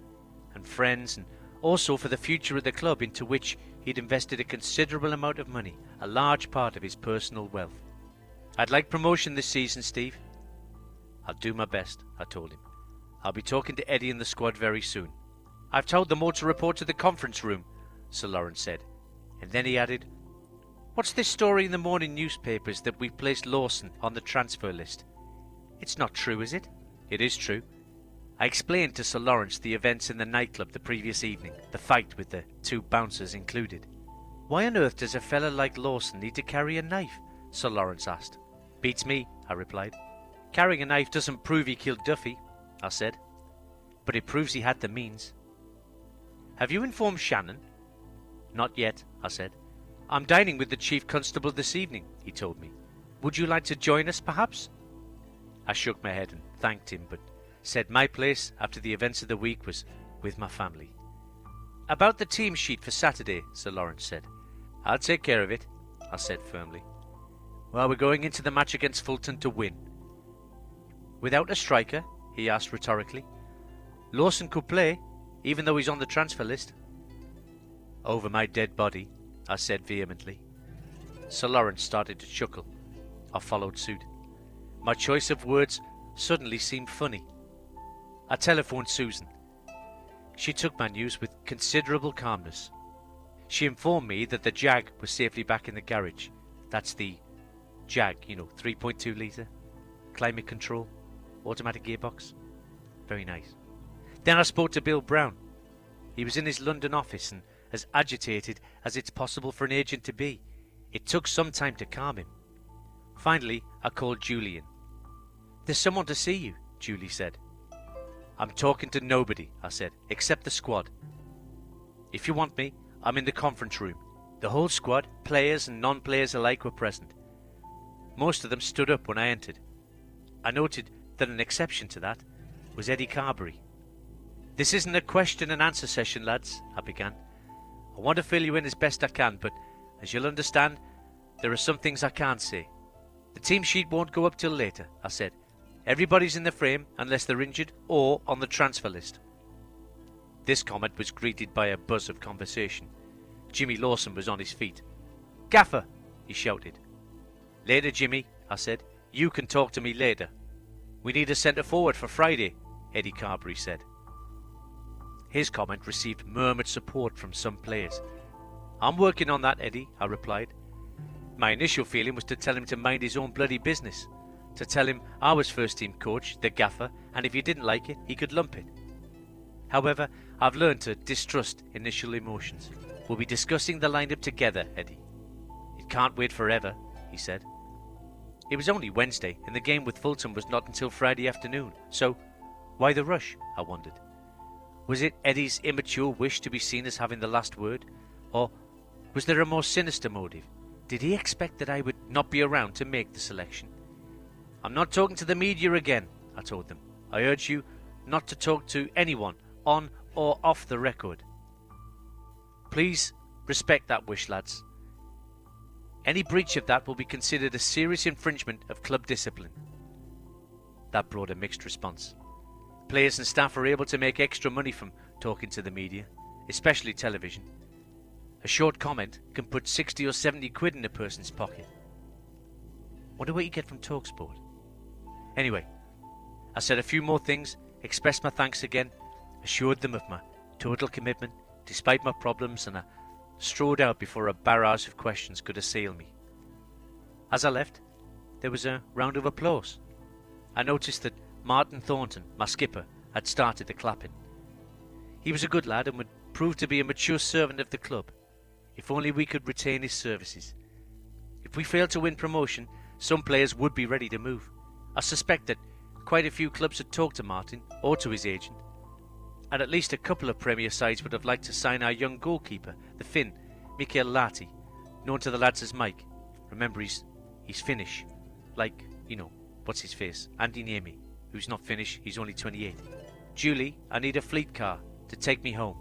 Speaker 2: and friends, and also for the future of the club into which he'd invested a considerable amount of money, a large part of his personal wealth. I'd like promotion this season, Steve. I'll do my best, I told him. I'll be talking to Eddie and the squad very soon. I've told them all to report to the conference room, Sir Lawrence said. And then he added, What's this story in the morning newspapers that we've placed Lawson on the transfer list? It's not true, is it? It is true. I explained to Sir Lawrence the events in the nightclub the previous evening, the fight with the two bouncers included. Why on earth does a fellow like Lawson need to carry a knife? Sir Lawrence asked. Beats me, I replied. Carrying a knife doesn't prove he killed Duffy, I said. But it proves he had the means. Have you informed Shannon? Not yet, I said. I'm dining with the Chief Constable this evening, he told me. Would you like to join us, perhaps? I shook my head and thanked him, but said my place after the events of the week was with my family. About the team sheet for Saturday, Sir Lawrence said. I'll take care of it, I said firmly. Well, we're going into the match against Fulton to win. Without a striker? he asked rhetorically. Lawson could play, even though he's on the transfer list. Over my dead body, I said vehemently. Sir Lawrence started to chuckle. I followed suit. My choice of words suddenly seemed funny. I telephoned Susan. She took my news with considerable calmness. She informed me that the Jag was safely back in the garage. That's the Jag, you know, 3.2 litre, climate control, automatic gearbox. Very nice. Then I spoke to Bill Brown. He was in his London office and as agitated as it's possible for an agent to be. It took some time to calm him. Finally, I called Julian. There's someone to see you, Julie said. I'm talking to nobody, I said, except the squad. If you want me, I'm in the conference room. The whole squad, players and non players alike, were present. Most of them stood up when I entered. I noted that an exception to that was Eddie Carberry. This isn't a question and answer session, lads, I began. I want to fill you in as best I can, but as you'll understand, there are some things I can't say. The team sheet won't go up till later, I said, Everybody's in the frame unless they're injured or on the transfer list. This comment was greeted by a buzz of conversation. Jimmy Lawson was on his feet. Gaffer, he shouted. Later, Jimmy, I said. You can talk to me later. We need a centre forward for Friday, Eddie Carberry said. His comment received murmured support from some players. I'm working on that, Eddie, I replied. My initial feeling was to tell him to mind his own bloody business to tell him I was first team coach, the gaffer, and if he didn't like it, he could lump it. However, I've learned to distrust initial emotions. We'll be discussing the lineup together, Eddie. It can't wait forever, he said. It was only Wednesday, and the game with Fulton was not until Friday afternoon, so why the rush? I wondered. Was it Eddie's immature wish to be seen as having the last word? Or was there a more sinister motive? Did he expect that I would not be around to make the selection? I'm not talking to the media again, I told them. I urge you not to talk to anyone on or off the record. Please respect that wish, lads. Any breach of that will be considered a serious infringement of club discipline. That brought a mixed response. Players and staff are able to make extra money from talking to the media, especially television. A short comment can put 60 or 70 quid in a person's pocket. Wonder what you get from Talksport. Anyway, I said a few more things, expressed my thanks again, assured them of my total commitment despite my problems, and I strode out before a barrage of questions could assail me. As I left, there was a round of applause. I noticed that Martin Thornton, my skipper, had started the clapping. He was a good lad and would prove to be a mature servant of the club, if only we could retain his services. If we failed to win promotion, some players would be ready to move. I suspect that quite a few clubs had talked to Martin or to his agent, and at least a couple of Premier sides would have liked to sign our young goalkeeper, the Finn, Mikael Lahti, known to the lads as Mike. Remember, he's he's Finnish, like you know what's his face, Andy Niemi, who's not Finnish. He's only 28. Julie, I need a fleet car to take me home.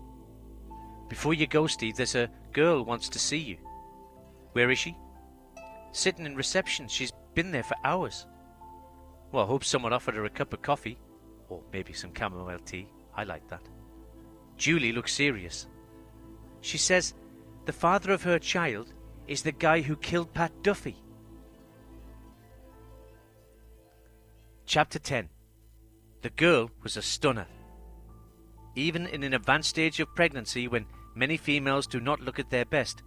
Speaker 2: Before you go, Steve, there's a girl wants to see you. Where is she? Sitting in reception. She's been there for hours. Well, I hope someone offered her a cup of coffee. Or maybe some chamomile tea. I like that. Julie looks serious. She says the father of her child is the guy who killed Pat Duffy. Chapter 10 The girl was a stunner. Even in an advanced stage of pregnancy, when many females do not look at their best,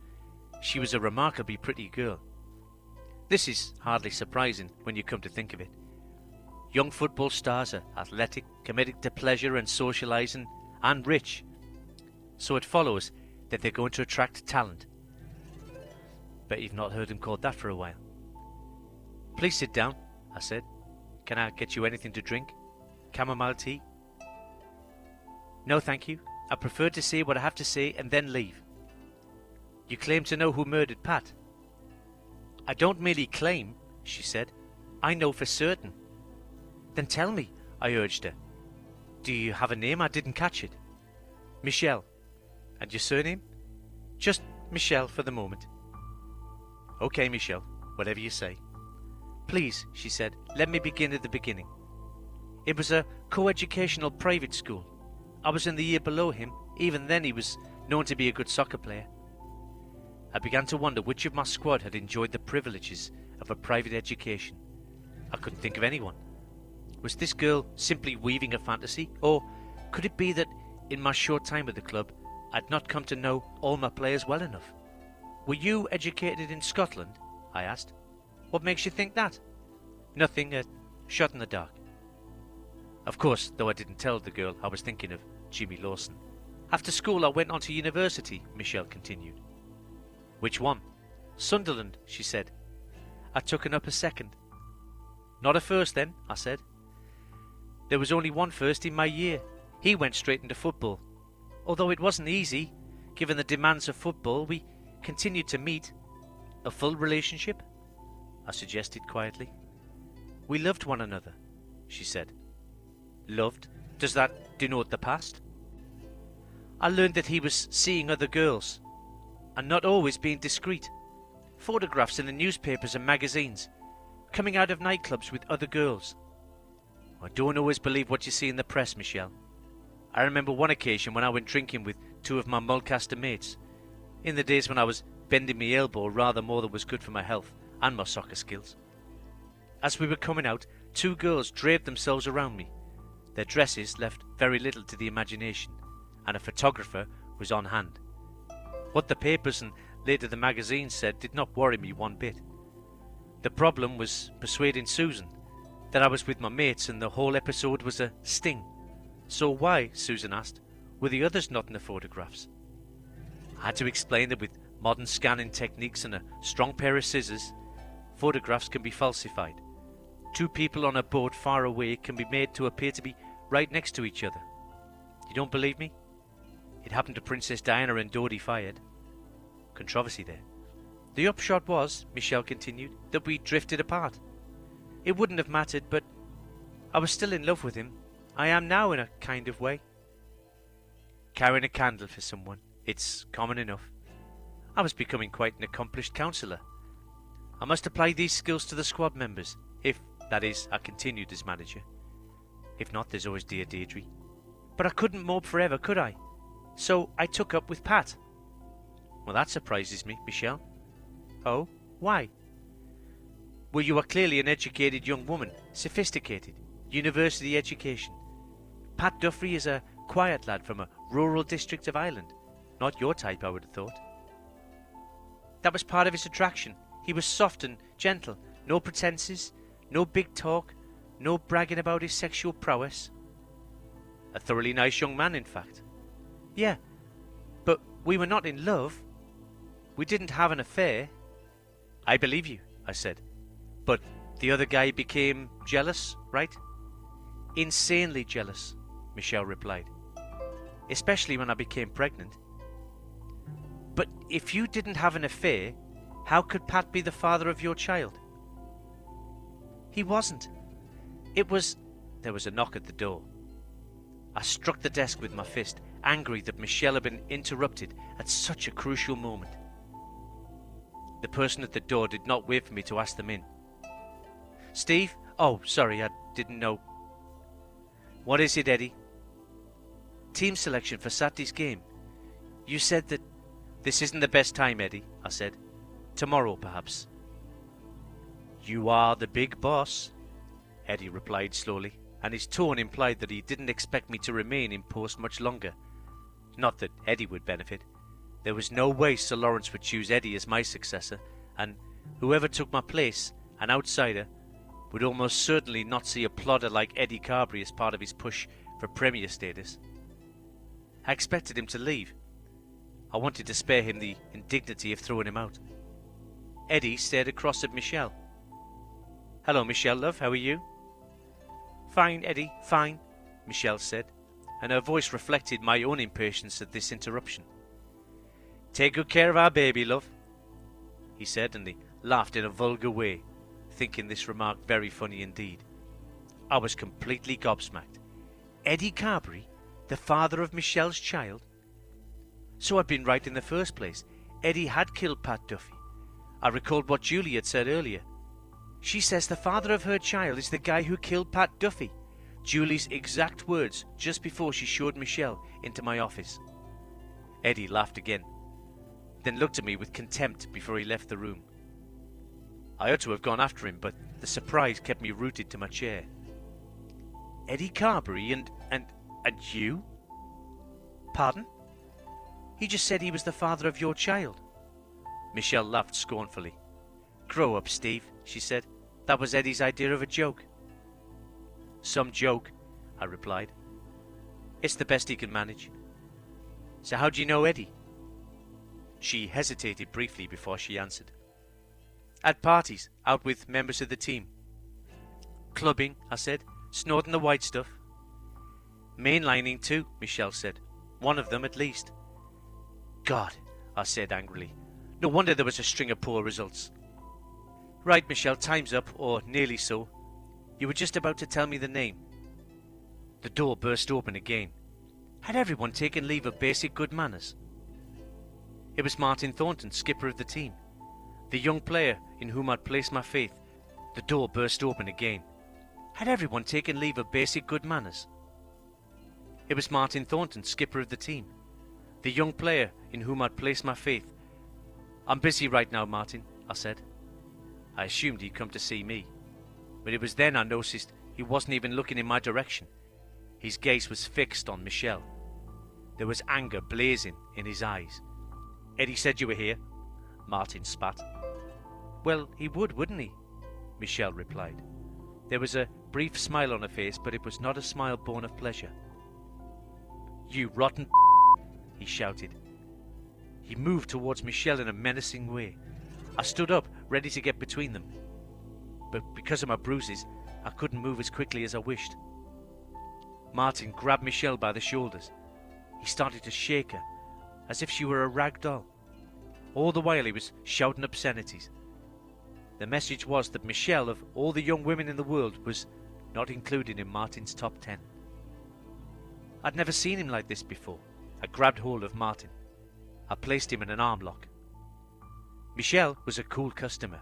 Speaker 2: she was a remarkably pretty girl. This is hardly surprising when you come to think of it. Young football stars are athletic, committed to pleasure and socializing, and rich. So it follows that they're going to attract talent. Bet you've not heard him called that for a while. Please sit down, I said. Can I get you anything to drink? Chamomile tea? No, thank you. I prefer to say what I have to say and then leave. You claim to know who murdered Pat? I don't merely claim, she said. I know for certain. Then tell me, I urged her. Do you have a name? I didn't catch it. Michelle. And your surname? Just Michelle for the moment. Okay, Michelle, whatever you say. Please, she said, let me begin at the beginning. It was a co-educational private school. I was in the year below him. Even then he was known to be a good soccer player. I began to wonder which of my squad had enjoyed the privileges of a private education. I couldn't think of anyone. Was this girl simply weaving a fantasy? Or could it be that in my short time at the club I'd not come to know all my players well enough? Were you educated in Scotland? I asked. What makes you think that? Nothing, a shot in the dark. Of course, though I didn't tell the girl I was thinking of Jimmy Lawson. After school I went on to university, Michelle continued. Which one? Sunderland, she said. I took an upper second. Not a first then, I said. There was only one first in my year. He went straight into football. Although it wasn't easy, given the demands of football, we continued to meet. A full relationship? I suggested quietly. We loved one another, she said. Loved? Does that denote the past? I learned that he was seeing other girls, and not always being discreet. Photographs in the newspapers and magazines, coming out of nightclubs with other girls. I don't always believe what you see in the press, Michelle. I remember one occasion when I went drinking with two of my Mulcaster mates, in the days when I was bending my elbow rather more than was good for my health and my soccer skills. As we were coming out, two girls draped themselves around me. Their dresses left very little to the imagination, and a photographer was on hand. What the papers and later the magazines said did not worry me one bit. The problem was persuading Susan that I was with my mates and the whole episode was a sting. So why, Susan asked, were the others not in the photographs? I had to explain that with modern scanning techniques and a strong pair of scissors, photographs can be falsified. Two people on a boat far away can be made to appear to be right next to each other. You don't believe me? It happened to Princess Diana and Dodi Fayed. Controversy there. The upshot was, Michelle continued, that we drifted apart. It wouldn't have mattered, but I was still in love with him. I am now in a kind of way. Carrying a candle for someone, it's common enough. I was becoming quite an accomplished counsellor. I must apply these skills to the squad members, if, that is, I continued as manager. If not, there's always dear Deirdre. But I couldn't mope forever, could I? So I took up with Pat. Well, that surprises me, Michelle. Oh, why? Well, you are clearly an educated young woman, sophisticated, university education. Pat Duffy is a quiet lad from a rural district of Ireland. Not your type, I would have thought. That was part of his attraction. He was soft and gentle, no pretences, no big talk, no bragging about his sexual prowess. A thoroughly nice young man, in fact. Yeah, but we were not in love. We didn't have an affair. I believe you, I said. But the other guy became jealous, right? Insanely jealous, Michelle replied. Especially when I became pregnant. But if you didn't have an affair, How could Pat be the father of your child? He wasn't. It was. There was a knock at the door. I struck the desk with my fist, angry that Michelle had been interrupted at such a crucial moment. The person at the door did not wait for me to ask them in. Steve? Oh, sorry, I didn't know. What is it, Eddie? Team selection for Saturday's game. You said that. This isn't the best time, Eddie, I said. Tomorrow, perhaps. You are the big boss, Eddie replied slowly, and his tone implied that he didn't expect me to remain in post much longer. Not that Eddie would benefit. There was no way Sir Lawrence would choose Eddie as my successor, and whoever took my place, an outsider, would almost certainly not see a plodder like Eddie Carberry as part of his push for Premier status. I expected him to leave. I wanted to spare him the indignity of throwing him out. Eddie stared across at Michelle. Hello, Michelle, love, how are you? Fine, Eddie, fine, Michelle said, and her voice reflected my own impatience at this interruption. Take good care of our baby, love, he said, and he laughed in a vulgar way, thinking this remark very funny indeed. I was completely gobsmacked. Eddie Carberry, the father of Michelle's child? So I'd been right in the first place. Eddie had killed Pat Duffy. I recalled what Julie had said earlier. She says the father of her child is the guy who killed Pat Duffy. Julie's exact words just before she showed Michelle into my office. Eddie laughed again, then looked at me with contempt before he left the room. I ought to have gone after him, but the surprise kept me rooted to my chair. Eddie Carberry and and and you? Pardon? He just said he was the father of your child. Michelle laughed scornfully. Grow up, Steve, she said. That was Eddie's idea of a joke. Some joke, I replied. It's the best he can manage. So how do you know Eddie? She hesitated briefly before she answered. At parties, out with members of the team. Clubbing, I said, snorting the white stuff. Mainlining too, Michelle said. One of them at least. God, I said angrily. No wonder there was a string of poor results. Right, Michelle, time's up, or nearly so. You were just about to tell me the name. The door burst open again. Had everyone taken leave of basic good manners? It was Martin Thornton, skipper of the team. The young player in whom I'd placed my faith. The door burst open again. Had everyone taken leave of basic good manners? It was Martin Thornton, skipper of the team. The young player in whom I'd placed my faith. I'm busy right now, Martin, I said. I assumed he'd come to see me. But it was then I noticed he wasn't even looking in my direction. His gaze was fixed on Michelle. There was anger blazing in his eyes. Eddie said you were here. Martin spat. Well, he would, wouldn't he? Michelle replied. There was a brief smile on her face, but it was not a smile born of pleasure. You rotten <laughs> he shouted. He moved towards Michelle in a menacing way. I stood up, ready to get between them. But because of my bruises, I couldn't move as quickly as I wished. Martin grabbed Michelle by the shoulders. He started to shake her, as if she were a rag doll. All the while he was shouting obscenities. The message was that Michelle, of all the young women in the world, was not included in Martin's top ten. I'd never seen him like this before. I grabbed hold of Martin. I placed him in an arm lock. Michelle was a cool customer.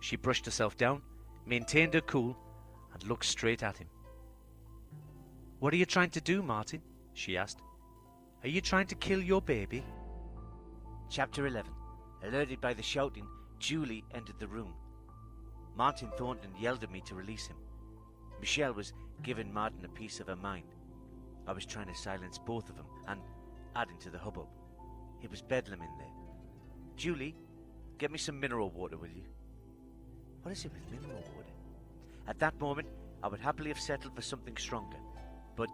Speaker 2: She brushed herself down, maintained her cool, and looked straight at him. What are you trying to do, Martin? she asked. Are you trying to kill your baby?
Speaker 3: Chapter 11 Alerted by the shouting, Julie entered the room. Martin Thornton yelled at me to release him. Michelle was giving Martin a piece of her mind. I was trying to silence both of them and adding to the hubbub. It was bedlam in there. Julie, Get me some mineral water, will you? What is it with mineral water? At that moment, I would happily have settled for something stronger. But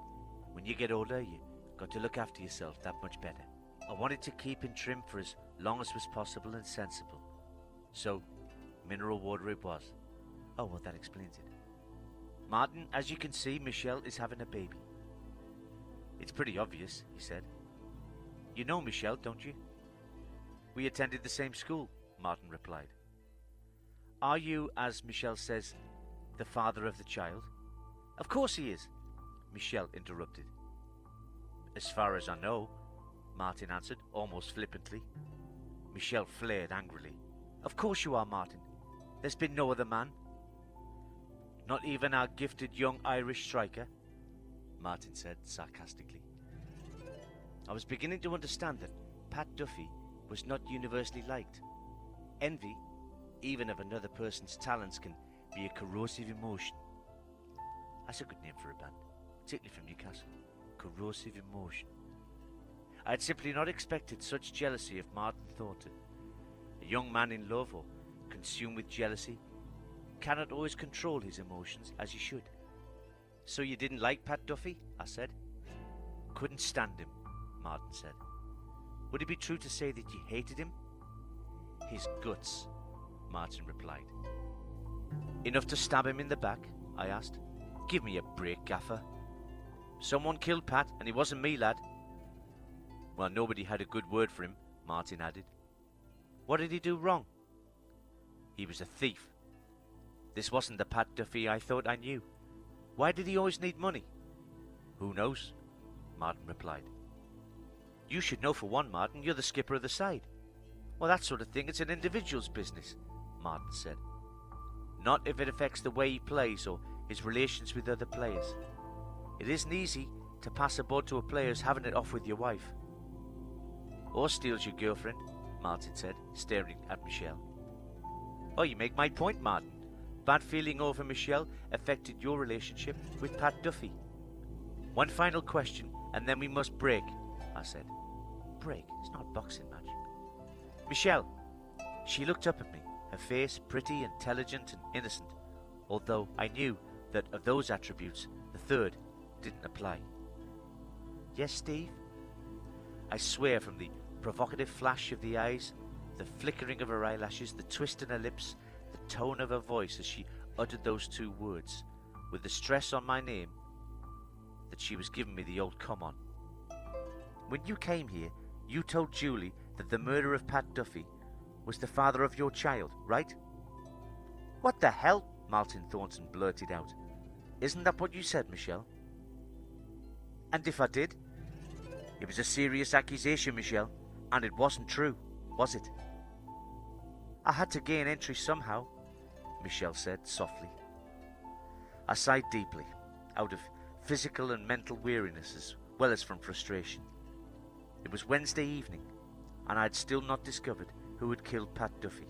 Speaker 3: when you get older, you got to look after yourself that much better. I wanted to keep in trim for as long as was possible and sensible. So, mineral water it was. Oh, well, that explains it. Martin, as you can see, Michelle is having a baby. It's pretty obvious, he said. You know Michelle, don't you? We attended the same school.
Speaker 2: Martin replied. Are you, as Michelle says, the father of the child? Of course he is, Michelle interrupted. As far as I know, Martin answered, almost flippantly. Michelle flared angrily. Of course you are, Martin. There's been no other man. Not even our gifted young Irish striker, Martin said sarcastically. I was beginning to understand that Pat Duffy was not universally liked. Envy, even of another person's talents, can be a corrosive emotion. That's a good name for a band, particularly from Newcastle. Corrosive emotion. I had simply not expected such jealousy of Martin Thornton. A young man in love or consumed with jealousy cannot always control his emotions as he should. So you didn't like Pat Duffy? I said. Couldn't stand him, Martin said. Would it be true to say that you hated him? His guts, Martin replied. Enough to stab him in the back? I asked. Give me a break, Gaffer. Someone killed Pat, and it wasn't me, lad. Well, nobody had a good word for him, Martin added. What did he do wrong? He was a thief. This wasn't the Pat Duffy I thought I knew. Why did he always need money? Who knows? Martin replied. You should know for one, Martin. You're the skipper of the side. Well, that sort of thing, it's an individual's business, Martin said. Not if it affects the way he plays or his relations with other players. It isn't easy to pass a boat to a player's having it off with your wife. Or steals your girlfriend, Martin said, staring at Michelle. Oh, you make my point, Martin. Bad feeling over Michelle affected your relationship with Pat Duffy. One final question, and then we must break, I said. Break? It's not a boxing match. Michelle! She looked up at me, her face pretty, intelligent, and innocent, although I knew that of those attributes, the third didn't apply. Yes, Steve? I swear from the provocative flash of the eyes, the flickering of her eyelashes, the twist in her lips, the tone of her voice as she uttered those two words, with the stress on my name, that she was giving me the old come on. When you came here, you told Julie that the murder of Pat Duffy was the father of your child, right? What the hell? Martin Thornton blurted out. Isn't that what you said, Michelle? And if I did? It was a serious accusation, Michelle, and it wasn't true, was it? I had to gain entry somehow, Michelle said softly. I sighed deeply, out of physical and mental weariness as well as from frustration. It was Wednesday evening, and I had still not discovered who had killed Pat Duffy.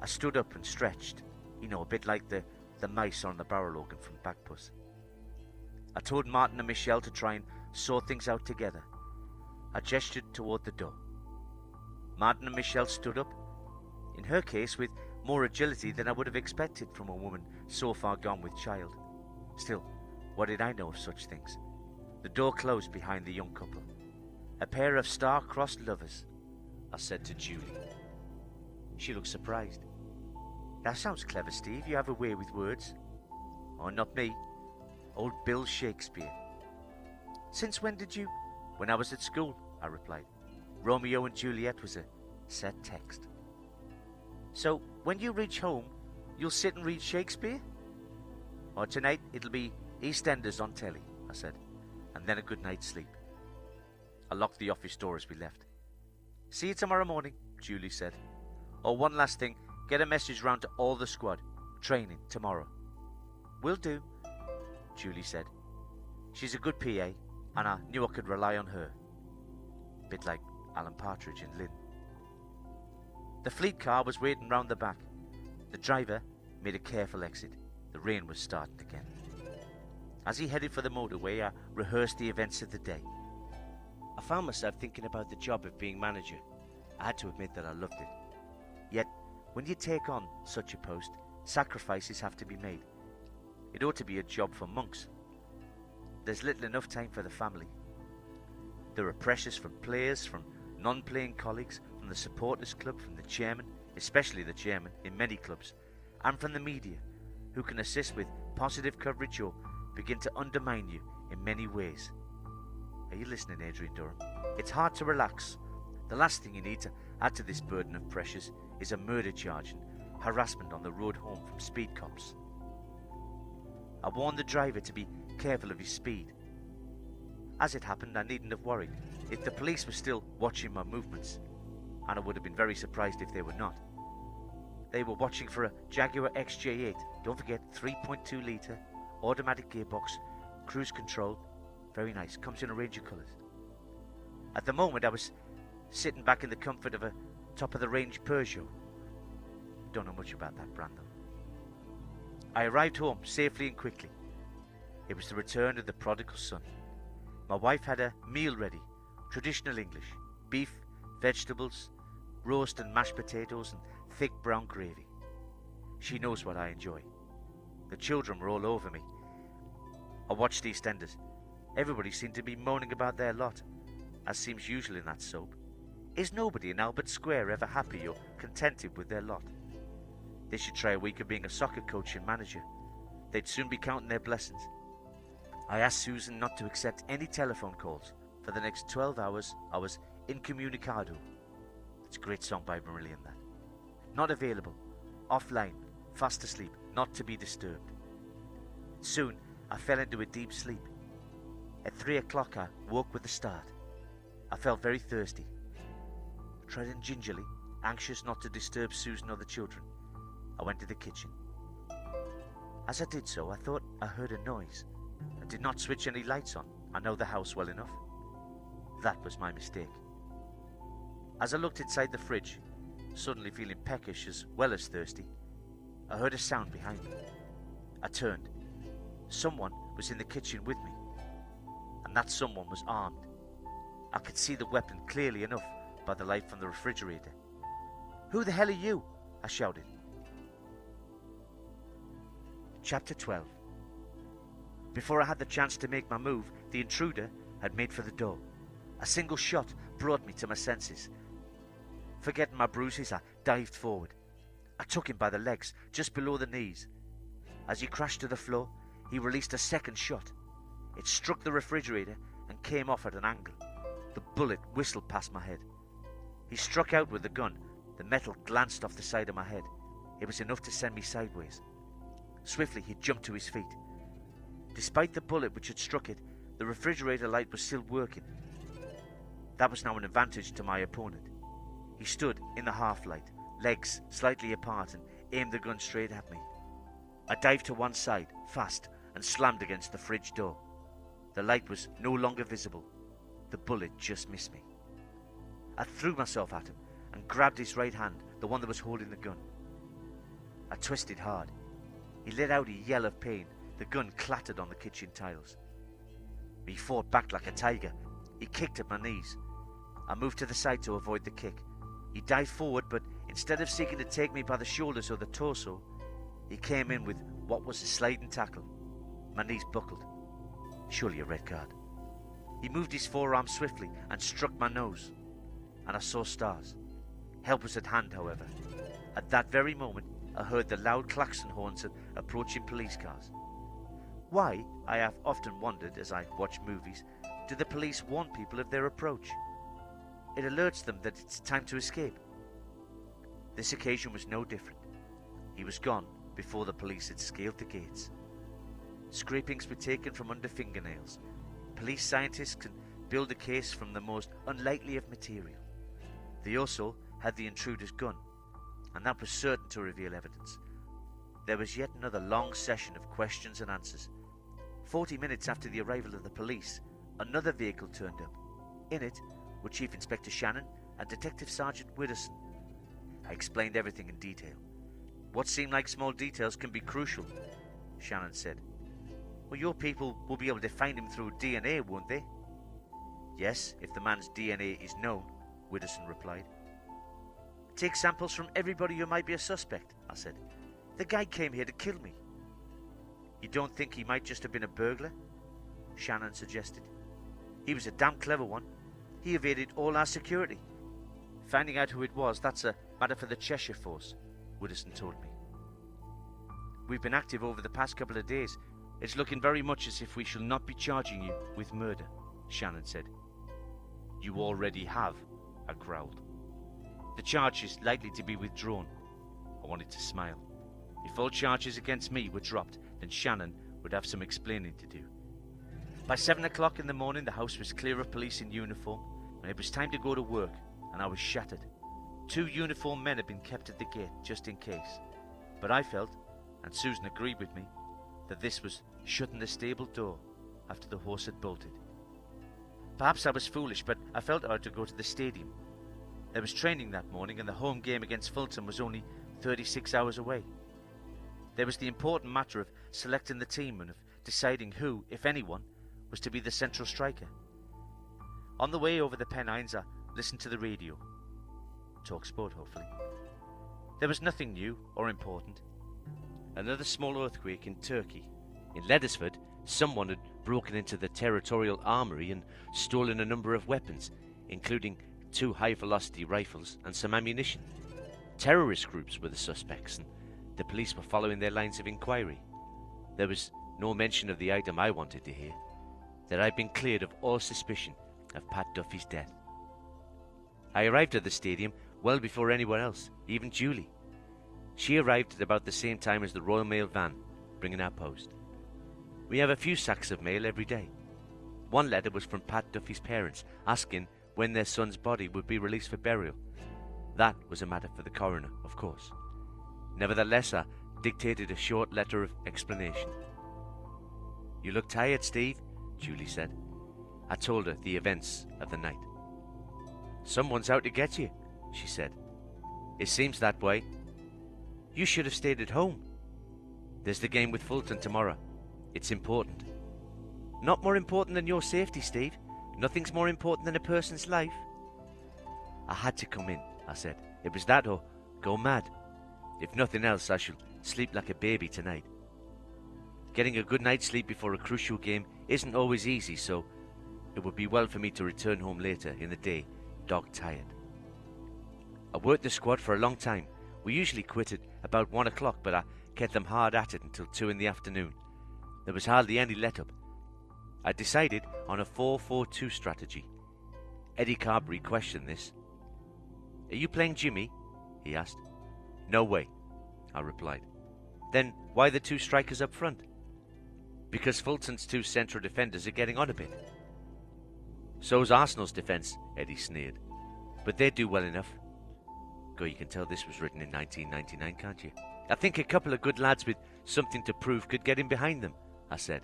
Speaker 2: I stood up and stretched, you know, a bit like the, the mice on the barrel organ from Bagpuss. I told Martin and Michelle to try and sort things out together. I gestured toward the door. Martin and Michelle stood up, in her case with more agility than I would have expected from a woman so far gone with child. Still, what did I know of such things? The door closed behind the young couple. A pair of star-crossed lovers, I said to Julie. She looked surprised. That sounds clever, Steve. You have a way with words. Oh, not me. Old Bill Shakespeare. Since when did you? When I was at school, I replied. Romeo and Juliet was a set text. So, when you reach home, you'll sit and read Shakespeare? Or tonight it'll be EastEnders on telly, I said, and then a good night's sleep. I locked the office door as we left. See you tomorrow morning, Julie said. Oh, one last thing. Get a message round to all the squad. Training tomorrow. Will do, Julie said. She's a good PA, and I knew I could rely on her. Bit like Alan Partridge in Lynn. The fleet car was waiting round the back. The driver made a careful exit. The rain was starting again. As he headed for the motorway, I rehearsed the events of the day. I found myself thinking about the job of being manager. I had to admit that I loved it. Yet, when you take on such a post, sacrifices have to be made. It ought to be a job for monks. There's little enough time for the family. There are pressures from players, from non playing colleagues, from the supporters club, from the chairman, especially the chairman in many clubs, and from the media, who can assist with positive coverage or begin to undermine you in many ways. Are you listening, Adrian Durham? It's hard to relax. The last thing you need to add to this burden of pressures is a murder charge and harassment on the road home from speed cops. I warned the driver to be careful of his speed. As it happened, I needn't have worried if the police were still watching my movements, and I would have been very surprised if they were not. They were watching for a Jaguar XJ8. Don't forget, 3.2 litre, automatic gearbox, cruise control. Very nice. Comes in a range of colours. At the moment, I was sitting back in the comfort of a top of the range Peugeot. Don't know much about that brand though. I arrived home safely and quickly. It was the return of the prodigal son. My wife had a meal ready, traditional English beef, vegetables, roast and mashed potatoes, and thick brown gravy. She knows what I enjoy. The children were all over me. I watched EastEnders. Everybody seemed to be moaning about their lot, as seems usual in that soap. Is nobody in Albert Square ever happy or contented with their lot? They should try a week of being a soccer coach and manager. They'd soon be counting their blessings. I asked Susan not to accept any telephone calls. For the next 12 hours, I was incommunicado. It's a great song by Marillion, that. Not available, offline, fast asleep, not to be disturbed. Soon, I fell into a deep sleep. At three o'clock, I woke with a start. I felt very thirsty. Treading gingerly, anxious not to disturb Susan or the children, I went to the kitchen. As I did so, I thought I heard a noise. I did not switch any lights on. I know the house well enough. That was my mistake. As I looked inside the fridge, suddenly feeling peckish as well as thirsty, I heard a sound behind me. I turned. Someone was in the kitchen with me, and that someone was armed. I could see the weapon clearly enough by the light from the refrigerator. Who the hell are you? I shouted. Chapter 12 Before I had the chance to make my move, the intruder had made for the door. A single shot brought me to my senses. Forgetting my bruises, I dived forward. I took him by the legs, just below the knees. As he crashed to the floor, he released a second shot. It struck the refrigerator and came off at an angle. The bullet whistled past my head. He struck out with the gun. The metal glanced off the side of my head. It was enough to send me sideways. Swiftly, he jumped to his feet. Despite the bullet which had struck it, the refrigerator light was still working. That was now an advantage to my opponent. He stood in the half light, legs slightly apart, and aimed the gun straight at me. I dived to one side, fast, and slammed against the fridge door. The light was no longer visible. The bullet just missed me. I threw myself at him and grabbed his right hand, the one that was holding the gun. I twisted hard. He let out a yell of pain. The gun clattered on the kitchen tiles. He fought back like a tiger. He kicked at my knees. I moved to the side to avoid the kick. He dived forward, but instead of seeking to take me by the shoulders or the torso, he came in with what was a sliding tackle. My knees buckled. Surely a red card. He moved his forearm swiftly and struck my nose, and I saw stars. Help was at hand, however. At that very moment, I heard the loud klaxon horns of approaching police cars. Why, I have often wondered as I watch movies, do the police warn people of their approach? It alerts them that it's time to escape. This occasion was no different. He was gone before the police had scaled the gates. Scrapings were taken from under fingernails. Police scientists can build a case from the most unlikely of material. They also had the intruder's gun, and that was certain to reveal evidence. There was yet another long session of questions and answers. Forty minutes after the arrival of the police, another vehicle turned up. In it were Chief Inspector Shannon and Detective Sergeant Widdowson. I explained everything in detail. What seemed like small details can be crucial, Shannon said. Well, your people will be able to find him through DNA, won't they? Yes, if the man's DNA is known, Widdowson replied. Take samples from everybody who might be a suspect, I said. The guy came here to kill me. You don't think he might just have been a burglar? Shannon suggested. He was a damn clever one. He evaded all our security. Finding out who it was, that's a matter for the Cheshire Force, Widdowson told me. We've been active over the past couple of days. It's looking very much as if we shall not be charging you with murder, Shannon said. You already have, I growled. The charge is likely to be withdrawn. I wanted to smile. If all charges against me were dropped, then Shannon would have some explaining to do. By seven o'clock in the morning, the house was clear of police in uniform, and it was time to go to work, and I was shattered. Two uniformed men had been kept at the gate just in case. But I felt, and Susan agreed with me, that this was shutting the stable door after the horse had bolted. Perhaps I was foolish, but I felt I ought to go to the stadium. There was training that morning, and the home game against Fulton was only 36 hours away. There was the important matter of selecting the team and of deciding who, if anyone, was to be the central striker. On the way over the Pennines, I listened to the radio. Talk sport, hopefully. There was nothing new or important. Another small earthquake in Turkey. In Leddersford, someone had broken into the territorial armory and stolen a number of weapons, including two high velocity rifles and some ammunition. Terrorist groups were the suspects, and the police were following their lines of inquiry. There was no mention of the item I wanted to hear that I'd been cleared of all suspicion of Pat Duffy's death. I arrived at the stadium well before anyone else, even Julie. She arrived at about the same time as the Royal Mail van, bringing our post. We have a few sacks of mail every day. One letter was from Pat Duffy's parents, asking when their son's body would be released for burial. That was a matter for the coroner, of course. Nevertheless, dictated a short letter of explanation. You look tired, Steve, Julie said. I told her the events of the night. Someone's out to get you, she said. It seems that way. You should have stayed at home. There's the game with Fulton tomorrow. It's important. Not more important than your safety, Steve. Nothing's more important than a person's life. I had to come in, I said. It was that or go mad. If nothing else, I shall sleep like a baby tonight. Getting a good night's sleep before a crucial game isn't always easy, so it would be well for me to return home later in the day, dog tired. I worked the squad for a long time. We usually quit at about one o'clock, but I kept them hard at it until two in the afternoon. There was hardly any let up. I decided on a 4 4 2 strategy. Eddie Carberry questioned this. Are you playing Jimmy? he asked. No way, I replied. Then why the two strikers up front? Because Fulton's two central defenders are getting on a bit. So's Arsenal's defence, Eddie sneered. But they do well enough. Go, you can tell this was written in 1999, can't you? I think a couple of good lads with something to prove could get in behind them, I said.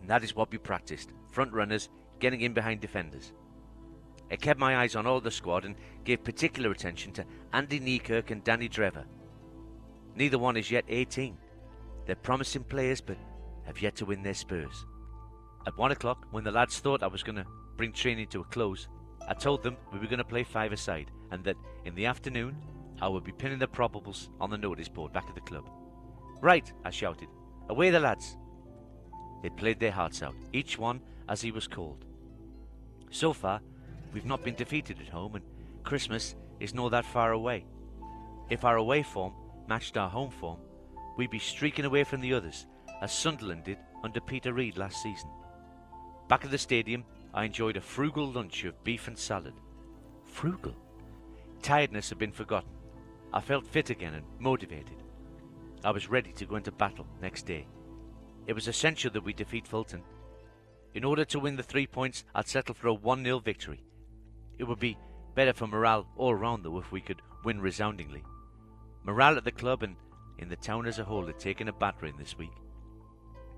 Speaker 2: And that is what we practiced front runners getting in behind defenders. I kept my eyes on all the squad and gave particular attention to Andy Niekirk and Danny Drever. Neither one is yet 18. They're promising players, but have yet to win their spurs. At one o'clock, when the lads thought I was going to bring training to a close, I told them we were going to play five aside and that in the afternoon I would be pinning the probables on the notice board back at the club. Right, I shouted. Away the lads. They played their hearts out, each one as he was called. So far, we've not been defeated at home, and Christmas is not that far away. If our away form matched our home form, we'd be streaking away from the others, as Sunderland did under Peter Reid last season. Back at the stadium, I enjoyed a frugal lunch of beef and salad. Frugal? Tiredness had been forgotten. I felt fit again and motivated. I was ready to go into battle next day. It was essential that we defeat Fulton. In order to win the three points, I'd settle for a 1 0 victory. It would be better for morale all round, though, if we could win resoundingly. Morale at the club and in the town as a whole had taken a battering this week.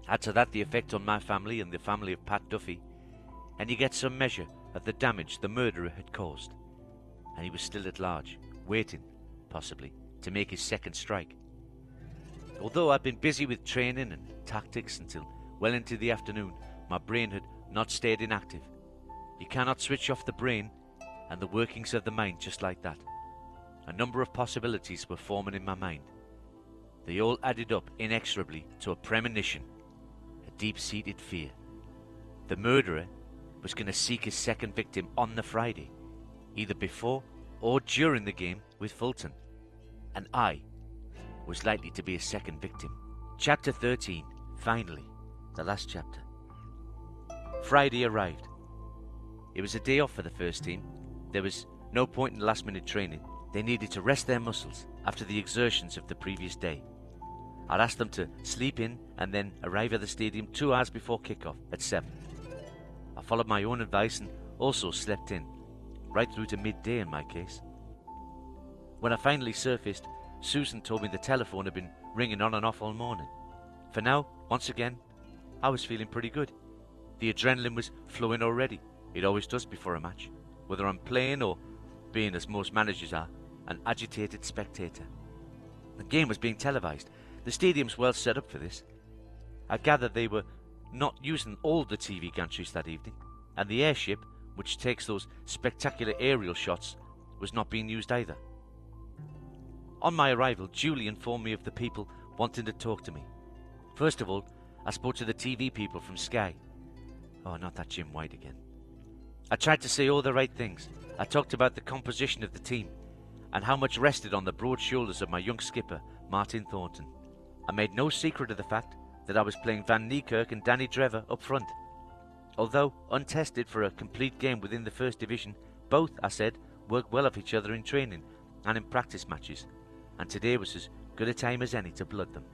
Speaker 2: Add to that the effect on my family and the family of Pat Duffy, and you get some measure of the damage the murderer had caused. And he was still at large, waiting, possibly, to make his second strike. Although I'd been busy with training and tactics until well into the afternoon, my brain had not stayed inactive. You cannot switch off the brain and the workings of the mind just like that. A number of possibilities were forming in my mind. They all added up inexorably to a premonition, a deep seated fear. The murderer was going to seek his second victim on the Friday, either before or during the game with Fulton. And I was likely to be a second victim. Chapter 13, finally, the last chapter. Friday arrived. It was a day off for the first team. There was no point in last minute training. They needed to rest their muscles after the exertions of the previous day. I'd asked them to sleep in and then arrive at the stadium two hours before kickoff at 7. I followed my own advice and also slept in, right through to midday in my case. When I finally surfaced, Susan told me the telephone had been ringing on and off all morning. For now, once again, I was feeling pretty good. The adrenaline was flowing already. It always does before a match, whether I'm playing or being, as most managers are, an agitated spectator. The game was being televised. The stadium's well set up for this. I gathered they were not using all the TV gantries that evening, and the airship, which takes those spectacular aerial shots, was not being used either. On my arrival, Julie informed me of the people wanting to talk to me. First of all, I spoke to the TV people from Sky. Oh, not that Jim White again. I tried to say all the right things. I talked about the composition of the team and how much rested on the broad shoulders of my young skipper, Martin Thornton. I made no secret of the fact that I was playing Van Niekerk and Danny Drever up front. Although untested for a complete game within the First Division, both, I said, worked well off each other in training and in practice matches, and today was as good a time as any to blood them.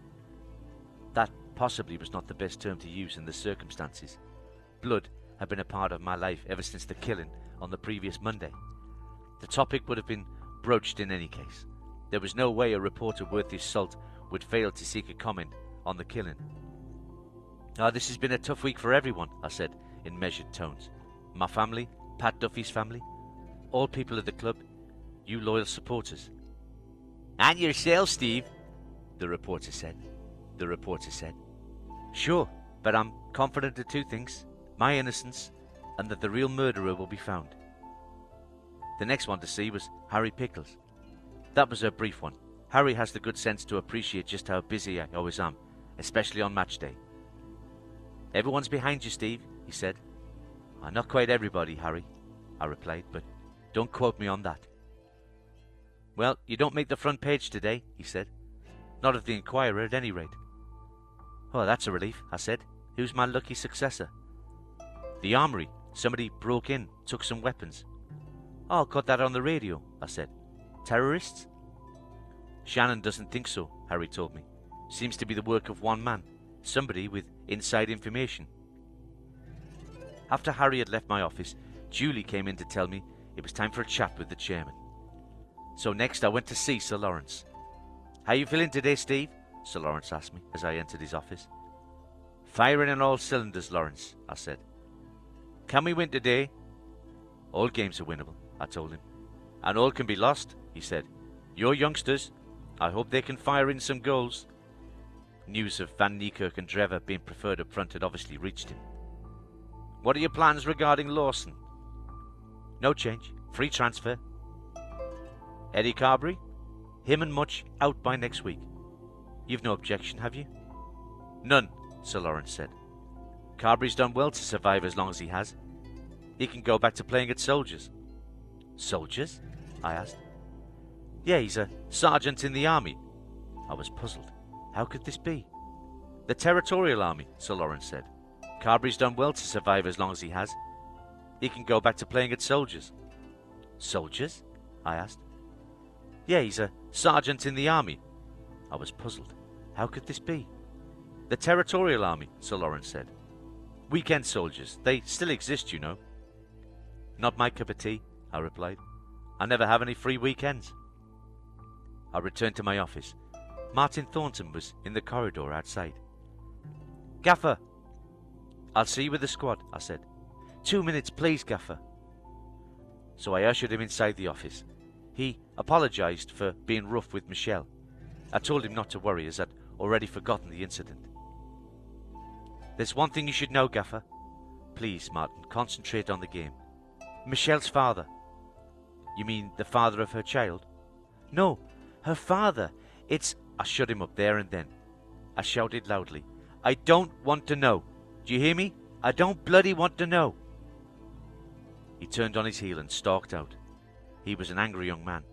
Speaker 2: That possibly was not the best term to use in the circumstances. Blood had been a part of my life ever since the killing on the previous Monday. The topic would have been broached in any case. There was no way a reporter worth his salt would fail to seek a comment on the killing. Ah, this has been a tough week for everyone, I said in measured tones. My family, Pat Duffy's family, all people at the club, you loyal supporters. And yourself, Steve, the reporter said. The reporter said. Sure, but I'm confident of two things my innocence and that the real murderer will be found. The next one to see was Harry Pickles. That was a brief one. Harry has the good sense to appreciate just how busy I always am, especially on match day. Everyone's behind you, Steve, he said. Uh, not quite everybody, Harry, I replied, but don't quote me on that. Well, you don't make the front page today, he said. Not of the Inquirer, at any rate. Oh, that's a relief, I said. Who's my lucky successor? The armory. Somebody broke in, took some weapons. Oh, got that on the radio, I said. Terrorists? Shannon doesn't think so, Harry told me. Seems to be the work of one man, somebody with inside information. After Harry had left my office, Julie came in to tell me it was time for a chat with the chairman. So next I went to see Sir Lawrence. How you feeling today, Steve? Sir Lawrence asked me as I entered his office. Firing on all cylinders, Lawrence, I said. Can we win today? All games are winnable, I told him. And all can be lost, he said. Your youngsters, I hope they can fire in some goals. News of Van Niekerk and Drever being preferred up front had obviously reached him. What are your plans regarding Lawson? No change. Free transfer. Eddie Carberry? Him and Mutch out by next week. You've no objection, have you? None, Sir Lawrence said. Carberry's done well to survive as long as he has. He can go back to playing at soldiers. Soldiers? I asked. Yeah, he's a sergeant in the army. I was puzzled. How could this be? The Territorial Army, Sir Lawrence said. Carberry's done well to survive as long as he has. He can go back to playing at soldiers. Soldiers? I asked. Yeah, he's a sergeant in the army. I was puzzled. How could this be? The Territorial Army, Sir Lawrence said. Weekend soldiers. They still exist, you know. Not my cup of tea, I replied. I never have any free weekends. I returned to my office. Martin Thornton was in the corridor outside. Gaffer! I'll see you with the squad, I said. Two minutes, please, Gaffer. So I ushered him inside the office. He apologised for being rough with Michelle. I told him not to worry, as I'd already forgotten the incident. There's one thing you should know, Gaffer. Please, Martin, concentrate on the game. Michelle's father. You mean the father of her child? No, her father. It's. I shut him up there and then. I shouted loudly. I don't want to know. Do you hear me? I don't bloody want to know. He turned on his heel and stalked out. He was an angry young man.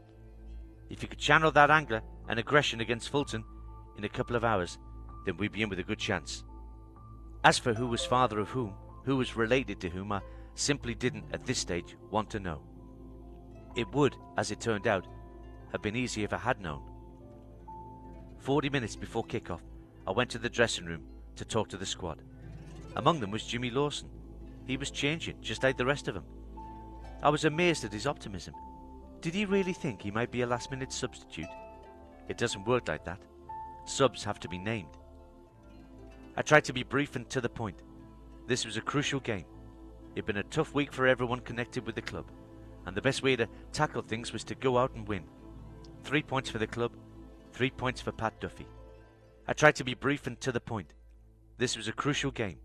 Speaker 2: If he could channel that anger and aggression against Fulton in a couple of hours, then we'd be in with a good chance. As for who was father of whom, who was related to whom, I simply didn't, at this stage, want to know. It would, as it turned out, have been easy if I had known. Forty minutes before kick-off, I went to the dressing room to talk to the squad. Among them was Jimmy Lawson. He was changing, just like the rest of them. I was amazed at his optimism. Did he really think he might be a last minute substitute? It doesn't work like that. Subs have to be named. I tried to be brief and to the point. This was a crucial game. It'd been a tough week for everyone connected with the club, and the best way to tackle things was to go out and win. Three points for the club, three points for Pat Duffy. I tried to be brief and to the point. This was a crucial game.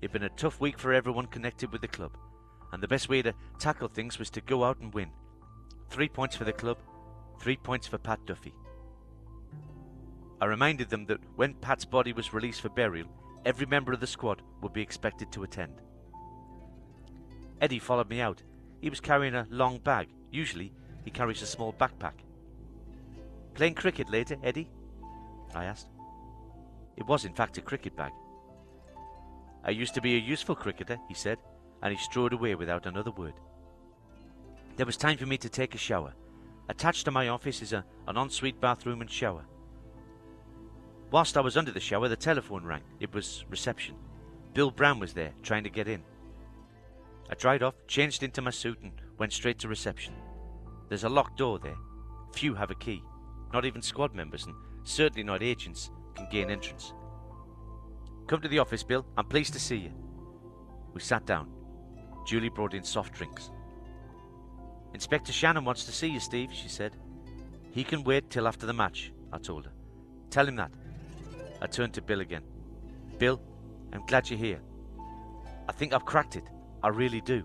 Speaker 2: It'd been a tough week for everyone connected with the club, and the best way to tackle things was to go out and win. Three points for the club, three points for Pat Duffy. I reminded them that when Pat's body was released for burial, every member of the squad would be expected to attend. Eddie followed me out. He was carrying a long bag. Usually, he carries a small backpack. Playing cricket later, Eddie? I asked. It was, in fact, a cricket bag. I used to be a useful cricketer, he said, and he strode away without another word. There was time for me to take a shower. Attached to my office is a, an ensuite bathroom and shower. Whilst I was under the shower, the telephone rang. It was reception. Bill Brown was there, trying to get in. I dried off, changed into my suit, and went straight to reception. There's a locked door there. Few have a key. Not even squad members, and certainly not agents, can gain entrance. Come to the office, Bill. I'm pleased to see you. We sat down. Julie brought in soft drinks. Inspector Shannon wants to see you, Steve, she said. He can wait till after the match, I told her. Tell him that. I turned to Bill again. Bill, I'm glad you're here. I think I've cracked it. I really do.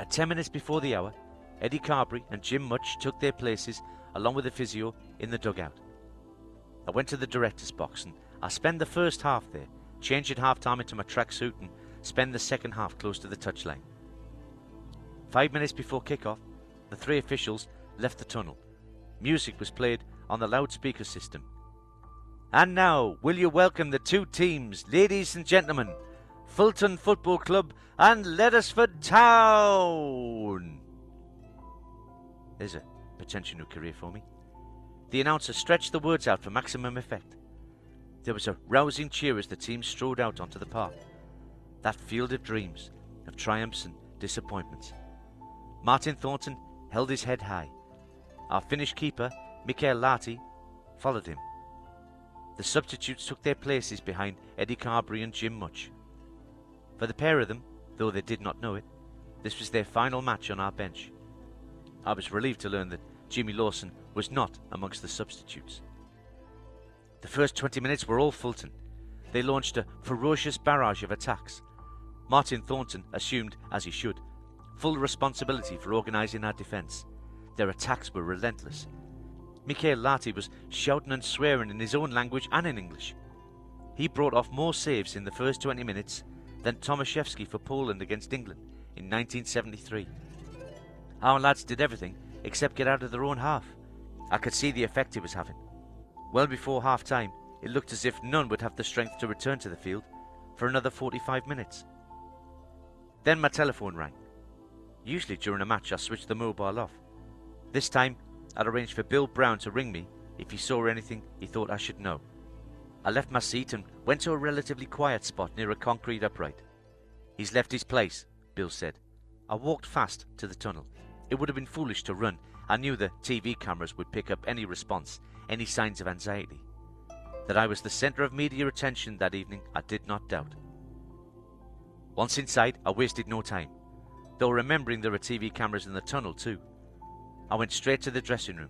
Speaker 2: At ten minutes before the hour, Eddie Carberry and Jim Mutch took their places along with the physio in the dugout. I went to the director's box and I spent the first half there, changed at half time into my tracksuit and spend the second half close to the touchline. Five minutes before kick-off, the three officials left the tunnel. Music was played on the loudspeaker system and now, will you welcome the two teams, ladies and gentlemen, Fulton Football Club and Leddersford Town? There's a potential new career for me. The announcer stretched the words out for maximum effect. There was a rousing cheer as the team strode out onto the park. That field of dreams, of triumphs and disappointments. Martin Thornton held his head high. Our Finnish keeper, Mikael Lahti, followed him. The substitutes took their places behind Eddie Carberry and Jim Mutch. For the pair of them, though they did not know it, this was their final match on our bench. I was relieved to learn that Jimmy Lawson was not amongst the substitutes. The first 20 minutes were all Fulton. They launched a ferocious barrage of attacks. Martin Thornton assumed, as he should, full responsibility for organising our defence. Their attacks were relentless, Mikael Lahti was shouting and swearing in his own language and in English. He brought off more saves in the first 20 minutes than Tomaszewski for Poland against England in 1973. Our lads did everything except get out of their own half. I could see the effect it was having. Well before half time, it looked as if none would have the strength to return to the field for another 45 minutes. Then my telephone rang. Usually during a match I switch the mobile off. This time I'd arranged for Bill Brown to ring me if he saw anything he thought I should know. I left my seat and went to a relatively quiet spot near a concrete upright. He's left his place, Bill said. I walked fast to the tunnel. It would have been foolish to run. I knew the TV cameras would pick up any response, any signs of anxiety. That I was the centre of media attention that evening, I did not doubt. Once inside, I wasted no time, though remembering there were TV cameras in the tunnel too. I went straight to the dressing room.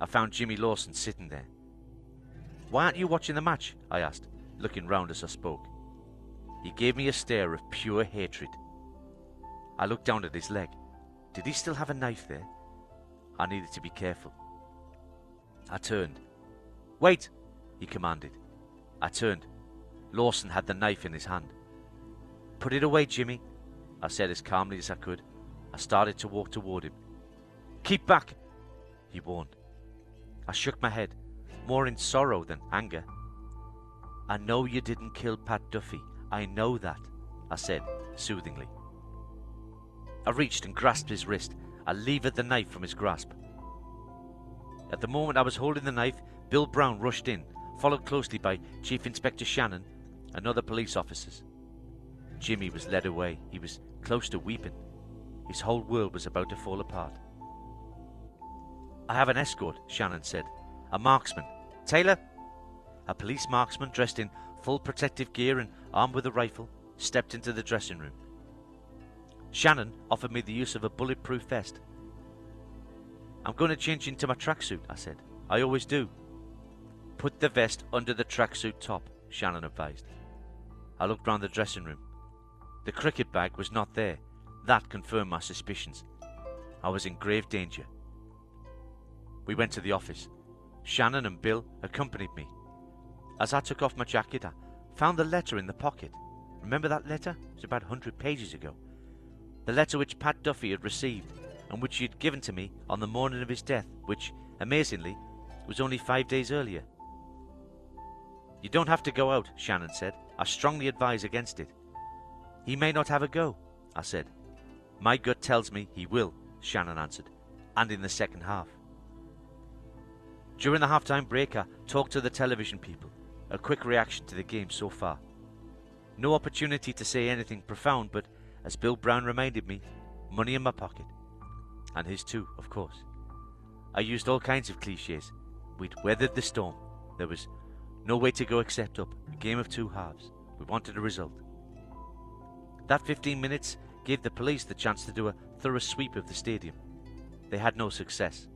Speaker 2: I found Jimmy Lawson sitting there. Why aren't you watching the match? I asked, looking round as I spoke. He gave me a stare of pure hatred. I looked down at his leg. Did he still have a knife there? I needed to be careful. I turned. Wait, he commanded. I turned. Lawson had the knife in his hand. Put it away, Jimmy, I said as calmly as I could. I started to walk toward him. Keep back, he warned. I shook my head, more in sorrow than anger. I know you didn't kill Pat Duffy. I know that, I said soothingly. I reached and grasped his wrist. I levered the knife from his grasp. At the moment I was holding the knife, Bill Brown rushed in, followed closely by Chief Inspector Shannon and other police officers. Jimmy was led away. He was close to weeping. His whole world was about to fall apart. I have an escort, Shannon said. A marksman. Taylor? A police marksman dressed in full protective gear and armed with a rifle stepped into the dressing room. Shannon offered me the use of a bulletproof vest. I'm going to change into my tracksuit, I said. I always do. Put the vest under the tracksuit top, Shannon advised. I looked round the dressing room. The cricket bag was not there. That confirmed my suspicions. I was in grave danger. We went to the office. Shannon and Bill accompanied me. As I took off my jacket, I found the letter in the pocket. Remember that letter? It was about a hundred pages ago. The letter which Pat Duffy had received and which he had given to me on the morning of his death, which, amazingly, was only five days earlier. You don't have to go out, Shannon said. I strongly advise against it. He may not have a go, I said. My gut tells me he will, Shannon answered, and in the second half. During the halftime break, I talked to the television people, a quick reaction to the game so far. No opportunity to say anything profound, but as Bill Brown reminded me, money in my pocket. And his too, of course. I used all kinds of cliches. We'd weathered the storm. There was no way to go except up. A game of two halves. We wanted a result. That 15 minutes gave the police the chance to do a thorough sweep of the stadium. They had no success.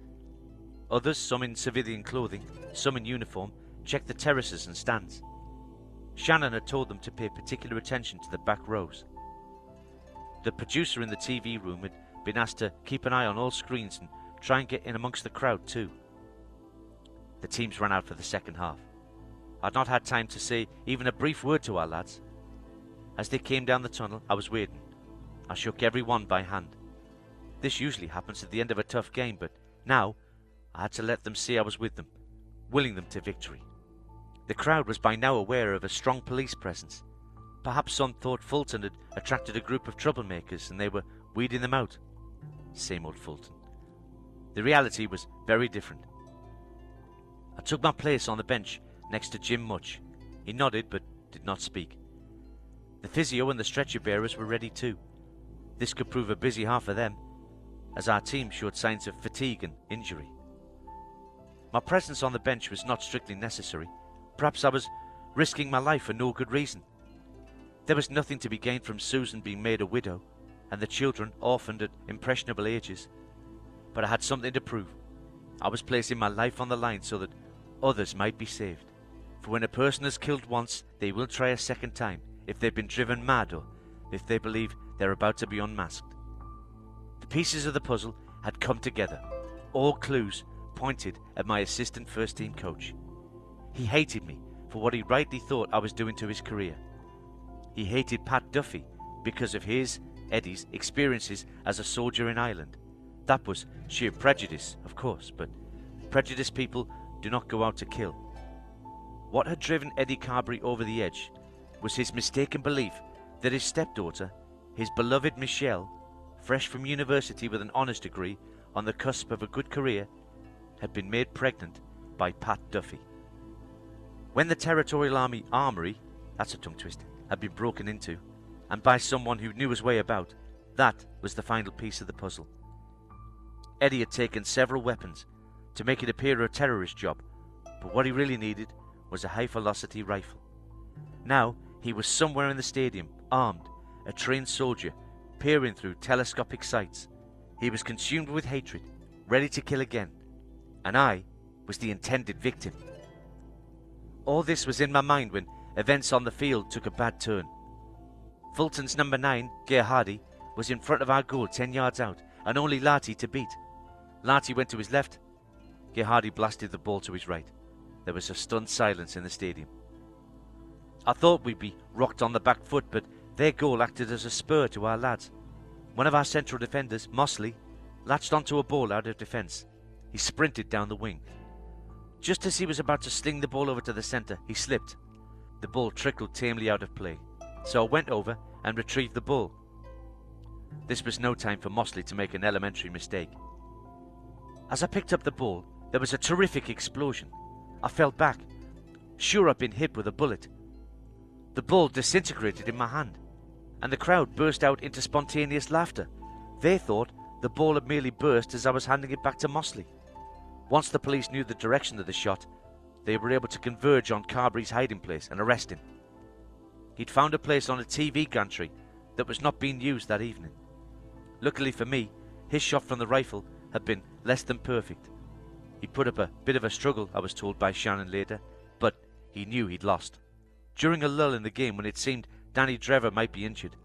Speaker 2: Others, some in civilian clothing, some in uniform, checked the terraces and stands. Shannon had told them to pay particular attention to the back rows. The producer in the TV room had been asked to keep an eye on all screens and try and get in amongst the crowd too. The teams ran out for the second half. I'd not had time to say even a brief word to our lads. As they came down the tunnel, I was waiting. I shook every one by hand. This usually happens at the end of a tough game, but now I had to let them see I was with them, willing them to victory. The crowd was by now aware of a strong police presence. Perhaps some thought Fulton had attracted a group of troublemakers and they were weeding them out. Same old Fulton. The reality was very different. I took my place on the bench next to Jim Mutch. He nodded but did not speak. The physio and the stretcher bearers were ready too. This could prove a busy half for them, as our team showed signs of fatigue and injury. My presence on the bench was not strictly necessary. Perhaps I was risking my life for no good reason. There was nothing to be gained from Susan being made a widow and the children orphaned at impressionable ages. But I had something to prove. I was placing my life on the line so that others might be saved. For when a person is killed once, they will try a second time if they've been driven mad or if they believe they're about to be unmasked. The pieces of the puzzle had come together. All clues pointed at my assistant first team coach. He hated me for what he rightly thought I was doing to his career. He hated Pat Duffy because of his, Eddie's, experiences as a soldier in Ireland. That was sheer prejudice, of course, but prejudiced people do not go out to kill. What had driven Eddie Carberry over the edge was his mistaken belief that his stepdaughter, his beloved Michelle, fresh from university with an honours degree on the cusp of a good career, had been made pregnant by Pat Duffy. When the Territorial Army Armoury, that's a tongue twister, had been broken into, and by someone who knew his way about, that was the final piece of the puzzle. Eddie had taken several weapons to make it appear a terrorist job, but what he really needed was a high velocity rifle. Now he was somewhere in the stadium, armed, a trained soldier, peering through telescopic sights. He was consumed with hatred, ready to kill again, and I was the intended victim. All this was in my mind when events on the field took a bad turn. Fulton's number 9, Ger Hardy, was in front of our goal 10 yards out, and only Lahti to beat. Lahti went to his left. Ger Hardy blasted the ball to his right. There was a stunned silence in the stadium. I thought we'd be rocked on the back foot, but their goal acted as a spur to our lads. One of our central defenders, Mosley, latched onto a ball out of defence. He sprinted down the wing. Just as he was about to sling the ball over to the centre, he slipped. The ball trickled tamely out of play, so I went over and retrieved the ball. This was no time for Mosley to make an elementary mistake. As I picked up the ball, there was a terrific explosion. I fell back, sure I'd been hit with a bullet. The ball disintegrated in my hand, and the crowd burst out into spontaneous laughter. They thought the ball had merely burst as I was handing it back to Mosley. Once the police knew the direction of the shot, they were able to converge on Carberry's hiding place and arrest him. He'd found a place on a TV gantry that was not being used that evening. Luckily for me, his shot from the rifle had been less than perfect. He put up a bit of a struggle, I was told by Shannon later, but he knew he'd lost. During a lull in the game when it seemed Danny Drever might be injured,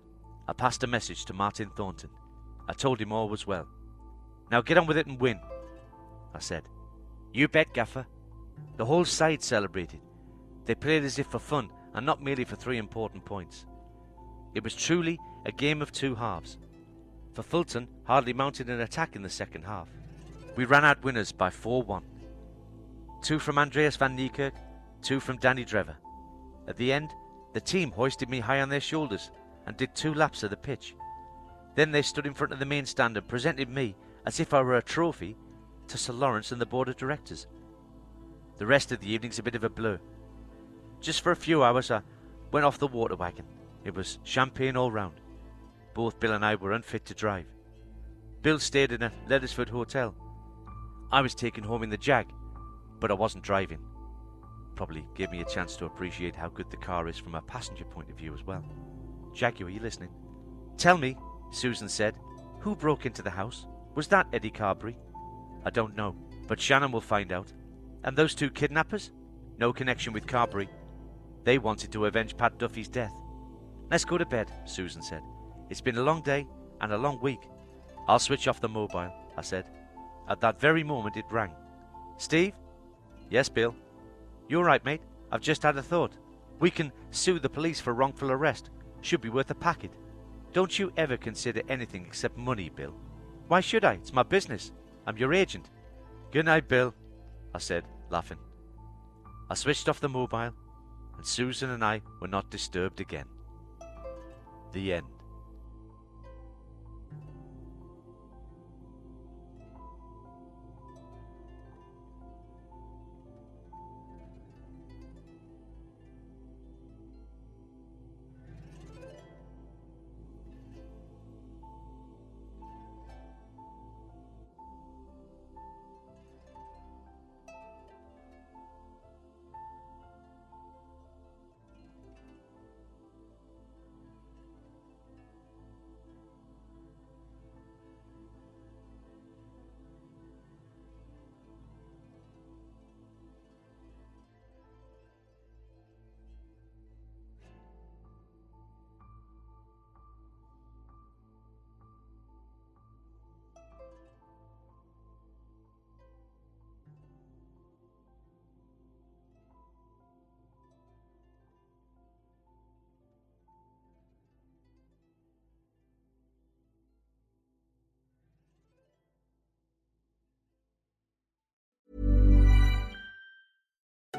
Speaker 2: I passed a message to Martin Thornton. I told him all was well. Now get on with it and win, I said. You bet, Gaffer. The whole side celebrated. They played as if for fun and not merely for three important points. It was truly a game of two halves. For Fulton hardly mounted an attack in the second half. We ran out winners by 4 1. Two from Andreas van Niekerk, two from Danny Drever. At the end, the team hoisted me high on their shoulders and did two laps of the pitch. Then they stood in front of the main stand and presented me, as if I were a trophy, to Sir Lawrence and the board of directors. The rest of the evening's a bit of a blur. Just for a few hours, I went off the water wagon. It was champagne all round. Both Bill and I were unfit to drive. Bill stayed in a Leddersford hotel. I was taken home in the Jag, but I wasn't driving. Probably gave me a chance to appreciate how good the car is from a passenger point of view as well. Jackie, are you listening? Tell me, Susan said, who broke into the house? Was that Eddie Carberry? I don't know, but Shannon will find out. And those two kidnappers? No connection with Carberry. They wanted to avenge Pat Duffy's death. Let's go to bed, Susan said. It's been a long day and a long week. I'll switch off the mobile, I said. At that very moment it rang. Steve? Yes, Bill. You're right, mate. I've just had a thought. We can sue the police for wrongful arrest. Should be worth a packet. Don't you ever consider anything except money, Bill. Why should I? It's my business. I'm your agent. Good night, Bill, I said, laughing. I switched off the mobile, and Susan and I were not disturbed again. The end.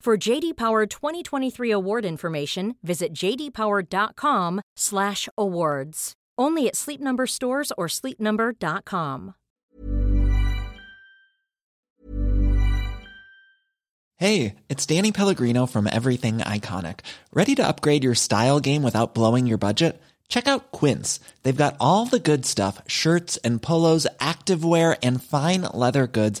Speaker 4: For JD Power 2023 award information, visit jdpower.com/awards. Only at Sleep Number stores or sleepnumber.com.
Speaker 5: Hey, it's Danny Pellegrino from Everything Iconic. Ready to upgrade your style game without blowing your budget? Check out Quince. They've got all the good stuff shirts and polos, activewear, and fine leather goods,